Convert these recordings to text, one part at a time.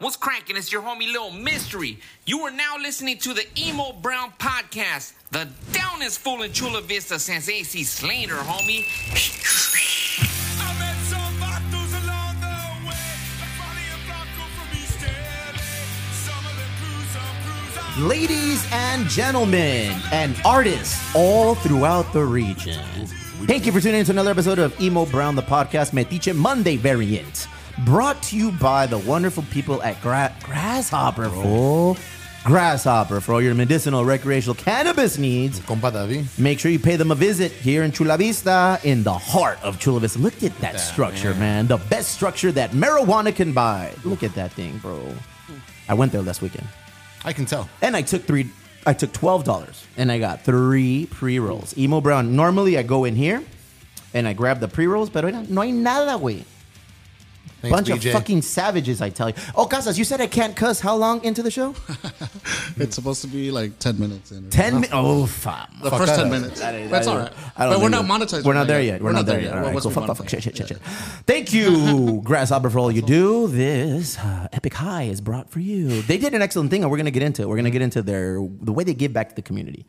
What's cracking? It's your homie Little Mystery. You are now listening to the Emo Brown Podcast, the downest fool in Chula Vista since AC Slater, homie. I met some vatos along the way. Like Bonnie and Blanco from East LA. Some of them cruise, some cruise. Ladies and gentlemen, and artists all throughout the region. Thank you for tuning in to another episode of Emo Brown, the podcast Metiche Monday variant. Brought to you by the wonderful people at Gra- Grasshopper, fool. Grasshopper for all your medicinal, recreational cannabis needs. Compa David. Make sure you pay them a visit here in Chula Vista, in the heart of Chula Vista. Look at that structure, man. The best structure that marijuana can buy. Look at that thing, bro. I went there last weekend. I can tell. And I took three. I took twelve dollars, and I got three pre rolls. Emo Brown. Normally, I go in here, and I grab the pre rolls, but no no hay nada, güey. Thanks, Bunch BJ. of fucking savages, I tell you. Oh, Casas, you said I can't cuss. How long into the show? It's supposed to be like 10 minutes in. Ten minutes. Oh, fuck. The Fuck first 10 minutes. That is- That's that all is- right. I don't But we're not we- monetized. We're not there now. yet. We're, not there yet. All right, Once cool. Fuck, fuck, fuck. Shit, shit, shit, shit. Thank you, Grasshopper, for all you do. This uh, epic high is brought for you. They did an excellent thing, and we're going to get into it. We're going to get into their the way they give back to the community.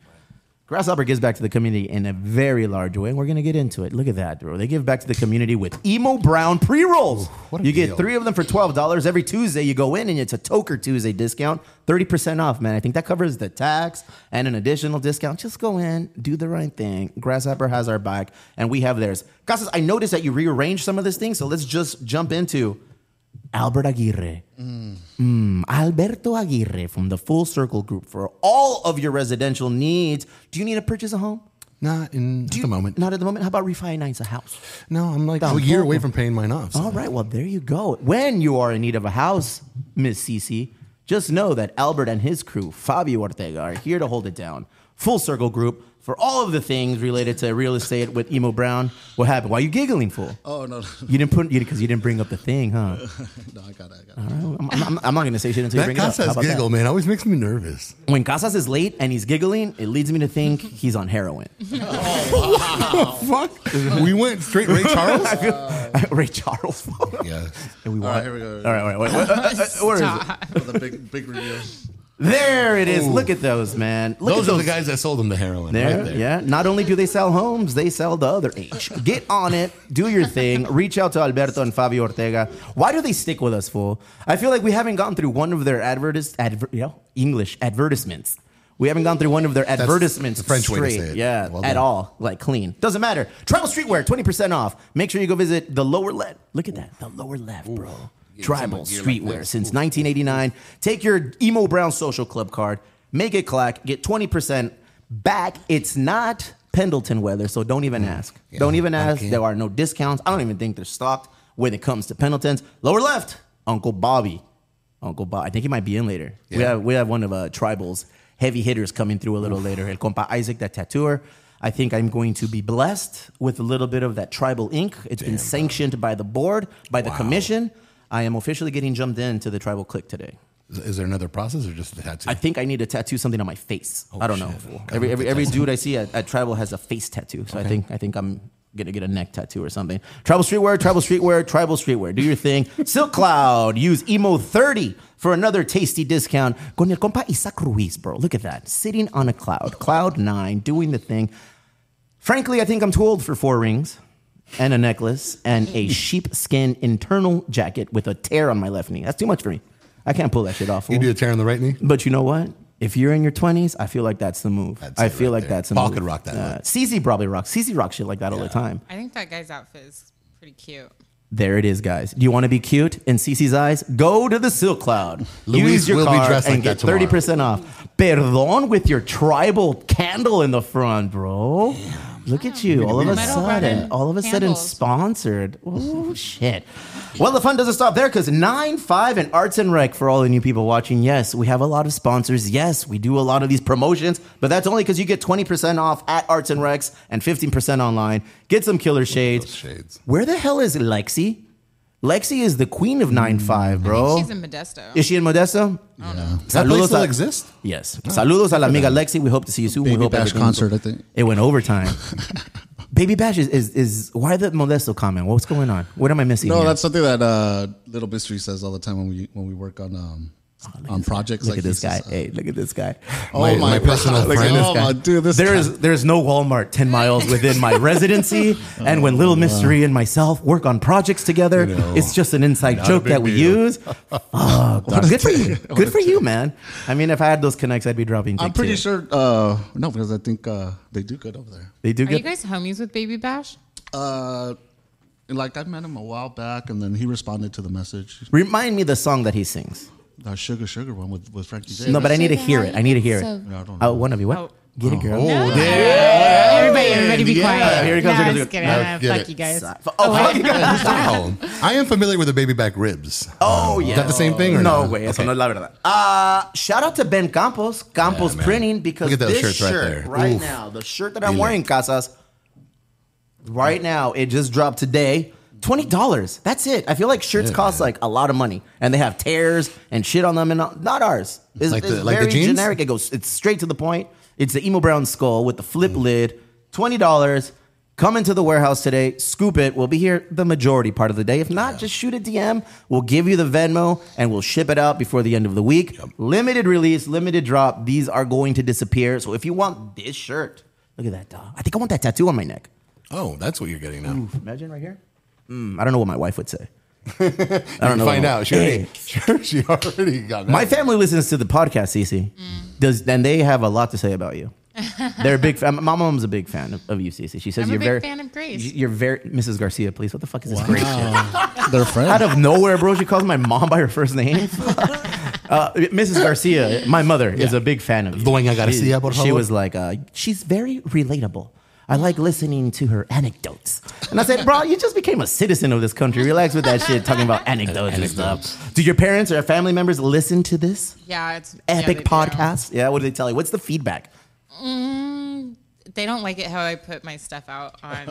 Grasshopper gives back to the community in a very large way, and we're going to get into it. Look at that, bro. They give back to the community with Emo Brown pre rolls. You get three of them for $12. Every Tuesday, you go in, and it's a Toker Tuesday discount, 30% off, man. I think that covers the tax and an additional discount. Just go in, do the right thing. Grasshopper has our back, and we have theirs. Casas, I noticed that you rearranged some of this thing, so let's just jump into Albert Aguirre. Mm, Alberto Aguirre from the Full Circle Group for all of your residential needs. Do you need to purchase a home? Not in at you- the moment. Not at the moment. How about refinance a house? No, I'm like a year away from paying mine off. so- All right, well, there you go. When you are in need of a house, Miss Cece, just know that Albert and his crew, Fabio Ortega, are here to hold it down. Full Circle Group for all of the things related to real estate with Emo Brown. What happened? Why are you giggling, fool? Oh, no. You didn't put because you didn't bring up the thing, huh? no, I got it. I got it. I'm, I'm- I'm not going to say shit until you That bring it up. How Casas about that? giggle, man, always makes me nervous. When Casas is late and he's giggling, it leads me to think he's on heroin. Oh fuck. we went straight Ray Charles? Ray Charles. yeah. And we All want- right, here we go. All right, wait, wait, wait, uh, uh, where is it? For the big, big reveal. There it is. Ooh. Look at those, man. Look Those at are the guys that sold them the heroin. There, right there. yeah. Not only do they sell homes, they sell the other H. Get on it, do your thing, reach out to Alberto and Fabio Ortega. Why do they stick with us, fool? I feel like we haven't gone through one of their advertis, adver, you know, English advertisements. We haven't gone through one of their advertisements the French way to say it. Yeah, Well at all, like clean. Doesn't matter. Tribal Streetwear, twenty percent off. Make sure you go visit the lower left. Look at that, the lower left, bro. Tribal like Streetwear this. since 1989. Take your Emo Brown Social Club card, make it clack, get 20% back. It's not Pendleton weather, so don't even ask. Yeah, don't even ask. okay. There are no discounts. I don't even think they're stocked when it comes to Pendletons. Lower left, Uncle Bobby. Uncle Bob. I think he might be in later. We have we have one of uh, Tribal's heavy hitters coming through a little later. El compa Isaac, that tattooer. I think I'm going to be blessed with a little bit of that tribal ink. It's been sanctioned by the board, by the commission. I am officially getting jumped into the tribal clique today. Is, is there another process or just the tattoo? I think I need to tattoo something on my face. Oh, I don't know. Oh, shit. Gotta Every every, every dude I see at, at tribal has a face tattoo. So I think I think I'm gonna get a neck tattoo or something. Tribal streetwear, tribal streetwear, tribal streetwear. Do your thing. Silk Cloud. Use emo thirty for another tasty discount. Con el compa Isaac Ruiz, bro. Look at that. Sitting on a cloud. Cloud nine, doing the thing. Frankly, I think I'm too old for four rings and a necklace and a sheepskin internal jacket with a tear on my left knee. That's too much for me. I can't pull that shit off. you do a tear on the right knee? But you know what? If you're in your 20s, I feel like that's the move. That's I feel right like there. that's a Paul move. could rock that Uh, look. Cece probably rocks. Cece rocks shit like that all the time. I think that guy's outfit is pretty cute. There it is, guys. Do you want to be cute in CC's eyes? Go to the Silk Cloud. Louise Use your will be card dressed and like get that tomorrow. 30% off. Perdón with your tribal candle in the front, bro. Look at you. All of a Metal sudden, Garden all of a sudden candles. sponsored. Oh, shit. Well, the fun doesn't stop there because 9 5 and Arts and Rec for all the new people watching. Yes, we have a lot of sponsors. Yes, we do a lot of these promotions, but that's only because you get 20% off at Arts and Recs and 15% online. Get some killer shades. Those shades. Where the hell is Lexi? Lexi is the queen of 9 5, bro. She's in Modesto. Is she in Modesto? You know. Does that place Saludos still a- exist? Yes. Saludos a la amiga Lexi. We hope to see you soon. we Baby hope Bash everything's- concert, I think. It went overtime. Baby Bash is, is is why the Modesto comment? What's going on? What am I missing? No, here? that's something that uh, Little Mystery says all the time when we when we work on um on projects. Look like at this guy. says, uh, hey, look at this guy. Oh My- my, my personal God. Look friend. at This oh guy. my dude, this There guy. is there's no Walmart ten miles within my residency, and when Little Mystery and myself work on projects together, You know, it's just an inside joke that we deal. use. Oh, good for you. Good for you, man. I mean, if I had those connects, I'd be dropping. I'm pretty too. sure. Uh, no, because I think uh, they do good over there. they do Are you good. guys homies with Baby Bash? Uh, like I met him a while back, and then he responded to the message. Remind me the song that he sings. Uh, sugar, sugar one with with Frankie J. No, but I need to hear it. I need to hear so- it. Yeah, I don't Oh, know. one of you. What? Oh. Get it, girl. Everybody, everybody be Yeah, quiet. here he comes, No, here he I'm comes. just kidding. No, Uh, get fuck it. you guys. Oh, fuck you guys. Oh, I am familiar with the baby back ribs. Oh, yeah. Is that the same thing or no? no? way. Eso Okay. no es la verdad. Uh, shout out to Ben Campos, Campos Yeah, man. Printing, because Look at those this shirts right shirt there. right Oof. now, the shirt that I'm Dile. wearing, Casas, right now, it just dropped today. Twenty dollars. That's it. I feel like shirts cost man. like a lot of money, and they have tears and shit on them, and not not ours. It's, Like the- it's like the very jeans? generic. It goes. It's straight to the point. It's the emo brown skull with the flip Mm. lid. Twenty dollars. Come into the warehouse today. Scoop it. We'll be here the majority part of the day. If not, just shoot a DM. We'll give you the Venmo and we'll ship it out before the end of the week. Limited release, limited drop. These are going to disappear. So if you want this shirt, look at that dog. I think I want that tattoo on my neck. Oh, that's what you're getting now. Imagine right here. Mm, I don't know what my wife would say. I I don't don't know. Find out. She Hey. already, she already got that. My family listens to the podcast, Cece. Does and they have a lot to say about you. They're a big fan. My mom's a big fan of, of you, Cece. She says I'm a you're big very fan of Grace. You're very Mrs. Garcia. Please, what the fuck is this Grace shit? They're friends. Out of nowhere, bro, she calls my mom by her first name. uh, Mrs. Garcia, my mother, is a big fan of you. Doña Garcia, She, por she was like, uh, she's very relatable. I like listening to her anecdotes. And I said, bro, you just became a citizen of this country. Relax with that shit, talking about anecdotes, and stuff. Do your parents or family members listen to this Yeah, it's yeah, epic they do. podcast? Yeah, what do they tell you? What's the feedback? Mm, they don't like it how I put my stuff out on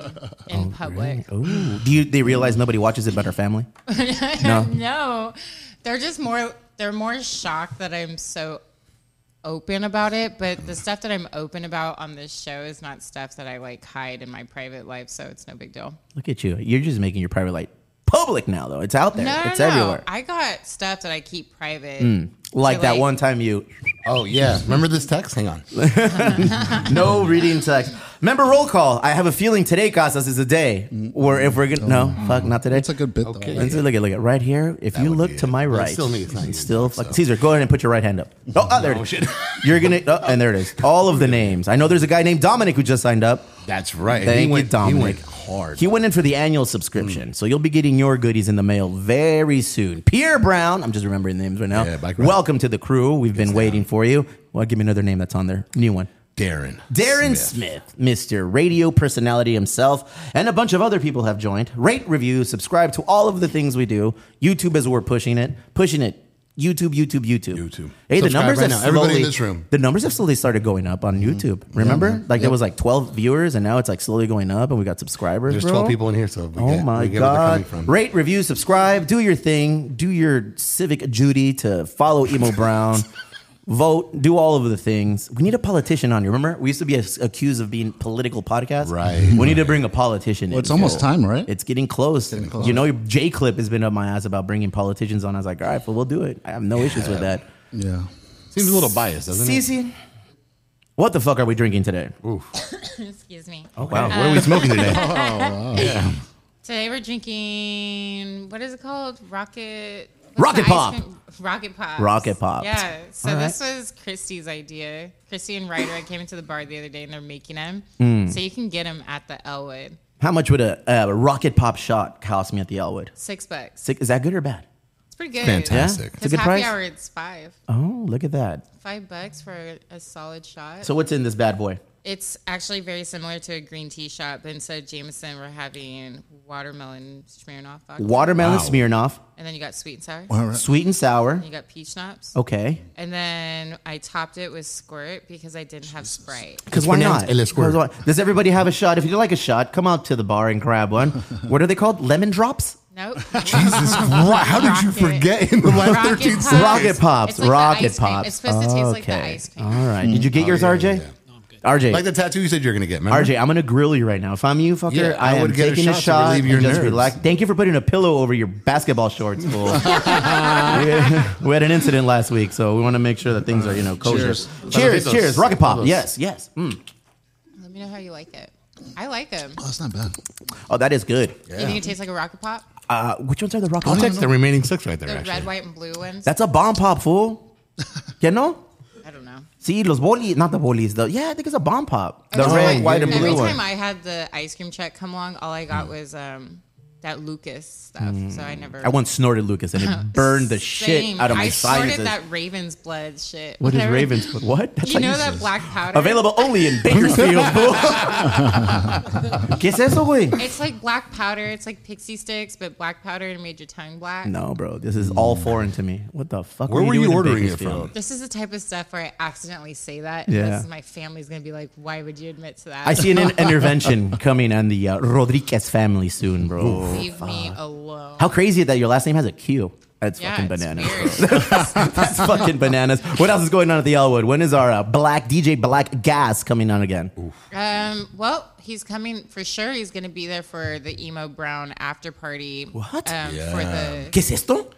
in oh, public. Ooh. Do you? They realize nobody watches it but our family? No. No, they're just more. They're more shocked that I'm so open about it. But the stuff that I'm open about on this show is not stuff that I like hide in my private life. So it's no big deal. Look at you. You're just making your private life public now, though. It's out there. No, no, it's no. everywhere. I got stuff that I keep private. Mm. Like to, that like- one time you Oh yeah. Remember this text? Hang on. no reading text. Remember roll call. I have a feeling today, Casas, is a day where if we're gonna no, oh. fuck, not today. It's a good bit Okay. though. Let's look at look at right here. If you look to my But right, still me, it's not you, still so. fuck, Caesar. Go ahead and put your right hand up. Oh, oh, there it Oh, shit. You're gonna oh, and there it is. All of the names. I know there's a guy named Dominic who just signed up. That's right. Thank he you, went, Dominic. He went hard. He went in for the annual subscription, mm. so you'll be getting your goodies in the mail very soon. Pierre Brown, I'm just remembering names right now. Yeah, bike. Welcome to the crew. We've been waiting for you. Well, give me another name that's on there. New one. Darren. Darren Smith. Mr. Radio personality himself, and a bunch of other people have joined. Rate, review, subscribe to all of the things we do. YouTube as we're pushing it, pushing it. YouTube, YouTube, YouTube. YouTube. Hey, the Subscribe numbers right have now. Everybody in slowly. this room. The numbers have slowly started going up on mm-hmm. YouTube. Remember, like there was like 12 viewers, and now it's like slowly going up, and we got subscribers. There's bro. 12 people in here, so we Oh get, my we get where they're coming god! from. Rate, review, subscribe, do your thing, do your civic duty to follow Emo Brown, vote, do all of the things. We need a politician on here. Remember, we used to be ac- accused of being political podcast. Right. We need to bring a politician. Well, in. it's almost time, right? It's getting close. Getting close. You know, J Clip has been up my ass about bringing politicians on. I was like, all right, well, we'll do it. I have no issues with that. Yeah. Seems a little biased, doesn't it? Cece, what the fuck are we drinking today? Excuse me. Oh wow, What are we smoking today? Oh, today we're drinking. What is it called? Rocket. What's Rocket the ice Pop. cream? Rocket Pop. Rocket Pop. Yeah. So All right. this was Christy's idea. Christy and Ryder. I came into the bar the other day and they're making them. Hmm. So you can get them at the Elwood. How much would a, a rocket pop shot cost me at the Elwood? Six bucks. Sick- Is that good or bad? It's pretty good. Fantastic. Yeah? It's a Because good happy price? hour it's five. Oh, look at that. Five bucks for a, a solid shot. So what's in this bad boy? It's actually very similar to a green tea shot, but instead of Jameson, we're having watermelon Smirnoff vodka. Watermelon Wow. Smirnoff, and then you got sweet and sour. All right. sweet and sour. And you got peach schnapps. Okay. And then I topped it with squirt because I didn't have Sprite. Because why pronounced not? El Squirt. 'Cause Does everybody have a shot? If you like a shot, come out to the bar and grab one. what are they called? Lemon drops? Nope. Jesus Christ. How did you Rocket- forget in the last Rocket 13 Pops. seconds? Rocket pops. It's like the rocket ice cream. pops. It's supposed to taste like the Okay. ice cream. All right. Did you get yours, yeah, RJ? yeah, yeah. No, I'm good. RJ. Like the tattoo you said you're gonna get, remember? RJ, I'm gonna grill you right now. If I'm you, fucker, Yeah, I, I am would get a taking a shot to shot relieve and your just nerves. relax. Thank you for putting a pillow over your basketball shorts. Fool. we had an incident last week, so we want to make sure that things are you know kosher. Cheers. cheers, Saluditos. cheers. Rocket pop. Saludos. Yes, yes. Mm. Let me know how you like it. I like them. Oh, that's not bad. Oh, that is good. You think it tastes like a rocket pop? Uh, which ones are the rocket I'll pop? text the remaining six right there. The actually. red, white, and blue ones. That's a bomb pop, fool. You know? I don't know. See, los bolis, not the bolis, the, yeah, I think it's a bomb pop. The Every red, time- white, and blue Every blue time. I had the ice cream check come along, all I got was um, that Lucas stuff. So I never. Mm. I once snorted Lucas and it burned the shit out of my I sinuses. snorted that Raven's blood shit. What is Whatever. Ravens? Blood? What? That's You how know that black powder? Available only in Bakersfield, fool. ¿Qué es eso, güey? It's like black powder. It's like pixie sticks, but black powder and made your tongue black. No, bro, this is all foreign to me. What the fuck? Where were were you, you doing in ordering it from? This is the type of stuff where I accidentally say that. and Yeah. This is my family's gonna be like, "Why would you admit to that?" I see an intervention coming on the uh, Rodriguez family soon, bro. Leave me alone. How crazy is that your last name has a Q? That's yeah, fucking it's bananas. weird. That's fucking bananas. What else is going on at the Elwood? When is our uh, black DJ Black Gas coming on again? Um, well, he's coming for sure. He's going to be there for the emo brown after party. What? Um, For the ¿Qué es esto?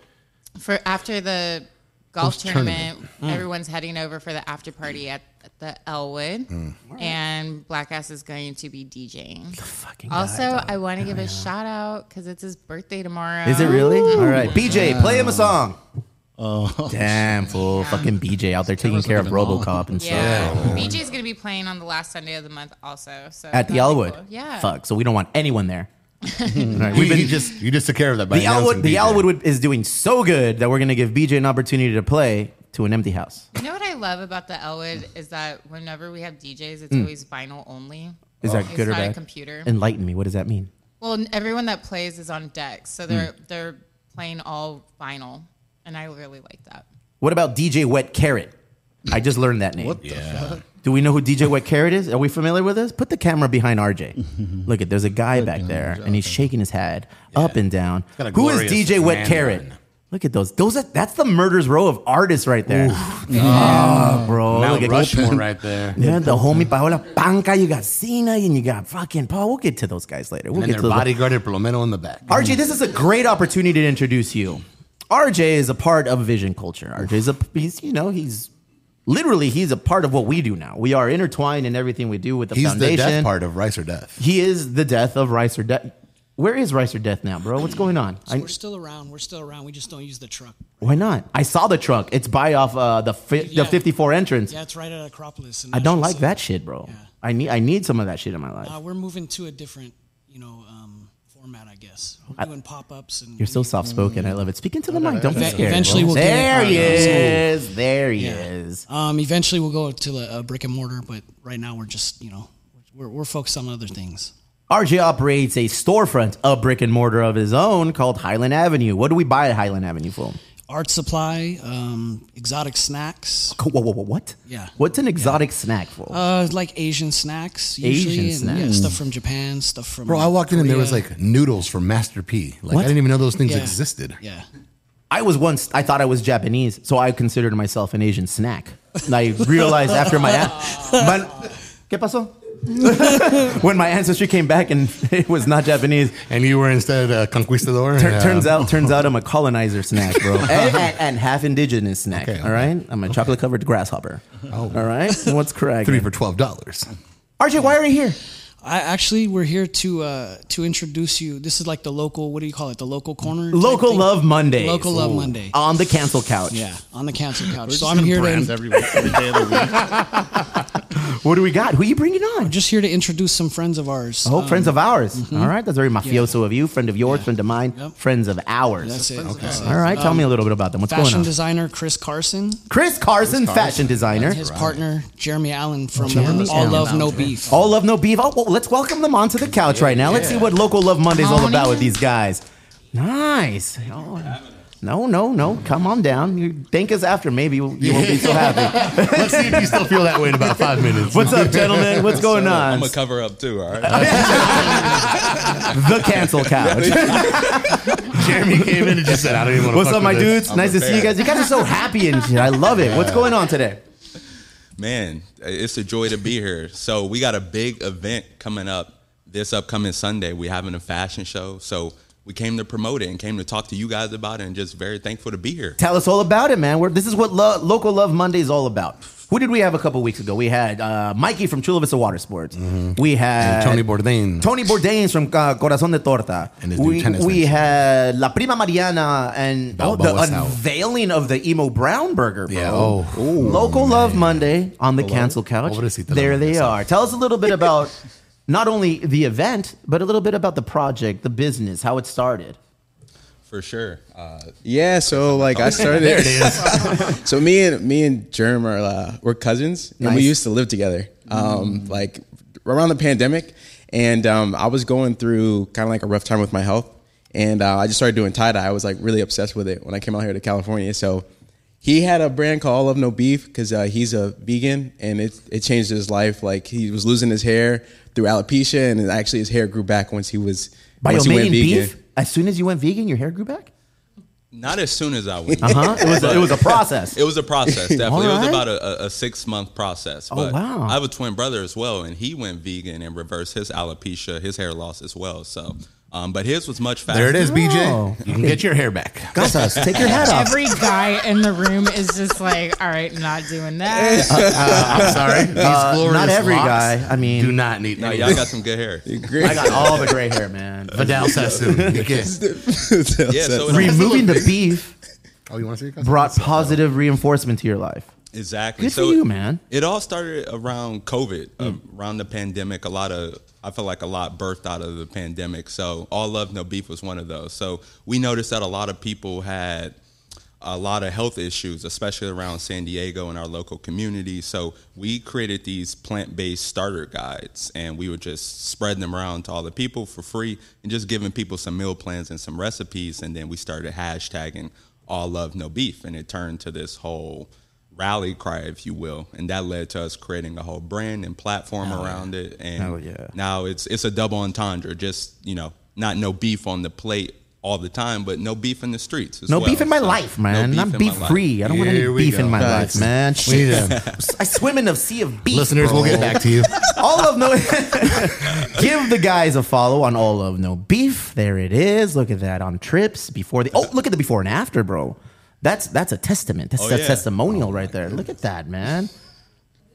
for after the golf Post-tournament. tournament, Mm. everyone's heading over for the after party at, at the Elwood, Mm. and Black Ass is going to be DJing. Fucking guy, Also, dog. I want to give a shout out because it's his birthday tomorrow. Is it really? All right. BJ, play him a song. Oh. Damn, fool. Fucking BJ out there taking care of Robocop and stuff. Yeah, BJ's going to be playing on the last Sunday of the month also. So At the Elwood. cool. Yeah. Fuck. So we don't want anyone there. All right, We, We've been you just you just took care of that by the announcing Elwood. The Elwood would- is doing so good that we're gonna give BJ an opportunity to play to an empty house. You know what I love about the Elwood is that whenever we have DJs, it's Mm. always vinyl only. Is that It's good or not a bad? computer. Enlighten me. What does that mean? Well, everyone that plays is on deck, so they're Hmm. they're playing all vinyl, and I really like that. What about DJ Wet Carrot? I just learned that name. Do we know who DJ Wet Carrot is? Are we familiar with this? Put the camera behind RJ. Look at there's a guy back there, and he's shaking his head up and down. got a Who is glorious DJ Wet man Carrot? bun. Look at those. Those are, that's the murder's row of artists right there. Oh, bro. Mount Look at Rushmore right there. Yeah, the homie Paola Panca, you got Cena, and you got fucking Paul. We'll get to those guys later. We'll And get their to those. bodyguard and Palomeno in the back. RJ, this is a great opportunity to introduce you. RJ is a part of Vision culture. RJ is a he's you know he's literally he's a part of what we do now. We are intertwined in everything we do with the He's the foundation. death part of Rice or Death. He is the death of Rice or Death. Where is Rice or Death now, bro? What's going on? I, We're still around. We're still around. We just don't use the truck. why not? I saw the truck. It's by off uh, the fi- Yeah. the 54 entrance. Yeah, it's right at Acropolis. I don't like so, that shit, bro. Yeah. I need I need some of that shit in my life. Uh, we're moving to a different, you know, format. I doing pop ups and You're so soft spoken. I love it. Speaking to the mic. Don't be scared. eventually we'll there it. he is. There he Yeah. is. Um, eventually we'll go to a, a brick and mortar, but right now we're just, you know, we're, we're focused on other things. RJ operates a storefront, a brick and mortar of his own called Highland Avenue. What do we buy at Highland Avenue for? Art supply, um, exotic snacks, Whoa, whoa, whoa, what? Yeah. What's an exotic snack for? uh, like Asian snacks, usually, Asian and, yeah, snacks. stuff from Japan, stuff from. Bro, I walked in and there was like noodles from Master P. Like What? I didn't even know those things Yeah. existed. yeah. I was once, I thought I was Japanese, so I considered myself an Asian snack. And I realized after my, an- Man, ¿qué pasó? When my ancestry came back and it was not Japanese, And you were instead a conquistador. Tur- Yeah. turns out, turns out I'm a colonizer snack, bro, and, and, and half indigenous snack. Okay, All right, I'm a chocolate covered grasshopper. Oh. all right, what's correct? three for twelve dollars. RJ, why are you here? I actually we're here to uh, to introduce you. This is like the local. What do you call it? The local corner. Local thing? Love Monday. Local Love Monday. on the cancel couch. Yeah, on the cancel couch. We're so just I'm gonna here brand to. every, every day of the week. What do we got? Who are you bringing on? I'm Just here to introduce some friends of ours. Oh, Um, friends of ours. All right, that's very mafioso of you. Friend of yours, friend of mine, Yep. friends of ours. That's it. That's it. All right, tell me a little bit about them. What's going on? Fashion designer Chris Carson, Chris Carson, fashion designer. his partner Jeremy Allen from Jeremy uh, All Allen. Love No Beef. All love, no beef. Oh, well, let's welcome them onto the couch right now. Let's see what Local Love Monday's all about with these guys. Nice. Oh, no, no, no. Come on down. You thank us after. Maybe you you won't be so happy. Let's see if you still feel that way in about five minutes. What's up, gentlemen? What's going on? I'm gonna cover up too. All right. the cancel couch. Jeremy came in and just said, "I don't even want to." What's up, my dudes? I'm nice to see you prepared. guys. You guys are so happy and shit. I love it. What's going on today? Man, it's a joy to be here. So we got a big event coming up this upcoming Sunday. We're having a fashion show. So we came to promote it and came to talk to you guys about it and just very thankful to be here. Tell us all about it, man. We're, this is what lo- Local Love Monday is all about. Who did we have a couple weeks ago? We had uh, Mikey from Chula Vista Water Sports. We had And Tony Bourdain. Tony Bourdain from uh, Corazon de Torta. And his new we, tennis we had La Prima Mariana and oh, the unveiling of the Emo Brown Burger, bro. Yeah, oh. Local Love Monday on the cancel couch. There they are. Tell us a little bit about not only the event, but a little bit about the project, the business, how it started. For sure. Uh, Yeah, so like I started. there it is. so me and me and Germ are uh, we're cousins, and we used to live together. Um, like around the pandemic, and um, I was going through kind of like a rough time with my health, and uh, I just started doing tie dye. I was like really obsessed with it when I came out here to California. So he had a brand called All Love No Beef because uh, he's a vegan, and it it changed his life. Like he was losing his hair through alopecia, and actually his hair grew back once he was By once he went vegan. beef, as soon as you went vegan, your hair grew back? not as soon as I went. Uh huh. It was, it was a process. It was a process, definitely. It was about a, a, a six month process. Oh, wow. I have a twin brother as well, and he went vegan and reversed his alopecia, his hair loss as well. So, um, but his was much faster. There it is, BJ. Oh. You can get your hair back. Casas, take your hat off. Every guy in the room is just like, all right, not doing that. I'm sorry. These Uh, glorious not every locks guy. I mean, do not need. No, y'all got some good hair. I got all the gray hair, man. Vidal Sassoon. Okay. Yeah, so Removing the beef Oh, you want to see brought positive reinforcement to your life. Exactly. Good for so you, man. It all started around COVID, uh, around the pandemic. A lot of, I feel like a lot birthed out of the pandemic. So all love, no beef was one of those. So we noticed that a lot of people had a lot of health issues, especially around San Diego and our local community. So we created these plant-based starter guides, and we would just spread them around to all the people for free, and just giving people some meal plans and some recipes. And then we started hashtagging all love, no beef, and it turned to this whole rally cry, if you will, and that led to us creating a whole brand and platform around it. And Hell yeah. now it's it's a double entendre. Just you know, not no beef on the plate all the time, but no beef in the streets. As No well. beef in my So, life, no man. beef I'm in my beef life. free. I don't want any Here we beef in my Facts. life, man. We need Shit. I swim in a sea of beef. Listeners, bro. we'll get back to you. all of no give the guys a follow on all love no beef there it is look at that on trips before the oh look at the before and after bro that's that's a testament. That's Oh, a yeah. testimonial oh, right there. Look at that man.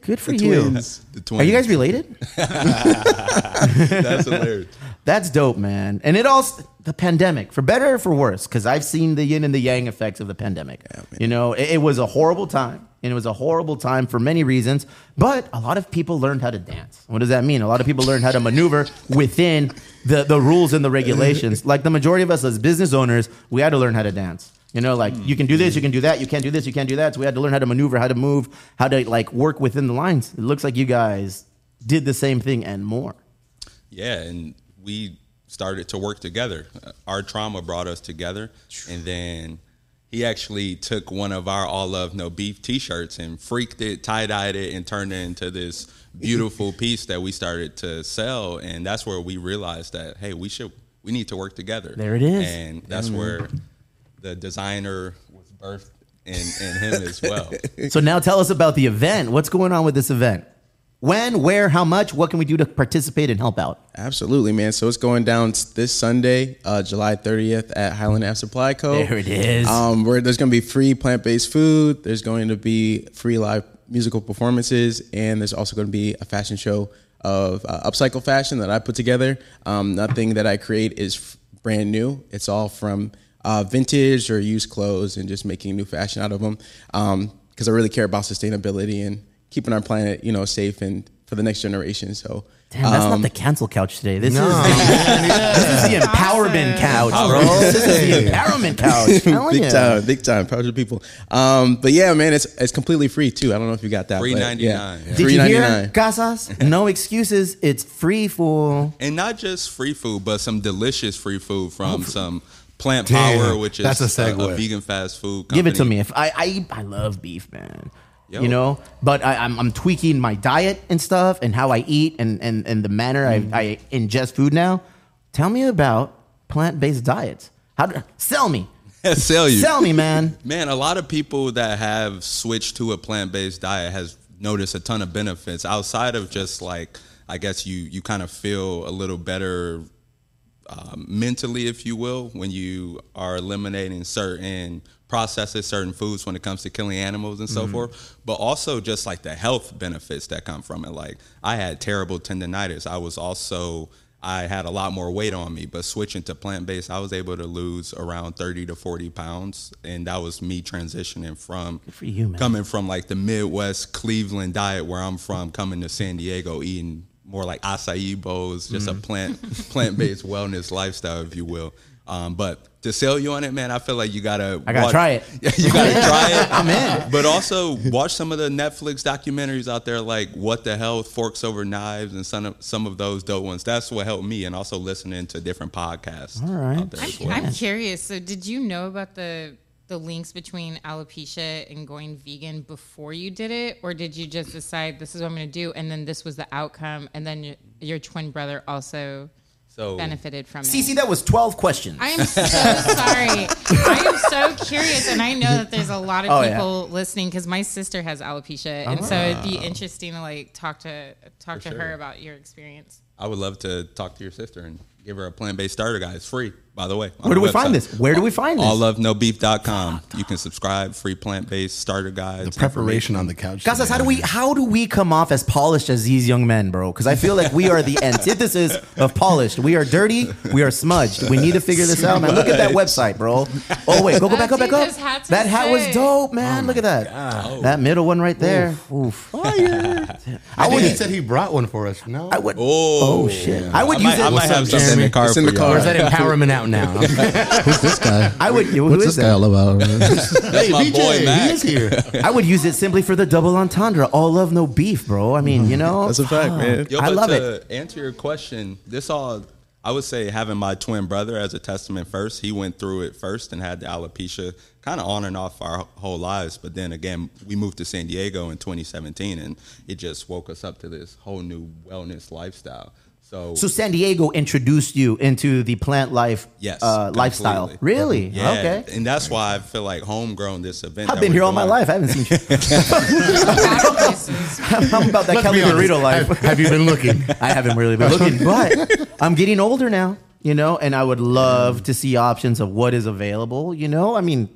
Good for The you. twins. The twins. are you guys related? That's hilarious. that's dope man. And it all the pandemic for better or for worse because i've seen the yin and the yang effects of the pandemic. You know it, it was a horrible time and it was a horrible time for many reasons but a lot of people learned how to dance. What does that mean? A lot of people learned how to maneuver within the, the rules and the regulations. Like the majority of us as business owners we had to learn how to dance you know like you can do this you can do that you can't do this you can't do that so we had to learn how to maneuver how to move how to like work within the lines it looks like you guys did the same thing and more Yeah, and we started to work together. Uh, Our trauma brought us together, and then he actually took one of our all love no beef T-shirts and freaked it, tie dyed it, and turned it into this beautiful piece that we started to sell. And that's where we realized that hey, we should we need to work together. There it is. and that's where the designer was birthed in, in him as well. So now tell us about the event. What's going on with this event? When, where, how much? What can we do to participate and help out? Absolutely, man. So it's going down this Sunday, uh, July 30th at Highland Ave Supply Co. There it is. Um, where there's going to be free plant-based food. There's going to be free live musical performances, and there's also going to be a fashion show of uh, upcycle fashion that I put together. Um, nothing that I create is f- brand new. It's all from uh, vintage or used clothes and just making new fashion out of them. Because I really care about sustainability and keeping our planet, you know, safe and for the next generation. So. Damn, that's um, not the cancel couch today. This No. is the, this is the empowerment couch, bro. This is the empowerment couch. Big ya. time, big time. Proud of the people. Um, but yeah, man, it's it's completely free too. I don't know if you got that. Free but 99, Yeah. yeah. Did Free you hear, Casas? No excuses. It's free, food, and not just free food, but some delicious free food from some Plant Damn, Power, which is that's a a, segue. vegan fast food. Give it to me. If I, I, I love beef, man. Yo. You know, but I, I'm, I'm tweaking my diet and stuff, and how I eat, and and, and the manner Mm-hmm. I, I ingest food now. Tell me about plant based diets. How do, sell me? Sell you. Sell me, man. Man, a lot of people that have switched to a plant based diet has noticed a ton of benefits outside of just like I guess you you kind of feel a little better um, mentally, if you will, when you are eliminating certain processes, certain foods when it comes to killing animals and so forth, but also just like the health benefits that come from it. Like I had terrible tendonitis. I was also I had a lot more weight on me, but switching to plant based, I was able to lose around thirty to forty pounds, and that was me transitioning from you, coming from like the Midwest Cleveland diet where I'm from, coming to San Diego, eating more like acai bowls, just Mm-hmm. a plant plant based wellness lifestyle, if you will. Um, but to sell you on it, man, I feel like you gotta. I gotta watch- try it. you gotta try it. I'm in. But also watch some of the Netflix documentaries out there, like What the Health, Forks Over Knives, and some of some of those dope ones. That's what helped me, and also listening to different podcasts. All right. out there as well. I'm curious. So, did you know about the the links between alopecia and going vegan before you did it, or did you just decide this is what I'm going to do, and then this was the outcome, and then your, your twin brother also So benefited from it? CC, that was 12 questions. I am so sorry. I am so curious, and I know that there's a lot of Oh, yeah. people listening because my sister has alopecia, and so it'd be ah. interesting to like talk to talk to For her about your experience. I would love to talk to your sister and give her a plant based starter guide. It's free, by the way. Where do we find this? Where do we find this? Allofenobeef.com. You can subscribe, free plant based starter guides. The preparation on the couch. Casas, today. how do we how do we come off as polished as these young men, bro? Because I feel like we are the antithesis of polished. We are dirty. We are smudged. We need to figure this out, man. Look at that website, bro. Oh wait, go go back, go back up. Those hats are That hat was dope, man. Oh Look at that. That middle one right there. Oof. I I think he said he brought one for us. No, I would. Oh, Oh shit! I would I use might, it. I might have something in the car. It's in the car. Or is that empowerment out now? Who's this guy? I would. Who What's is this guy all that? about? hey, my BJ, boy, he is here. I would use it simply for the double entendre. All love, no beef, bro. I mean, you know. That's a fact, man. Yo, I but love to it. answer your question, this all I would say having my twin brother as a testament first. He went through it first and had the alopecia kind of on and off our whole lives. But then again, we moved to San Diego in 2017, and it just woke us up to this whole new wellness lifestyle. So, So San Diego introduced you into the plant life yes, uh, lifestyle. Really? Yeah, Okay. and that's why I feel like homegrown this event. I've been here all my life. I haven't seen you. I'm about that Let's Kelly be honest. burrito life. Have, have you been looking? I haven't really been looking, but I'm getting older now, you know, and I would love to see options of what is available, you know? I mean,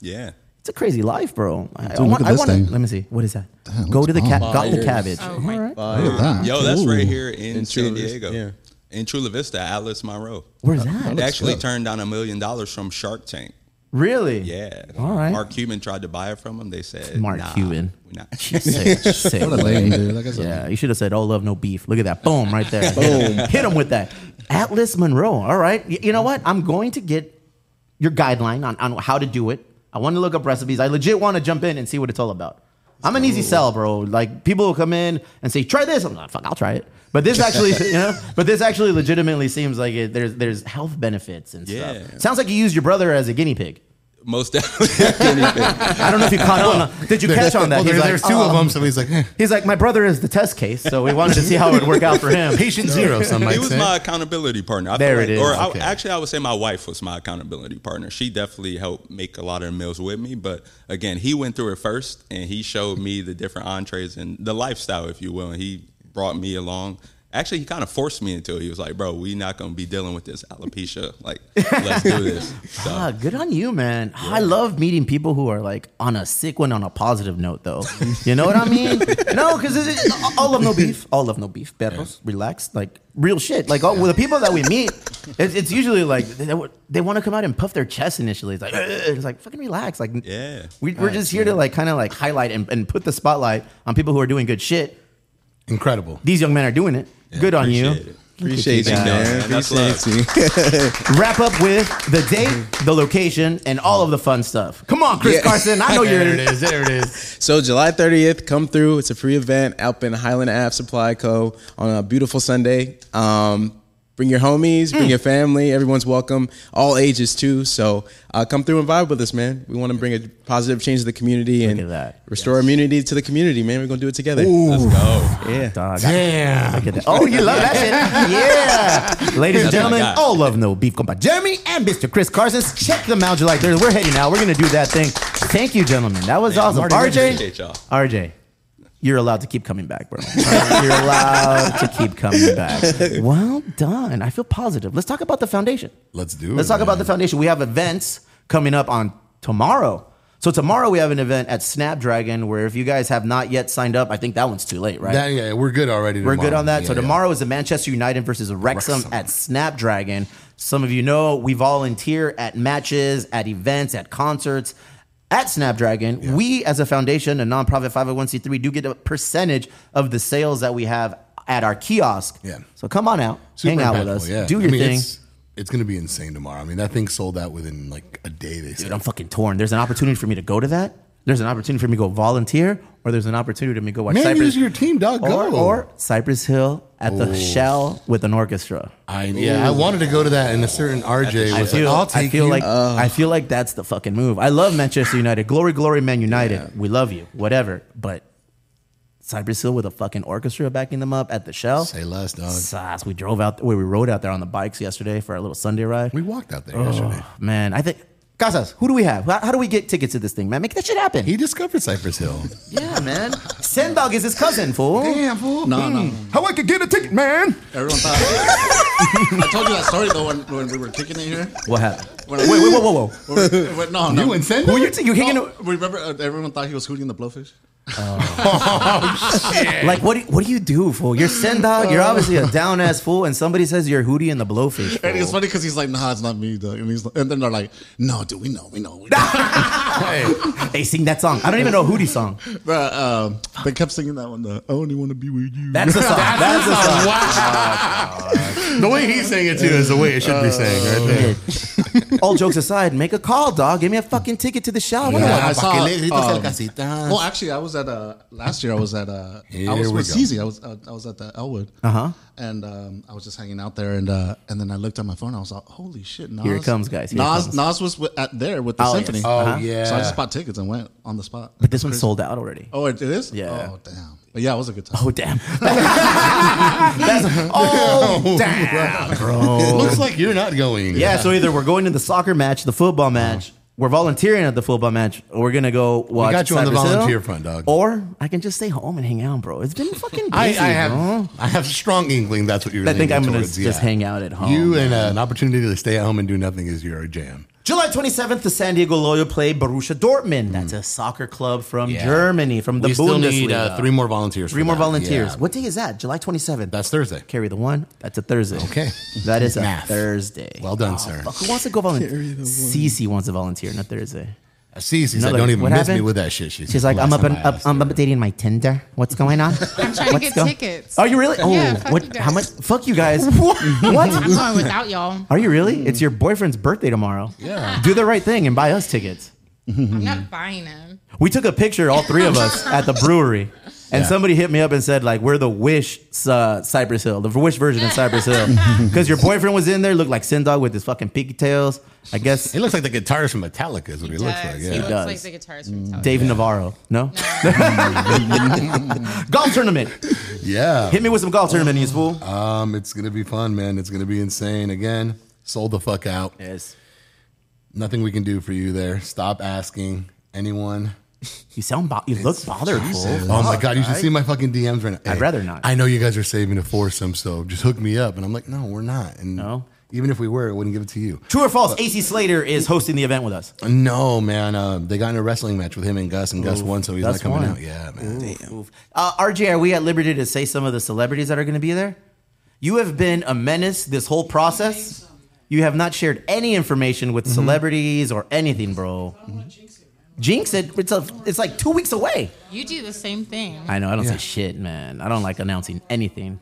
Yeah. It's a crazy life, bro. I, I look want, at I this want to, thing. let me see. What is that? Damn, Go looks to the bomb. cat, got the Fires. cabbage. Oh my Look at that. Yo, that's Ooh. right here in, In San Chula Vista, Diego. yeah. In Chula Vista, Atlas Monroe. Where's that? They actually good. turned down a million dollars from Shark Tank. Really? Yeah. All right. Mark Cuban tried to buy it from him. They said, Mark nah, Cuban. We're not. Sick, sick. What a lame dude. Like I said, Yeah, you should have said, "Oh, love, no beef." Look at that, boom, right there. Boom, hit him with that. Atlas Monroe. All right, Y- you know what? I'm going to get your guideline on, on how to do it. I want to look up recipes. I legit want to jump in and see what it's all about. I'm an easy sell, bro. Like people will come in and say, "Try this." I'm like, "Fuck, I'll try it." But this actually, you know, but this actually legitimately seems like it, there's there's health benefits and Yeah. stuff. Sounds like you used your brother as a guinea pig. Most definitely. I don't know if you caught on. Did you catch on that? Well, there- He's like, there's two of them, so he's like, eh, He's like, my brother is the test case, so we wanted to see how it would work out for him. patient zero. Some might he was say. my accountability partner. I There feel it like- is. Or I- Okay. actually, I would say my wife was my accountability partner. She definitely helped make a lot of the meals with me. But again, he went through it first, and he showed me the different entrees and the lifestyle, if you will. And he brought me along. Actually, he kind of forced me into it. He was like, "Bro, we not gonna be dealing with this alopecia. Like, let's do this." So, Ah, good on you, man. I love meeting people who are like on a sick one on a positive note, though. You know what I mean? no, because all love no beef, all love no beef. Perros, relax, like real shit. Like all, with the people that we meet, it's, it's usually like they, they want to come out and puff their chest initially. It's like it's like fucking relax. Like Yeah. we, we're just here to like kind of like highlight and, and put the spotlight on people who are doing good shit. Incredible. These young men are doing it. Good on you. appreciate it. Appreciate you, man. man. Appreciate you. Wrap up with the date, the location, and all of the fun stuff. Come on, Chris Yeah. Carson. I know you're There it is. There it is. So July 30th, come through. It's a free event out in Highland Ave Supply Co. on a beautiful Sunday. Um, bring your homies, bring your family. Everyone's welcome. All ages too. So uh, come through and vibe with us, man. We want to bring a positive change to the community and at that. restore immunity to the community, man. We're gonna do it together. let's go. Yeah. Dog. Damn. Look at that. Oh, you love that shit. Yeah. Ladies and That's what I gentlemen, got. all love no beef come by Jeremy and Mr. Chris Carson. Check them out July 3rd. We're heading out. We're going to do that thing. Thank you, gentlemen. That was awesome. Marty, RJ. RJ. You're allowed to keep coming back, bro. you're allowed to keep coming back. Well done. I feel positive. Let's talk about the foundation. Let's do it. Let's talk about the foundation. We have events coming up on tomorrow. So tomorrow we have an event at Snapdragon where if you guys have not yet signed up, I think that one's too late, right? That, yeah, we're good already. We're good on that. Yeah, so yeah. tomorrow is the Manchester United versus Wrexham, Wrexham. at Snapdragon. Some of you know we volunteer at matches, at events, at concerts. At Snapdragon, we as a foundation, a nonprofit 501c3, do get a percentage of the sales that we have at our kiosk. Yeah. So come on out, Super hang out with us, Yeah. do I your mean, thing. It's, it's going to be insane tomorrow. I mean, that thing sold out within like a day. They said. Dude, I'm fucking torn. There's an opportunity for me to go to that. There's an opportunity for me to go volunteer, or there's an opportunity to me go watch Man, Cypress use your team, dog. or, Go. or Cypress Hill at the Oh. Shell with an orchestra. I, yeah, I wanted to go to that, and a certain RJ I was feel, like, "I'll take I feel you." like I feel like that's the fucking move. I love Manchester United. Glory, glory, Man United. We love you. Whatever. But Cypress Hill with a fucking orchestra backing them up at the Shell. Say less, dog. Sass. We drove out. Where we rode out there on the bikes yesterday for our little Sunday ride. We walked out there oh, yesterday. Man, I think Casas. Who do we have? How, how do we get tickets to this thing, man? Make that shit happen. He discovered Cypress Hill. yeah, man. Sen Dog is his cousin, fool. Damn fool! No, no. Hmm. How I could get a ticket, man? Everyone thought. I told you that story though when, when we were kicking it here. What happened? When Wait, wait, whoa, whoa, whoa. Wait, wait, no, no. You and Send? Who you t- you hanging? No, remember, uh, everyone thought he was Hootie and the Blowfish. Oh. shit. Like what? Do, what do you do, fool? You're Sen Dog. You're obviously a down ass fool, and somebody says you're Hootie and the Blowfish. And it's funny because he's like, "Nah, it's not me." Though. And he's, and then they're like, "No, dude, we know, we know." We know. They sing that song. I don't even know Hootie song. but um, they kept singing that one. The I only want to be with you. That's the song. That's the song. The way he's saying it too is the way it should be saying right there. All jokes aside, make a call, dog. Give me a fucking ticket to the show. I Yeah, watch- I saw. Pa' que le grites um, well, actually, I was at uh, last year. I was at uh, Here I was we with go. Cece. I was uh, I was at the Elwood. Uh-huh. And um, I was just hanging out there, and uh, and then I looked at my phone. I was like, "Holy shit!" Nas, Here it comes, guys. Here Nas comes. Nas was with, at there with the Oh, symphony. yes. Oh Uh-huh. yeah. So I just bought tickets and went on the spot. But this one's sold out already. Oh, it, it is. Yeah. Oh, damn. But yeah, it was a good time. Oh damn. That's, oh damn, bro. Looks like you're not going. Yeah, so either we're going to the soccer match, the football match, we're volunteering at the football match, or we're gonna go watch. got you on the Cypress Hill, volunteer front, dog. Or I can just stay home and hang out, bro. It's been fucking busy, I, I have bro. I have strong inkling that's what you're. I think leaning I'm gonna towards, just yeah. hang out at home. You and uh, an opportunity to stay at home and do nothing is your jam. July 27th, the San Diego Loyal play Borussia Dortmund. That's a soccer club from Yeah. Germany, from the we still need Bundesliga. uh, three more volunteers. Three for more that. volunteers. Yeah. What day is that? July 27th. That's Thursday. Carry the one. That's a Thursday. Okay. That is a Math. Thursday. Well done, sir. Fuck, who wants to go volunteer? Cece wants to volunteer on a Thursday. Cece said, Another- "Don't even what miss me with that shit." She She's like, I'm up and up, I'm updating my Tinder. What's going on? I'm trying to get go- tickets. Are you really? Oh, Yeah, fuck what? you. How much? Fuck you guys. what? I'm going without y'all. Are you really? It's mm. your boyfriend's birthday tomorrow. Yeah. Do the right thing and buy us tickets. I'm not buying them. We took a picture, all three of us, at the brewery. And Yeah. somebody hit me up and said, like, we're the Wish uh, Cypress Hill, the Wish version of Cypress Hill. Because your boyfriend was in there, looked like Sen Dog with his fucking pigtails. I guess He looks like the guitarist from Metallica. Is what he, looks like. Yeah. He Yeah. looks does. like the guitarist from Metallica. Dave Navarro. No? golf tournament. Yeah. Hit me with some golf tournament, you fool. Um, it's gonna be fun, man. It's gonna be insane. Again, sold the fuck out. Yes. Nothing we can do for you there. Stop asking anyone. You sound, bo- you look bothered, fool. Oh my god, you should see my fucking DMs right now. I'd rather not. I know you guys are saving a foursome, so just hook me up. And I'm like, no, we're not. And No? even if we were, I wouldn't give it to you. True or false, AC Slater is hosting the event with us. No, man. Uh, they got in a wrestling match with him and Gus, and Gus won, so he's not Gus coming won. out. Yeah, man. Oof. Uh, RJ, are we at liberty to say some of the celebrities that are going to be there? You have been a menace this whole process. You have not shared any information with celebrities or anything, bro. Jinx it. It's a. It's like two weeks away. You do the same thing. I know. I don't Yeah. say shit, man. I don't like announcing anything.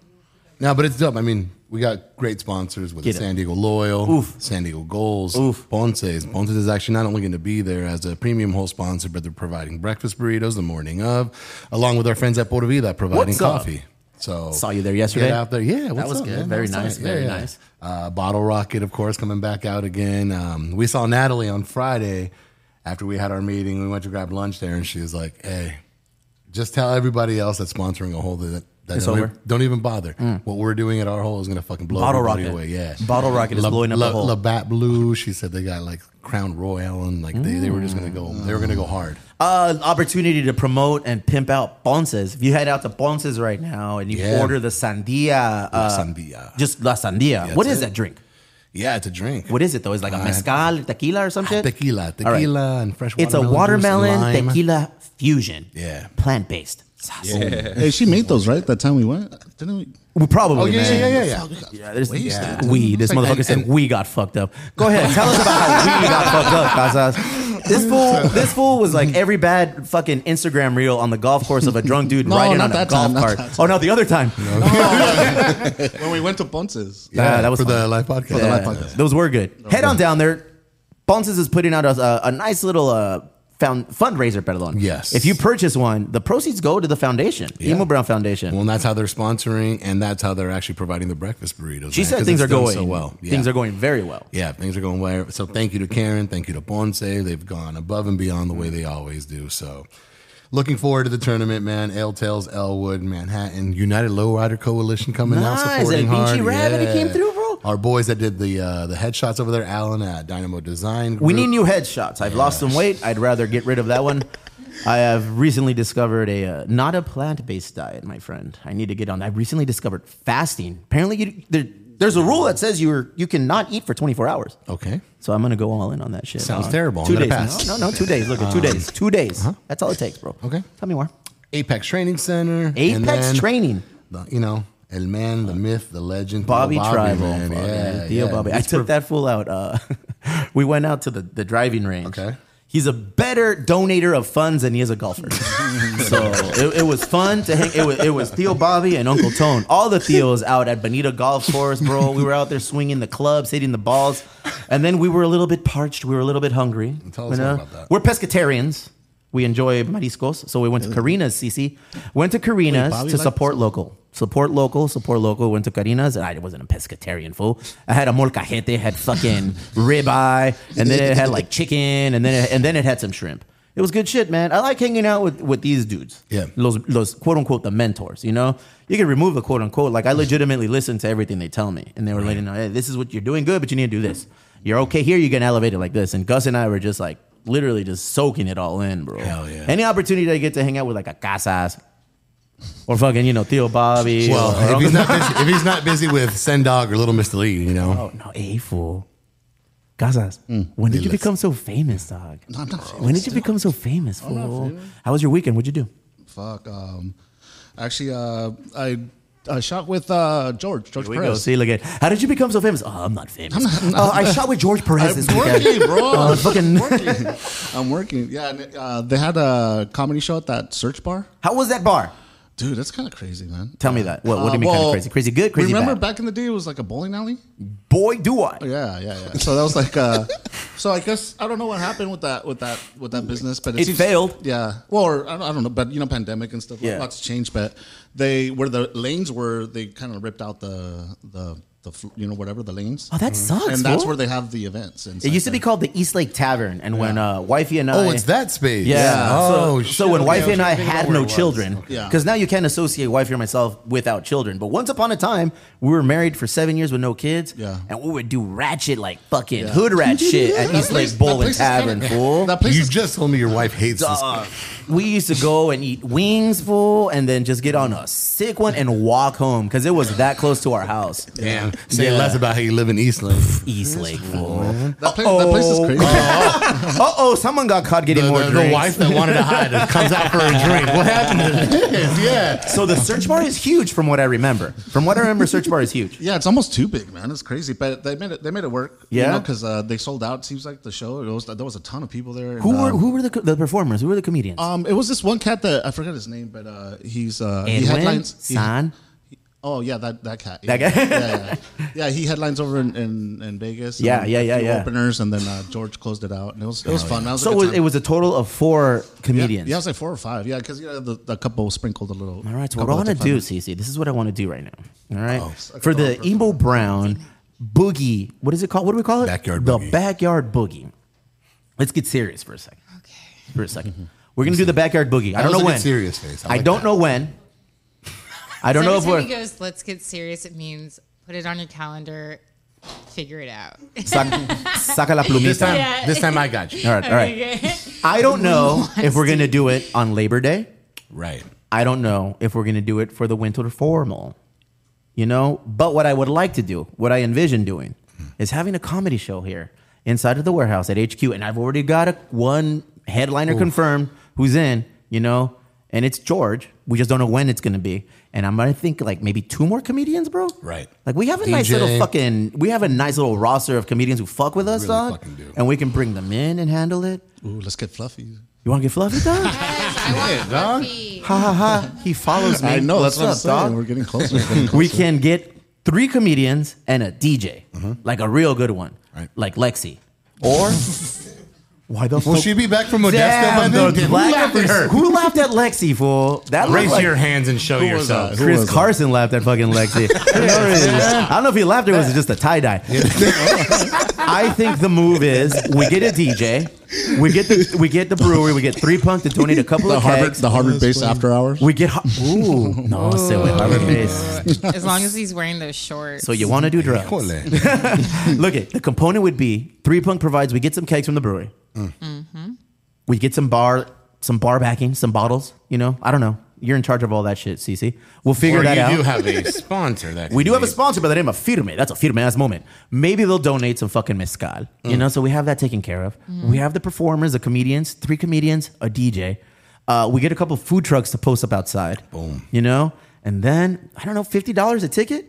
No, but it's dope. I mean, we got great sponsors with Get it. San Diego Loyal, Oof. San Diego Goals, Oof. Ponce's. Ponce's is actually not only going to be there as a premium whole sponsor, but they're providing breakfast burritos the morning of, along with our friends at Pura Vida providing What's up? coffee. So Saw you there yesterday. Get out there, yeah. What's was up, good. man? Very Outside. nice, very nice. Uh, Bottle Rocket, of course, coming back out again. Um, we saw Natalie on Friday after we had our meeting. We went to grab lunch there, and she was like, "Hey, just tell everybody else that's sponsoring a hole that That It's don't, over. Mm. don't even bother. What we're doing at our hole is gonna fucking blow Bottle rocket. away. Yeah, Bottle rocket is blowing up the hole. Labatt Blue. She said they got like Crown Royal and like they, they were just gonna go. They were gonna go hard. Uh, opportunity to promote and pimp out Ponce's. If you head out to Ponce's right now and you Yeah. order the sandia, uh, sandia. just la sandia. Yeah, what is it. that drink? Yeah, it's a drink. What is it though? Is it like a Uh, mezcal, tequila, or some shit? Tequila, All right. tequila, and fresh. It's a watermelon, watermelon juice, lime. tequila fusion. Yeah. plant based. Yeah. Hey, she made those right that time we went. Didn't we? We probably Oh, yeah, man. yeah, yeah, yeah. Fuck, we got Yeah, there's wasted. yeah. we. This like- motherfucker and- said and- we got fucked up. Go ahead, tell us about how we got fucked up, Casas. This fool, this fool was like every bad fucking Instagram reel on the golf course of a drunk dude No, riding not on a that golf time, cart. Oh no, the other time. when we went to Ponce's. Yeah, that was for fun. the live podcast. For the live podcast. Those were good. Head on down there. Ponce's is putting out a, a, a nice little uh, found, fundraiser, perdón. Yes. If you purchase one, the proceeds go to the foundation, Yeah. Emo Brown Foundation. Well, and that's how they're sponsoring, and that's how they're actually providing the breakfast burritos. she man, said things are going so well. Yeah. Things are going very well. Yeah, things are going well. So thank you to Karen. Thank you to Ponce. They've gone above and beyond the way they always do. So looking forward to the tournament, man. L Tails, Elwood, Manhattan, United Lowrider Coalition coming out supporting El hard. Rabbit, he came through. Our boys that did the uh, the headshots over there, Alan at Dynamo Design. We need new headshots. I've lost some weight. I'd rather get rid of that one. I have recently discovered a uh, not a plant based diet, my friend. I need to get on. I recently discovered fasting. Apparently, you, there, there's a rule that says you're you cannot eat for 24 hours. Okay. So I'm gonna go all in on that shit. Sounds Uh, terrible. I'm Two gonna days. pass. No, no, no, two days. Look at two days. Two days. That's all it takes, bro. Okay. Tell me more. Apex Training Center. and Apex then Training. The, you know, El Man, the myth, the legend, Bobby, Theo Tribal, man. fucking Yeah, Theo yeah. Bobby. I took that fool out. Uh, we went out to the, the driving range. Okay. He's a better donator of funds than he is a golfer. so it, it was fun to hang. It was, it was Theo Bobby and Uncle Tone. All the Theos out at Bonita Golf Course, bro. We were out there swinging the clubs, hitting the balls, and then we were a little bit parched. We were a little bit hungry. Tell us You know? about that. We're pescatarians. We enjoy mariscos, so we went to Karina's. Cece went to Karina's Bobby to support local. Support local, support local. Went to Karina's, and I wasn't a pescatarian fool. I had a molcajete, had fucking ribeye, and then it had like chicken, and then it, and then it had some shrimp. It was good shit, man. I like hanging out with, with these dudes. Yeah. Those, those quote unquote the mentors, you know? You can remove the quote unquote. Like I legitimately listen to everything they tell me. And they were letting me know, hey, this is what you're doing good, but you need to do this. You're okay here, you get elevated like this. And Gus and I were just like literally just soaking it all in, bro. Hell yeah. Any opportunity I get to hang out with like a Casas or fucking, you know, Theo Bobby. Well, or, if he's not busy, if he's not busy with Sen Dog or Little Mr. Lee, you know. Oh, no, a fool. Casas, when did you become so famous, dog? No, I'm not When did you become so famous, fool? famous. How was your weekend? What'd you do? Fuck. Um, actually, uh, I I shot with uh, George George Here we go. Perez. See, look at how did you become so famous? Oh, I'm not famous. oh, I shot with George Perez this I'm weekend. working, bro. Uh, fucking. I'm working. I'm working. Yeah, and, uh, they had a comedy show at that Search Bar. How was that bar? Dude, that's kind of crazy, man. Tell me that. What, what do you Uh, mean kind of crazy? Crazy good, crazy Remember bad? back in the day, it was like a bowling alley. Boy, do I. Yeah, yeah, yeah. So that was like, uh, so I guess I don't know what happened with that, with that, with that business, but It failed. Yeah, well, or, I, don't, I don't know, but you know, pandemic and stuff. Yeah. lots changed, but they where the lanes were, they kind of ripped out the the the you know whatever the lanes. Oh, that sucks, And that's fool. where they have the events. It used to be called the East Lake Tavern, and when uh, wifey and I, Oh, it's that space. Yeah. Oh, so, shit. so when Okay, wifey I and I trying to think had about where no was. children, Yeah. because now you can't associate wifey and myself without children. But once upon a time, we were married for seven years with no kids, Yeah. and we would do ratchet like fucking Yeah. hood rat shit at That East place- Lake that Bowl and place is kinda- Tavern, fool. That place You is just told me your wife hates this. Dog. We used to go and eat wings, full, and then just get on a sick one and walk home because it was that close to our house. Damn. Say Yeah. less about how you live in East Lake. East Lake, fool. that place, that place is crazy. Uh oh, someone got caught getting The, more the, the drinks. wife that wanted to hide it comes out for a drink. What happened to this? Yeah. So the search bar is huge, from what I remember. From what I remember, search bar is huge. Yeah, it's almost too big, man. It's crazy, but they made it. They made it work. Yeah? because uh, they sold out. Seems like the show. It was there was a ton of people there. and, Who were um, who were the, co- the performers? Who were the comedians? Um, it was this one cat that I forgot his name, but uh, he's uh, he Edwin, headlines. he- San. oh yeah, that that cat. That guy? yeah, yeah, yeah. He headlines over in, in, in Vegas. and Yeah, yeah, a yeah, few yeah. Openers, and then uh, George closed it out, and it was it was fun. That was a So it good was, time. it was a total of four comedians. yeah, it was like four or five. Yeah, because you know, the, the couple sprinkled a little. All right, so what I couple want to do, five Cece, this is what I want to do right now. All right, Oh. for the emo brown boogie, what is it called? What do we call it? Backyard boogie the boogie. backyard boogie. Let's get serious for a second. Okay, for a second, we're gonna do the backyard boogie. I don't was know a good when. serious face. I I, like don't that. know when. I don't know if Every time we're he goes, let's get serious. It means put it on your calendar, figure it out. sac- saca la This plumita. time, Yeah. this time I got you. All right, all right. I don't know if we're gonna do it on Labor Day. Right. I don't know if we're gonna do it for the winter formal. You know, but what I would like to do, what I envision doing, hmm. is having a comedy show here inside of the warehouse at HQ, and I've already got a one headliner confirmed who's in. You know, and it's George. We just don't know when it's gonna be. And I'm gonna think like maybe two more comedians, bro. Right. Like we have a nice DJ. little fucking, we have a nice little roster of comedians who fuck with us, Really dog, fucking do. and we can bring them in and handle it. Ooh, let's get fluffy. You want to get fluffy, dog? I want dog. fluffy. ha ha ha! He follows me. I know. What's that's what I'm saying. dog? We're getting closer. we're getting we can get three comedians and a DJ, mm-hmm. like a real good one, Right. like Lexi, or why the Will fuck? she be back from Modesto by Damn, then? the Who laughed at her? Who laughed at Lexi, fool? That Raise looked like your hands and show was yourself. that? Who Chris that? Carson laughed at fucking Lexi. I don't know if he laughed or was it just a tie dye. I think the move is we get a DJ, we get the we get the brewery, we get three punk to donate a couple the of Harvard, kegs. the Harvard based after hours. We get ho- ooh no, say with Harvard base. As long as he's wearing those shorts. So you want to do drugs? Look at the component would be three punk provides. We get some kegs from the brewery. We get some bar some bar backing, some bottles. You know, I don't know. You're in charge of all that shit, Cece. We'll figure Or that you out. do have a sponsor that We do have a sponsor by the name of Firme. That's a Firme ass moment. Maybe they'll donate some fucking mezcal. You Mm. know, so we have that taken care of. We have the performers, the comedians, three comedians, a DJ. Uh, we get a couple food trucks to post up outside. Boom. You know, and then I don't know, fifty dollars a ticket.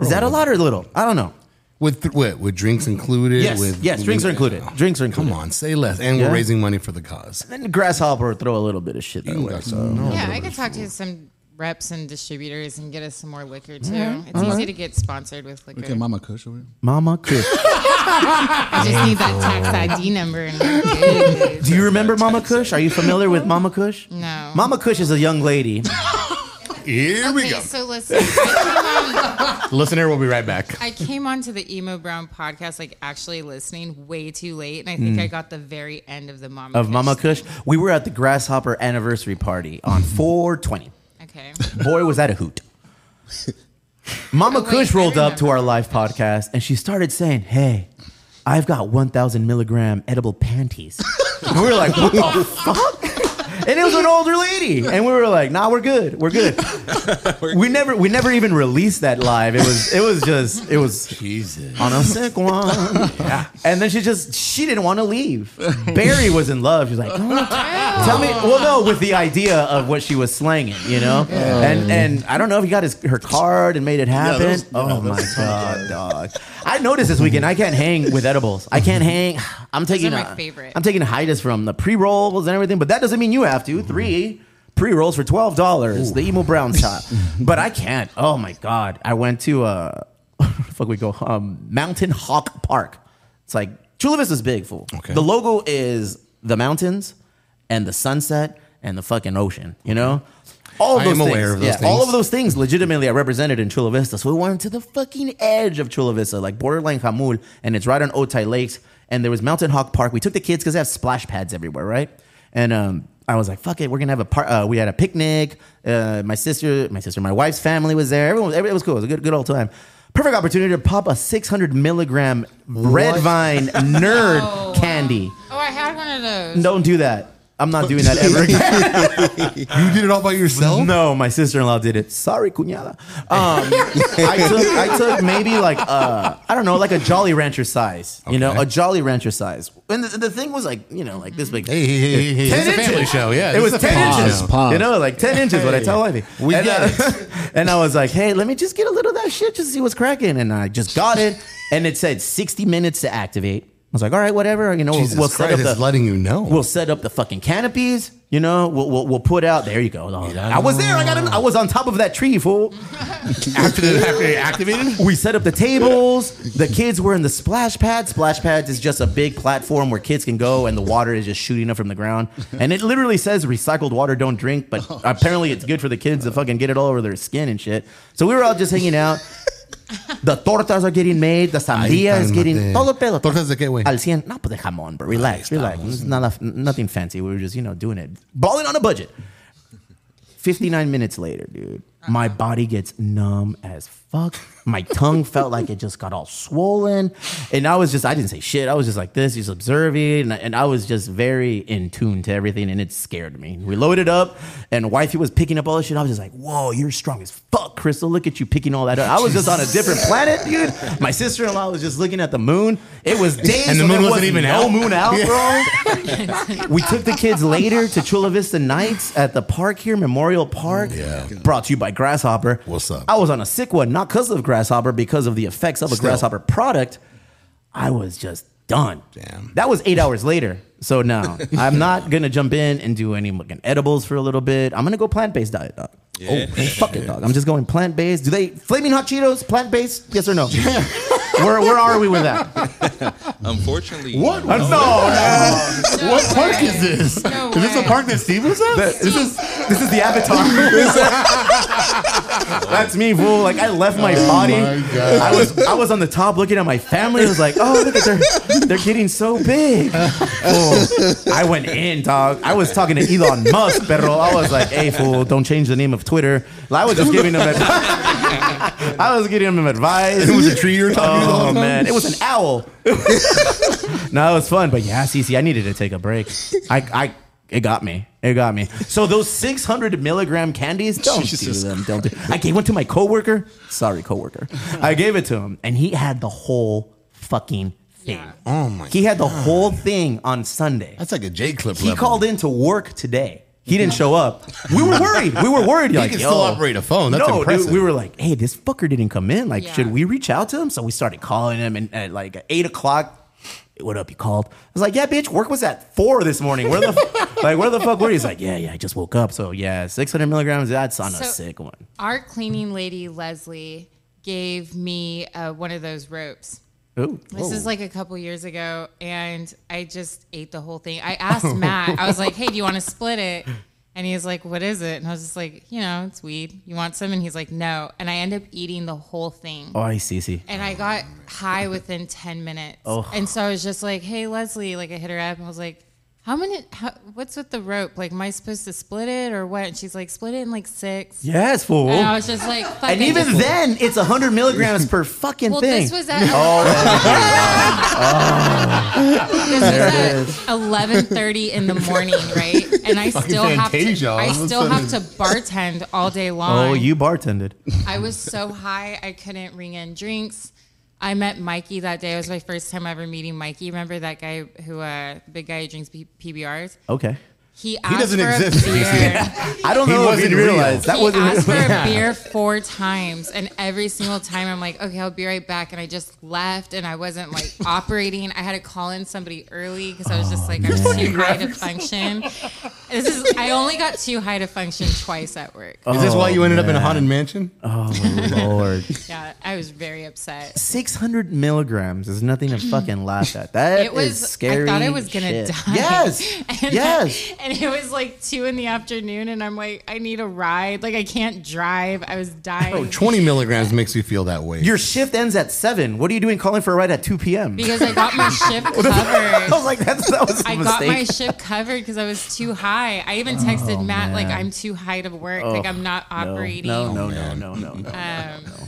Is that a lot or a little? I don't know. With th- with, with drinks included. Yes, with yes, drinks are included. Drinks are included. Come on, say less. And Yeah. we're raising money for the cause. And Then the grasshopper will throw a little bit of shit that You way. got So. some- yeah, I could talk to some reps and distributors and get us some more liquor too. Mm-hmm. It's easy to get sponsored with liquor. Okay, Mama Kush over here. Mama Kush. I just need that tax ID number. And. Do you remember Mama Kush? Are you familiar with Mama Kush? No. Mama Kush is a young lady. Here we Okay, go. so listen, I came, on, Listener, we'll be right back. I came onto the Emo Brown podcast like actually listening way too late, and I think I got the very end of the Mama Mm. of Kush Mama thing. Kush. We were at the Grasshopper anniversary party on 420. Okay. Boy, was that a hoot. Mama Oh, wait, Kush I rolled up to remember our live podcast and she started saying, Hey, I've got 1,000 milligram edible panties. and we were like, What the fuck? And it was an older lady, and we were like, "Nah, we're good, we're good." we never, we never even released that live. It was, it was just, it was Jesus. on a sick one. Yeah. And then she just she didn't want to leave. Barry was in love. She's like, mm, "Oh, tell me. Well, no, with the idea of what she was slanging, you know. And and I don't know if he got his her card and made it happen. there was- oh there my god, dog! I noticed this weekend I can't hang with edibles. I can't hang. I'm taking are a- my favorite. I'm taking hiatus from the pre rolls and everything, but that doesn't mean you have to. Three pre rolls for twelve dollars. The emo brown shop, but I can't. Oh my god! I went to uh, fuck we go um, Mountain Hawk Park. It's like Chula Vista's big fool. Okay. The logo is the mountains and the sunset and the fucking ocean. You know. All of I those am things. aware of those yeah, all of those things legitimately are represented in Chula Vista. So we went to the fucking edge of Chula Vista, like borderline Jamul, and it's right on Otay Lakes. And there was Mountain Hawk Park. We took the kids because they have splash pads everywhere, right? And um, I was like, "Fuck it, we're gonna have a par- uh, We had a picnic. Uh, my sister, my sister, my wife's family was there. Everyone, every- it was cool. It was a good, good old time. Perfect opportunity to pop a 600 milligram red What? vine nerd candy. Oh, I had one of those. Don't do that. I'm not doing that ever again. You did it all by yourself? No, my sister in law did it. Sorry, cuñada. Um, I took I took maybe like uh I don't know like a Jolly Rancher size. You know, a Jolly Rancher size. And the, the thing was like you know like this big. Hey, hey, hey, hey, hey. 10 It's a family show. Yeah, it was ten family inches. Pause. You know, like ten inches. What I tell Ivy. We and, get uh, and I was like, hey, let me just get a little of that shit just to see what's cracking. And I just got it, and it said sixty minutes to activate. I was like, all right, whatever. You know, we'll, Jesus we'll set Christ, up it's the letting you know. We'll set up the fucking canopies. You know, we'll, we'll, we'll put out. There you go. I was there. I got. An, I was on top of that tree, fool. after, the, after it activated? We set up the tables. The kids were in the splash pad. Splash pads is just a big platform where kids can go, and the water is just shooting up from the ground. And it literally says recycled water, don't drink. But oh, apparently, it's good for the kids to fucking get it all over their skin and shit. So we were all just hanging out. The tortas are getting made. The sandía is getting todo pedo. ¿Tortas de qué, güey? Al cien. No, pues de jamón, but relax, relax. It's not, nothing fancy. We were just, you know, doing it. Balling on a budget. 59 minutes later, dude. My body gets numb as fuck. My tongue felt like it just got all swollen. And I was just, I didn't say shit. I was just like this, just observing. And I, and I was just very in tune to everything. And it scared me. We loaded up and wifey was picking up all this shit. I was just like, whoa, you're strong as fuck, Crystal. Look at you picking all that up. I was just on a different planet, dude. My sister in law was just looking at the moon. It was days And the moon wasn't was even no out? moon out, bro. we took the kids later to Chula Vista Nights at the park here, Memorial Park. Yeah. Brought to you by Grasshopper. What's up? I was on a sick one, not because of Grasshopper, because of the effects of a Still. Grasshopper product. I was just done. Damn. That was eight hours later. So no, I'm not gonna jump in and do any fucking edibles for a little bit. I'm gonna go plant based diet, dog. Yeah. Oh, fuck it, dog. I'm just going plant based. Do they flaming hot Cheetos plant based? Yes or no? where where are we with that? Unfortunately, What? No, No, no. What park is this? No is this a park that Steve was at? This is this is the avatar. That's me, fool. Like I left my oh body. my God. I was I was on the top looking at my family. I was like, oh look at they're they're getting so big. Fool. I went in, dog. I was talking to Elon Musk, pero I was like, hey fool, don't change the name of Twitter. I was just giving him advice. I was giving him advice. It was a tree you were talking the Oh man, it was an owl. no, it was fun, but yeah, Cece, I needed to take a break. I, I, it got me. It got me. So those 600 milligram candies, don't Jesus do them. Don't do. I gave one to my coworker. Sorry, coworker. I gave it to him, and he had the whole fucking. Yeah. Oh my! He had the whole thing on Sunday. That's like a J clip. He called in to work today. He didn't show up. We were worried. We were worried. He like, can yo. still operate a phone. That's no, impressive. Dude, we were like, hey, this fucker didn't come in. Like, Yeah. should we reach out to him? So we started calling him, and at like eight o'clock, what up? He called. I was like, yeah, bitch, work was at four this morning. Where the f- like, where the fuck were you? He's like, yeah, yeah, I just woke up. So yeah, six hundred milligrams. That's on a So- sick one. Our cleaning lady Leslie gave me uh, one of those ropes. Ooh, This is like a couple years ago, and I just ate the whole thing. I asked Matt, I was like, "Hey, do you want to split it?" And he was like, "What is it?" And I was just like, "You know, it's weed. You want some?" And he's like, "No." And I end up eating the whole thing. oh, I see, see. And I got high within 10 minutes. Oh. And so I was just like, hey, Leslie, like I hit her up and I was like, how many, how, what's with the rope? Like, am I supposed to split it or what? And she's like, split it in like six. Yes, fool. And I was just like, fuck And even just- then, it's hundred milligrams per fucking well, thing. Oh. this was at, Oh, this was at 11.30 in the morning, right? And I still have to, Fantasia. I of a still have to bartend all day oh, long. oh, you bartended. I was so high I couldn't ring in drinks. I met Mikey that day. It was my first time ever meeting Mikey. Remember that guy who, uh, big guy who drinks P- PBRs? Okay. He asked doesn't for exist, a beer. I don't He know if wasn't you real. that he wasn't. asked for Yeah. a beer four times, and every single time I'm like, "Okay, I'll be right back," and I just left, and I wasn't like operating. I had to call in somebody early because I was just oh, like, I'm too high to function. This is I only got too high to function twice at work. Is this why you oh, ended up in a haunted mansion? Oh my lord. Yeah, I was very upset. 600 milligrams is nothing to fucking laugh at. That It was. is scary. I thought I was gonna shit. die. Yes. And, uh, yes. And it was like two in the afternoon, and I'm like, I need a ride. Like I can't drive. I was dying. Oh, 20 milligrams makes you feel that way. Your shift ends at 7. What are you doing calling for a ride at 2 p.m.? because I got my shift covered. I was like, that's, that was a I got my shift covered because I was too high. I even texted Oh, Matt like. I'm too high to work. like I'm not No, operating. No, no, no, no, no, no. Um,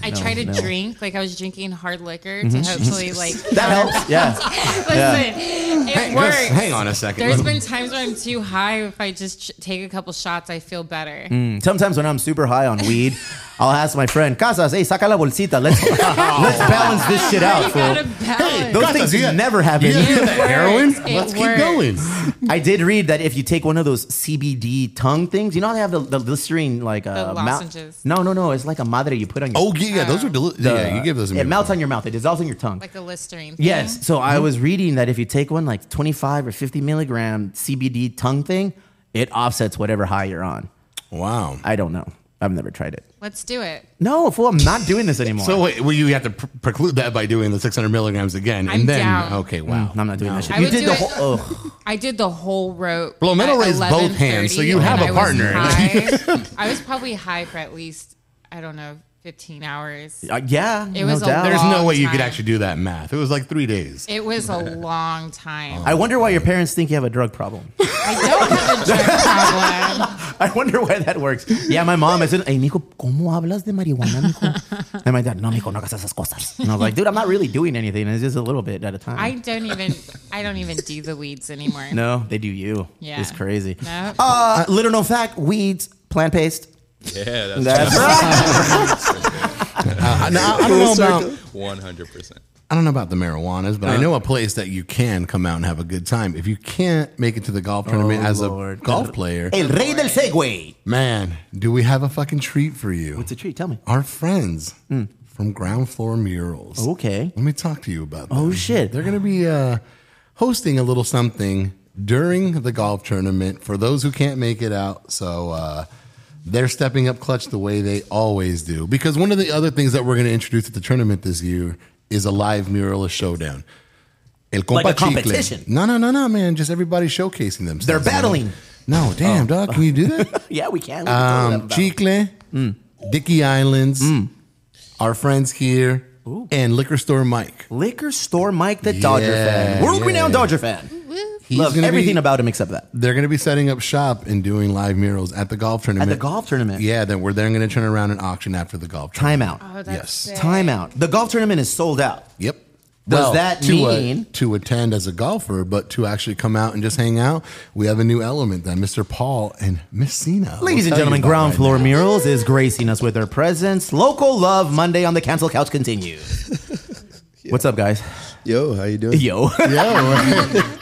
I no, tried to no. Mm-hmm. drink like I was drinking hard liquor to hopefully like. That helps. Yeah. Listen, it Hang- works. hang on a second. There's been times where I'm too high. If I just take a couple shots, I feel better. Mm, Sometimes when I'm super high on weed, I'll ask my friend, Casas, hey, saca la bolsita. Let's, let's balance this shit out, You gotta balance. Those Casas, things you got- never happen. You got It the heroin? It Let's keep works. going. I did read that if you take one of those CBD tongue things, you know how they have the, the Listerine like uh, The mouth- lozenges. No, no, no. It's like a madre you put on your. Oh, yeah, yeah, those are deli- the- Yeah, you give those to me. It melts on your mouth. It dissolves in your tongue. Like a Listerine. thing. Yes. So I was reading that if you take one like 25 or 50 milligram CBD tongue thing, it offsets whatever high you're on. Wow. I don't know. I've never tried it. Let's do it. No, fool, I'm not doing this anymore. So wait, well, you have to pr- preclude that by doing the 600 milligrams again, and I'm then down. okay, wow. Mm, I'm not doing that shit. I You would did do the it- whole. Ugh. I did the whole rope. Blometo at raised both hands, so you have and a I was partner. high. I was probably high for at least I don't know 15 hours. Uh, yeah, It no was a doubt. There's no long way you could time. actually do that math. It was like three days. It was a long time. I wonder why your parents think you have a drug problem. I don't have a drug problem. I wonder why that works. Yeah, my mom is, hey, mijo, ¿cómo hablas de marihuana, mijo? And my dad, no, mijo, no hagas esas cosas. And I was like, dude, I'm not really doing anything. It's just a little bit at a time. I don't even. I don't even do the weeds anymore. no, they do you. Yeah. It's crazy. No. Uh, little known fact, weeds, plant paste. Yeah, that's, That's right. Uh, now, I don't know about one hundred percent. I don't know about the marijuanas, but I know a place that you can come out and have a good time. If you can't make it to the golf tournament as a golf player, El rey del Segway. man, do we have a fucking treat for you? What's a treat? Tell me. Our friends from Ground Floor Murals. Okay. Let me talk to you about them. Oh, shit. They're going to be uh, hosting a little something during the golf tournament for those who can't make it out. So uh, they're stepping up clutch the way they always do. Because one of the other things that we're going to introduce at the tournament this year is a live mural muralist showdown. El Like Compa Chicle. competition. No, no, no, no, man. Just everybody showcasing themselves. They're battling. No, damn, dog. Can you do that? Yeah, we can. We can um, totally have a battle. Chicle, Dickey Islands, our friends here, and Liquor Store Mike. Liquor Store Mike, the Dodger fan. World renowned yeah. Dodger fan. He's Love gonna everything be- about him except that. They're going to be setting up shop and doing live murals at the golf tournament. At the golf tournament. Yeah, then we're then going to turn around and auction after the golf tournament. Timeout. Oh, Yes. sick. Timeout. The golf tournament is sold out. Yep. Does that to, mean- to attend as a golfer, but to actually come out and just hang out? We have a new element that Mr. Paul and Miss Cena. Ladies and gentlemen, Ground right Floor now. Murals is gracing us with their presence. Local love Monday on the Cancel Couch continues. What's up, guys? Yo, how you doing? Yo.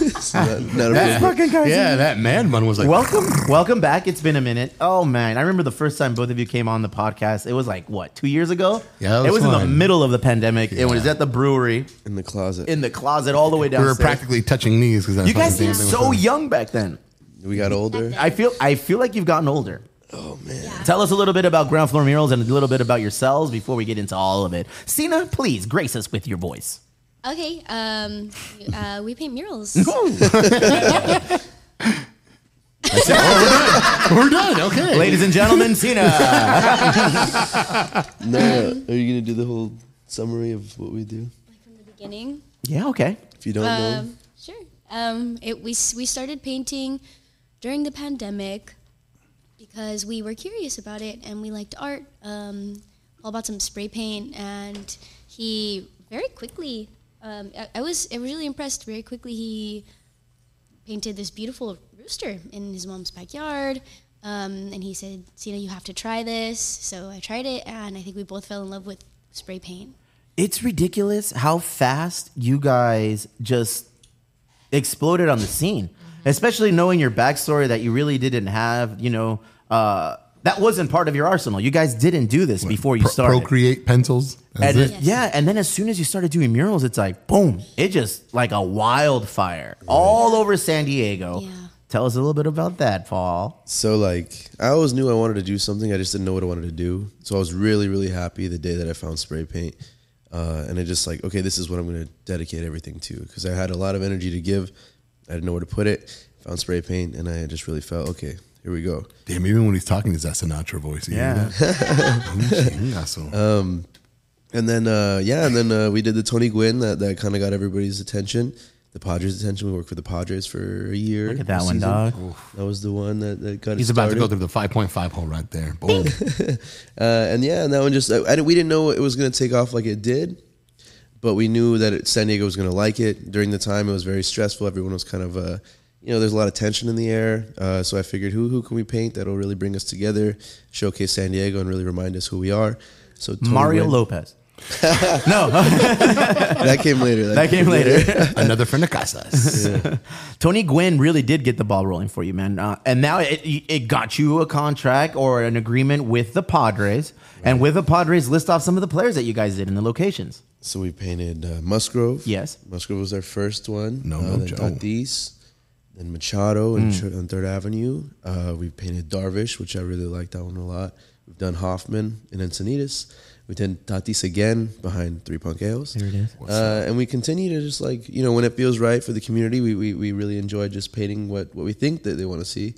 Not, not a That's real- fucking crazy. Yeah, that man bun was like, Welcome, welcome back. It's been a minute. Oh man, I remember the first time both of you came on the podcast. It was like what, two years ago? Yeah, it it was was in the fun. middle of the pandemic. It was at the brewery in the closet. in the closet all the way down. we were practically touching knees because you guys seemed so young back then. we got older. I feel, I feel like you've gotten older. Oh man. Tell us a little bit about Ground Floor Murals and a little bit about yourselves before we get into all of it. Cena, please grace us with your voice. Okay, um, uh, we paint murals. We're done. We're done. Okay. Ladies and gentlemen, Cena. No, are you gonna do the whole summary of what we do? Like From the beginning. yeah, okay. If you don't know, Um, sure. Um, it, we, s- we started painting during the pandemic because we were curious about it and we liked art. Um, all about some spray paint, and he very quickly. Um, I, I was I was really impressed. Very quickly, he painted this beautiful rooster in his mom's backyard. Um, and he said, "Cena, you have to try this." So I tried it, and I think we both fell in love with spray paint. It's ridiculous how fast you guys just exploded on the scene, especially knowing your backstory that you really didn't have, you know, uh, that wasn't part of your arsenal. You guys didn't do this before you Pro- started. Procreate pencils. That's And it. yeah, and then as soon as you started doing murals, it's like boom, it just like a wildfire all over San Diego. Yeah. Tell us a little bit about that, Paul. so like I always knew I wanted to do something. I just didn't know what I wanted to do. So I was really, really happy the day that I found spray paint, uh, and I just like, okay, this is what I'm going to dedicate everything to because I had a lot of energy to give. I didn't know where to put it. Found spray paint, and I just really felt okay. Here we go. Damn, even when he's talking, he's that Sinatra voice. You Yeah. hear that? Mm. Um, and then uh, yeah, and then uh, we did the Tony Gwynn that, that kind of got everybody's attention. The Padres' attention. We worked for the Padres for a year. Look at that one, season. dog. That was the one that, that got. He's it about to go through the 5.5 hole right there. Boom. Uh, and yeah, and that one just I, I didn't- we didn't know it was going to take off like it did, but we knew that it, San Diego was going to like it. During the time, it was very stressful. Everyone was kind of, uh, you know, there's a lot of tension in the air. Uh, so I figured, who who can we paint that'll really bring us together, showcase San Diego, and really remind us who we are. So Tony Mario Gwynn- Lopez. no, that came later. that came later. Another friend of Casas. Tony Gwynn really did get the ball rolling for you, man. Uh, and now it, it got you a contract or an agreement with the Padres. And with the Padres, list off some of the players that you guys did in the locations. So we painted uh, Musgrove. Yes. Musgrove was our first one. No, uh, no then Joe. Tatis, then Machado and on Third Avenue. Uh, we painted Darvish, which I really liked that one a lot. We've done Hoffman and Encinitas. We did Tatis again behind Three Punk Ales. There it is. Uh, and we continue to just like, you know, when it feels right for the community, we, we, we really enjoy just painting what, what we think that they want to see.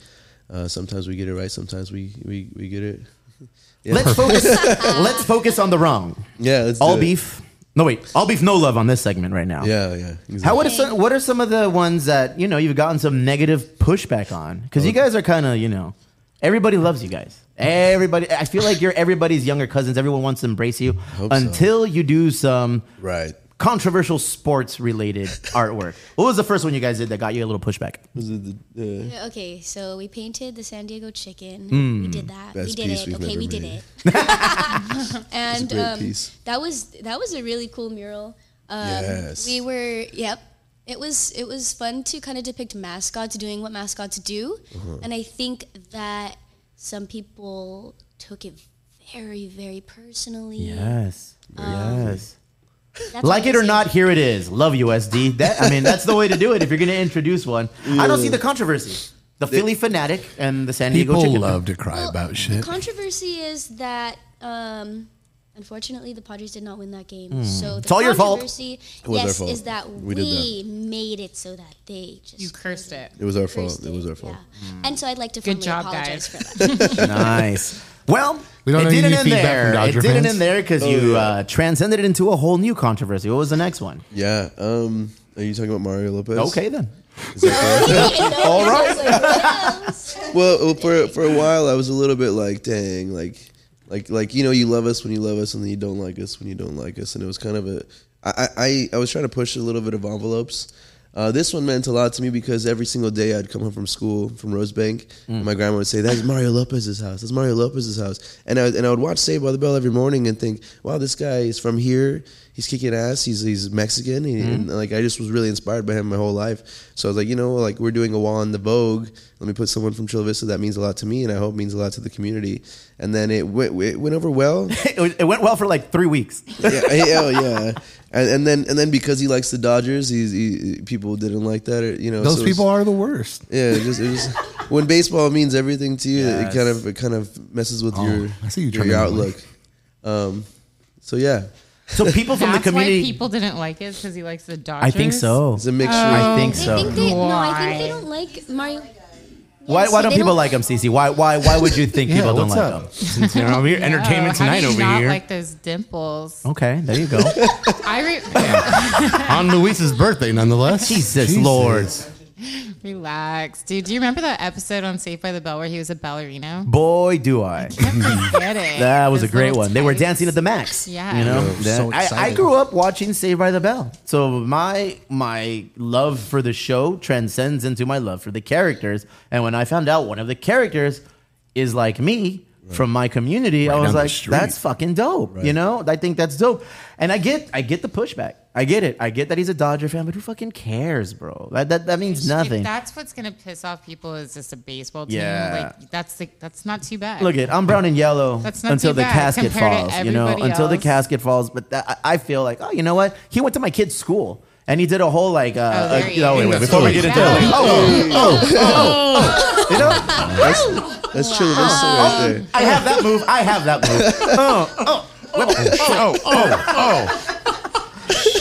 Uh, sometimes we get it right, sometimes we, we, we get it Let's focus. let's focus on the wrong. Yeah, let's all do it. beef. No wait, all beef, no love on this segment right now. Yeah, yeah. exactly. How what are some what are some of the ones that you know you've gotten some negative pushback on? Because you guys are kind of you know everybody loves you guys. Everybody, I feel like you're everybody's younger cousins. Everyone wants to embrace you Hope so. until you do some right controversial sports related artwork. What was the first one you guys did that got you a little pushback? Was it the, the Yeah, Okay, so we painted the San Diego chicken. Mm. We did that. Best we did piece it. we've Okay, ever we did made. it. and great um, piece. that was that was a really cool mural. Um, Yes. We were yep. It was it was fun to kind of depict mascots doing what mascots do, Uh-huh. and I think that some people took it very very personally. Yes, yes. That's Like it or not, here it is. Love USD. That I mean, that's the way to do it if you're going to introduce one. I don't see the controversy. The Philly fanatic and the San Diego People chicken. love to cry Well, about The shit. controversy is that, um, unfortunately, the Padres did not win that game. Hmm. So the It's all your fault. controversy, It was our yes, fault. is that We we, did made it so that they just You cursed it. It was our fault. cursed It was our fault. Yeah. And so I'd like to Good formally job, apologize guys. for that. nice. Well, We don't it didn't any end there. from Dodger it didn't fans? end there because Oh, you yeah. uh, transcended it into a whole new controversy. What was the next one? Yeah. Um, are you talking about Mario Lopez? Okay, then. Is that fair? All well, well, for for a while, I was a little bit like, dang, like, like, like you know, you love us when you love us, and then you don't like us when you don't like us, and it was kind of a. I I, I was trying to push a little bit of envelopes. Uh, this one meant a lot to me because every single day I'd come home from school from Rosebank, and my grandma would say, "That's Mario Lopez's house. That's Mario Lopez's house." And I and I would watch Saved by the Bell every morning and think, "Wow, this guy is from here. He's kicking ass. He's he's Mexican." And, and, like I just was really inspired by him my whole life. So I was like, you know, like we're doing a wall in the Vogue. Let me put someone from Chula Vista that means a lot to me, and I hope means a lot to the community. And then it went it went over well. it, went well for like three weeks. yeah, yeah, yeah. And, and then and then because he likes the Dodgers, he's, he people didn't like that. Or, you know, Those so it's- people are the worst. Yeah, it just, it just when baseball means everything to you, Yes. it kind of it kind of messes with Oh, your I see you your, turning away. outlook. Um, so yeah, So people from That's the community. why people didn't like it because he likes the Dodgers. I think so. it's a mixture. I think They so. think they, no, I think they don't like Mario. Why, why don't people like him, Cece? Why why why would you think Yeah, people don't what's like up? him? Since you're over here, entertainment Oh, how tonight do you over not here. like those dimples. Okay, there you go. I re- on Luis's birthday, nonetheless. Jesus, Lord. relax, dude. Do you remember that episode on Saved by the Bell where he was a ballerina? Boy, do I. Get it? That was a great little one. They were tights. dancing at the max. Yeah. you know. Yeah, so I, I excited. grew up watching Saved by the Bell, so my my love for the show transcends into my love for the characters. And when I found out one of the characters is like me from my community, I was down the like, street. "That's fucking dope." You know, I think that's dope. And I get I get the pushback. I get it. I get that he's a Dodger fan, but who fucking cares, bro? That that, that means nothing. If that's what's gonna piss off people is just a baseball team. Yeah. Like that's the, that's not too bad. Look it, I'm brown and yellow That's not until too the bad casket compared to falls. You know, everybody until the casket falls. But that, I I feel like, oh, you know what? He went to my kid's school. And he did a whole like, uh, Oh, there uh, no, wait, is. wait, before we get into it, like, Yeah. oh, oh, oh, you know, that's Chula Vista right there. I have that move. I have that move. Oh, oh, oh, oh, oh.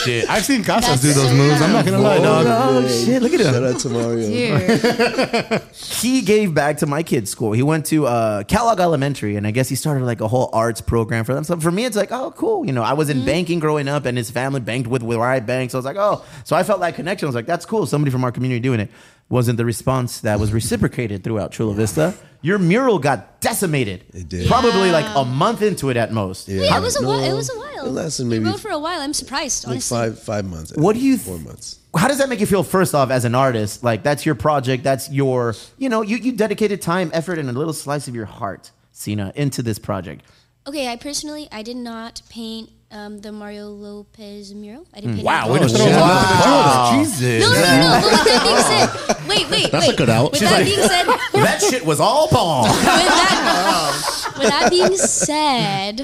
Shit. I've seen Casas do those moves. I'm not going to lie, dog. oh, shit! Look at him. Shout out to Mario. He gave back to my kid's school. He went to uh, Kellogg Elementary, and I guess he started like a whole arts program for them. So for me, it's like, oh, cool. You know, I was in banking growing up, and his family banked with where I banked. So I was like, oh, so I felt that connection. I was like, that's cool. Somebody from our community doing it. Wasn't the response that was reciprocated throughout Chula Vista? Your mural got decimated. It did. Probably like a month into it at most. Yeah, it was a No, while. It was a while. it lasted We maybe rode for a while. I'm surprised, like honestly. five five months. What do you four months? How does that make you feel? First off, as an artist, like that's your project, that's your, you know, you, you dedicated time, effort, and a little slice of your heart, Cena, into this project. Okay, I personally, I did not paint um, the Mario Lopez mural. I didn't paint Hmm. Wow, it. way to throw Shout one out to the Wow. Jesus. No, no, no, no. But with that being said, wait, wait, That's a good out. With She's that like- being said, with that shit was all palm. that, with that being said,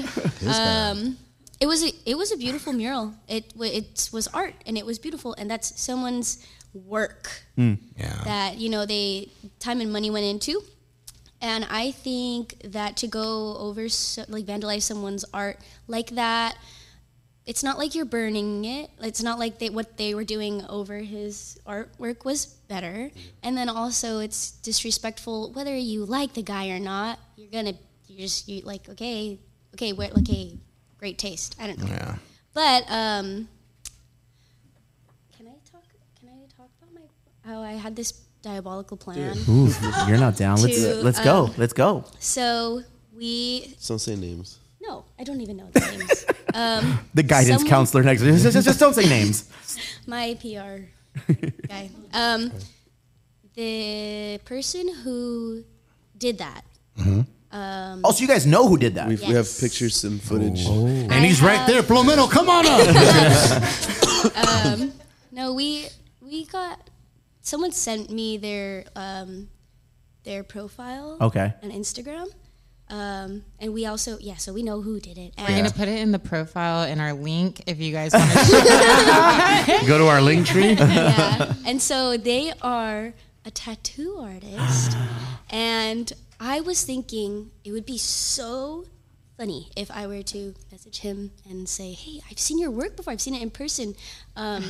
um, it was a, it was a beautiful mural. It it was art and it was beautiful, and that's someone's work Yeah. that you know they time and money went into. And I think that to go over so, like vandalize someone's art like that, it's not like you're burning it. It's not like they, what they were doing over his artwork was better. And then also it's disrespectful whether you like the guy or not. You're gonna you're just You're like okay, okay, where okay, great taste. I don't know. Yeah. But um, can I talk? Can I talk about my how I had this diabolical plan? Ooh, you're not down. Let's let's go. um, Let's go. So we don't say names. No, I don't even know the names. Um, The guidance someone- counselor next. Just, just, just don't say names. my PR guy. Um, the person who did that. Um, Oh, so you guys know who did that? We've, We have Yes. pictures and footage. And he's right there. Plomeno, come on up. um, no, we we got someone sent me their um, their profile. Okay. On Instagram. Um, and we also yeah, so we know who did it. We're gonna put it in the profile in our link if you guys want to. Go to our link tree. yeah. And so they are a tattoo artist. and I was thinking it would be so funny if I were to message him and say, "Hey, I've seen your work before. I've seen it in person. Um,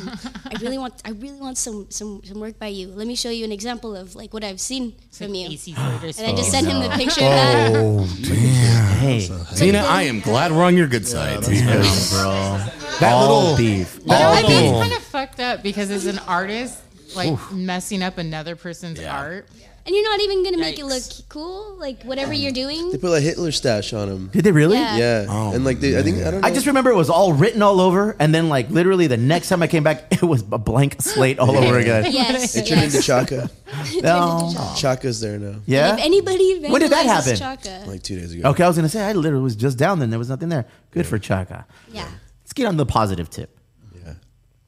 I really want, I really want some, some, some work by you. Let me show you an example of like what I've seen from you." AC And I just face. sent him the picture of that. Oh, damn. Hey, Tina, I am glad we're on your good side. Tina. bro. That All little beef. You know, All I mean, little- it's kind of fucked up because as an artist, like messing up another person's art. And you're not even gonna make it look cool, like whatever you're doing. They put a Hitler stash on him. Did they really? Yeah. Yeah, Oh, and like they, I think I don't know. I just remember it was all written all over, and then like literally the next time I came back, it was a blank slate all over again. Yes. it turned yes. into Chaka. No. Chaka's there now. Yeah. If anybody When did that vandalizes happen? Chaka, Like two days ago. Okay, I was gonna say I literally was just down then. There was nothing there. Good for Chaka. yeah. Let's get on the positive tip. Yeah.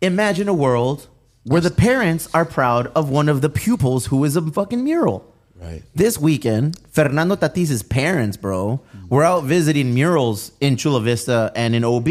Imagine a world where the parents are proud of one of the pupils who is a fucking mural. Right. This weekend, Fernando Tatis's parents, bro, were out visiting murals in Chula Vista and in OB.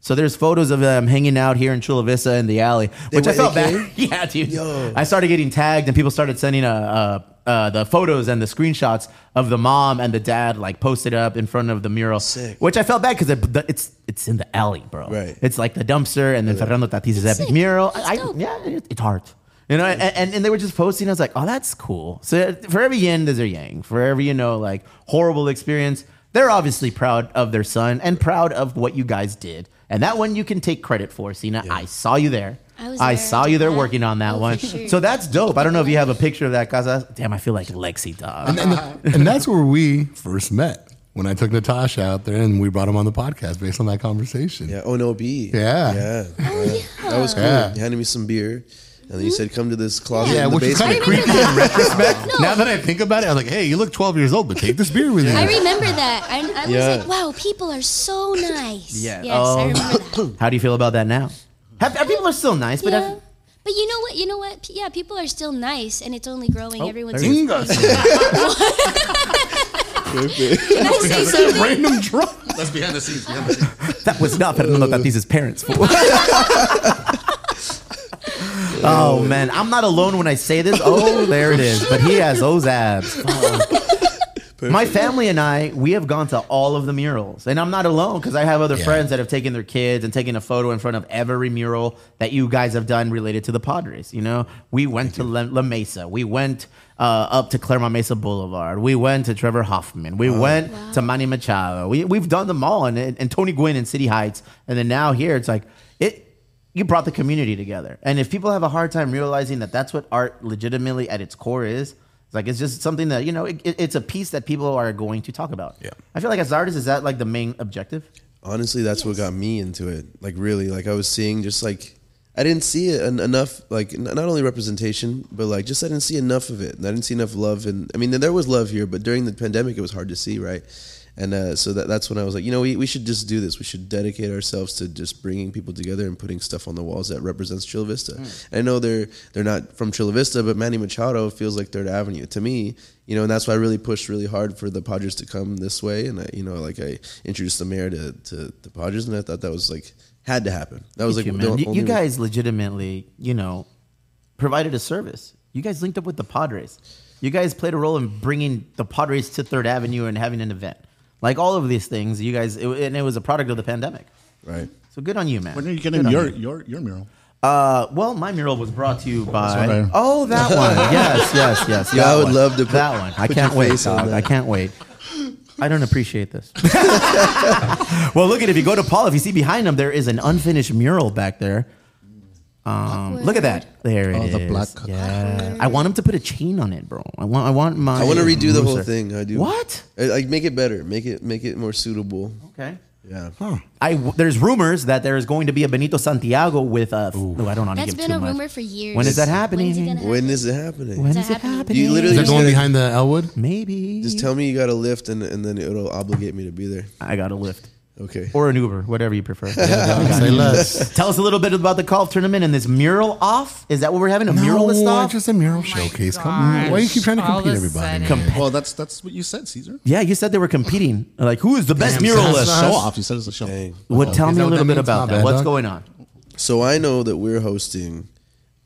So there's photos of them hanging out here in Chula Vista in the alley, which I felt bad. yeah, dude. Yo. I started getting tagged, and people started sending uh, uh, the photos and the screenshots of the mom and the dad like posted up in front of the mural, Sick. which I felt bad because it, it's it's in the alley, bro. Right. It's like the dumpster, and then Fernando Tatis's epic sick. mural. That's I, yeah, it, it's hard. You know, and, and, and they were just posting. I was like, oh, that's cool. So for every yin, there's a yang. For every, you know, like horrible experience, they're obviously proud of their son and proud of what you guys did. And that one you can take credit for, Cena. I saw you there. I was I saw you there Yeah. working on that Oh, for one. sure. So that's dope. I don't know if you have a picture of that, Casa. Damn, I feel like Lexi, dog. and, and, and that's where we first met when I took Natasha out there and we brought him on the podcast based on that conversation. Yeah. Oh no, B. Yeah. Yeah. Oh, yeah. That was cool. Yeah. You handed me some beer, and then you said, "Come to this closet Yeah, in the which is basement." kind of creepy in retrospect. Now that I think about it, I was like, hey, you look 12 years old, but take this beer with you. I remember that. I, I was Yeah. like, wow, people are so nice. Yeah. Yes, Oh. I um, remember that. How do you feel about that now? Have, have people are still nice, but yeah. have, But you know what? You know what? P- Yeah, people are still nice, and it's only growing. Oh, Everyone's. there you Can Perfect. I say something? Random drunk. That's behind the scenes. Behind the scenes. that was not Fernando Tatis's parents' fault. oh man, I'm not alone when I say this. Oh, there it is. But he has those abs. Fuck. My family and I, we have gone to all of the murals, and I'm not alone because I have other Yeah. friends that have taken their kids and taken a photo in front of every mural that you guys have done related to the Padres. You know, we went to La, La Mesa, we went uh, up to Clairemont Mesa Boulevard, we went to Trevor Hoffman, we went to Manny Machado. We we've done them all, and, and Tony Gwynn in City Heights, and then now here it's like it. You brought the community together, and if people have a hard time realizing that that's what art legitimately at its core is, it's like it's just something that you know it, it- it's a piece that people are going to talk about. Yeah. I feel like as artists, is that like the main objective? Honestly, that's what got me into it. Like really, like I was seeing just like I didn't see it en- enough. Like n- not only representation, but like just I didn't see enough of it. I didn't see enough love, and I mean there was love here, but during the pandemic, it was hard to see, right? And uh, so that, that's when I was like, you know, we, we should just do this. We should dedicate ourselves to just bringing people together and putting stuff on the walls that represents Chula Vista. I know they're they're not from Chula Vista, but Manny Machado feels like Third Avenue to me. You know, and that's why I really pushed really hard for the Padres to come this way. And I, you know, like I introduced the mayor to, to the Padres, and I thought that was like had to happen. That was like you, man. You- you guys legitimately, you know, provided a service. You guys linked up with the Padres. You guys played a role in bringing the Padres to Third Avenue and having an event. Like all of these things, you guys, it, and it was a product of the pandemic. right. So good on you, man. When are you Good getting on your, you. your your mural? Uh, well, my mural was brought to you by. what I- oh, that one. yes, yes, yes. Yeah, that I would one. love to put- that one. I put can't your wait. face on dog. that. I can't wait. I don't appreciate this. well, look at if you go to Paul, if you see behind him, there is an unfinished mural back there. Um, look at that. There it Oh, is. the black- Yeah. I want him to put a chain on it, bro. I want. I want my. I want to redo the whole rooster. thing. I do. What? I, like make it better. Make it make it more suitable. Okay. Yeah. I there's rumors that there is going to be a Benito Santiago with a. Oh, I don't want to That's give been too a much. rumor for years. When is that happening? When's it gonna When is it happening? When Is is it happening? happening? You literally Is that just going gotta- behind the Elwood? Maybe. Just tell me you got a lift, and and then it'll obligate me to be there. I got a lift. Okay. Or an Uber, whatever you prefer. Say less. Tell us a little bit about the golf tournament and this mural off. Is that what we're having? A muralist No, off? just a mural oh showcase. Come on. Why do you keep trying to All compete of a everybody? sudden. man? Well, that's that's what you said, Caesar. Yeah, you said they were competing. Like, who is the best Damn, muralist? son. Show off. You said it's a show. Dang. Oh. What? Tell me a little bit about that. bad, What's dog. going on? So I know that we're hosting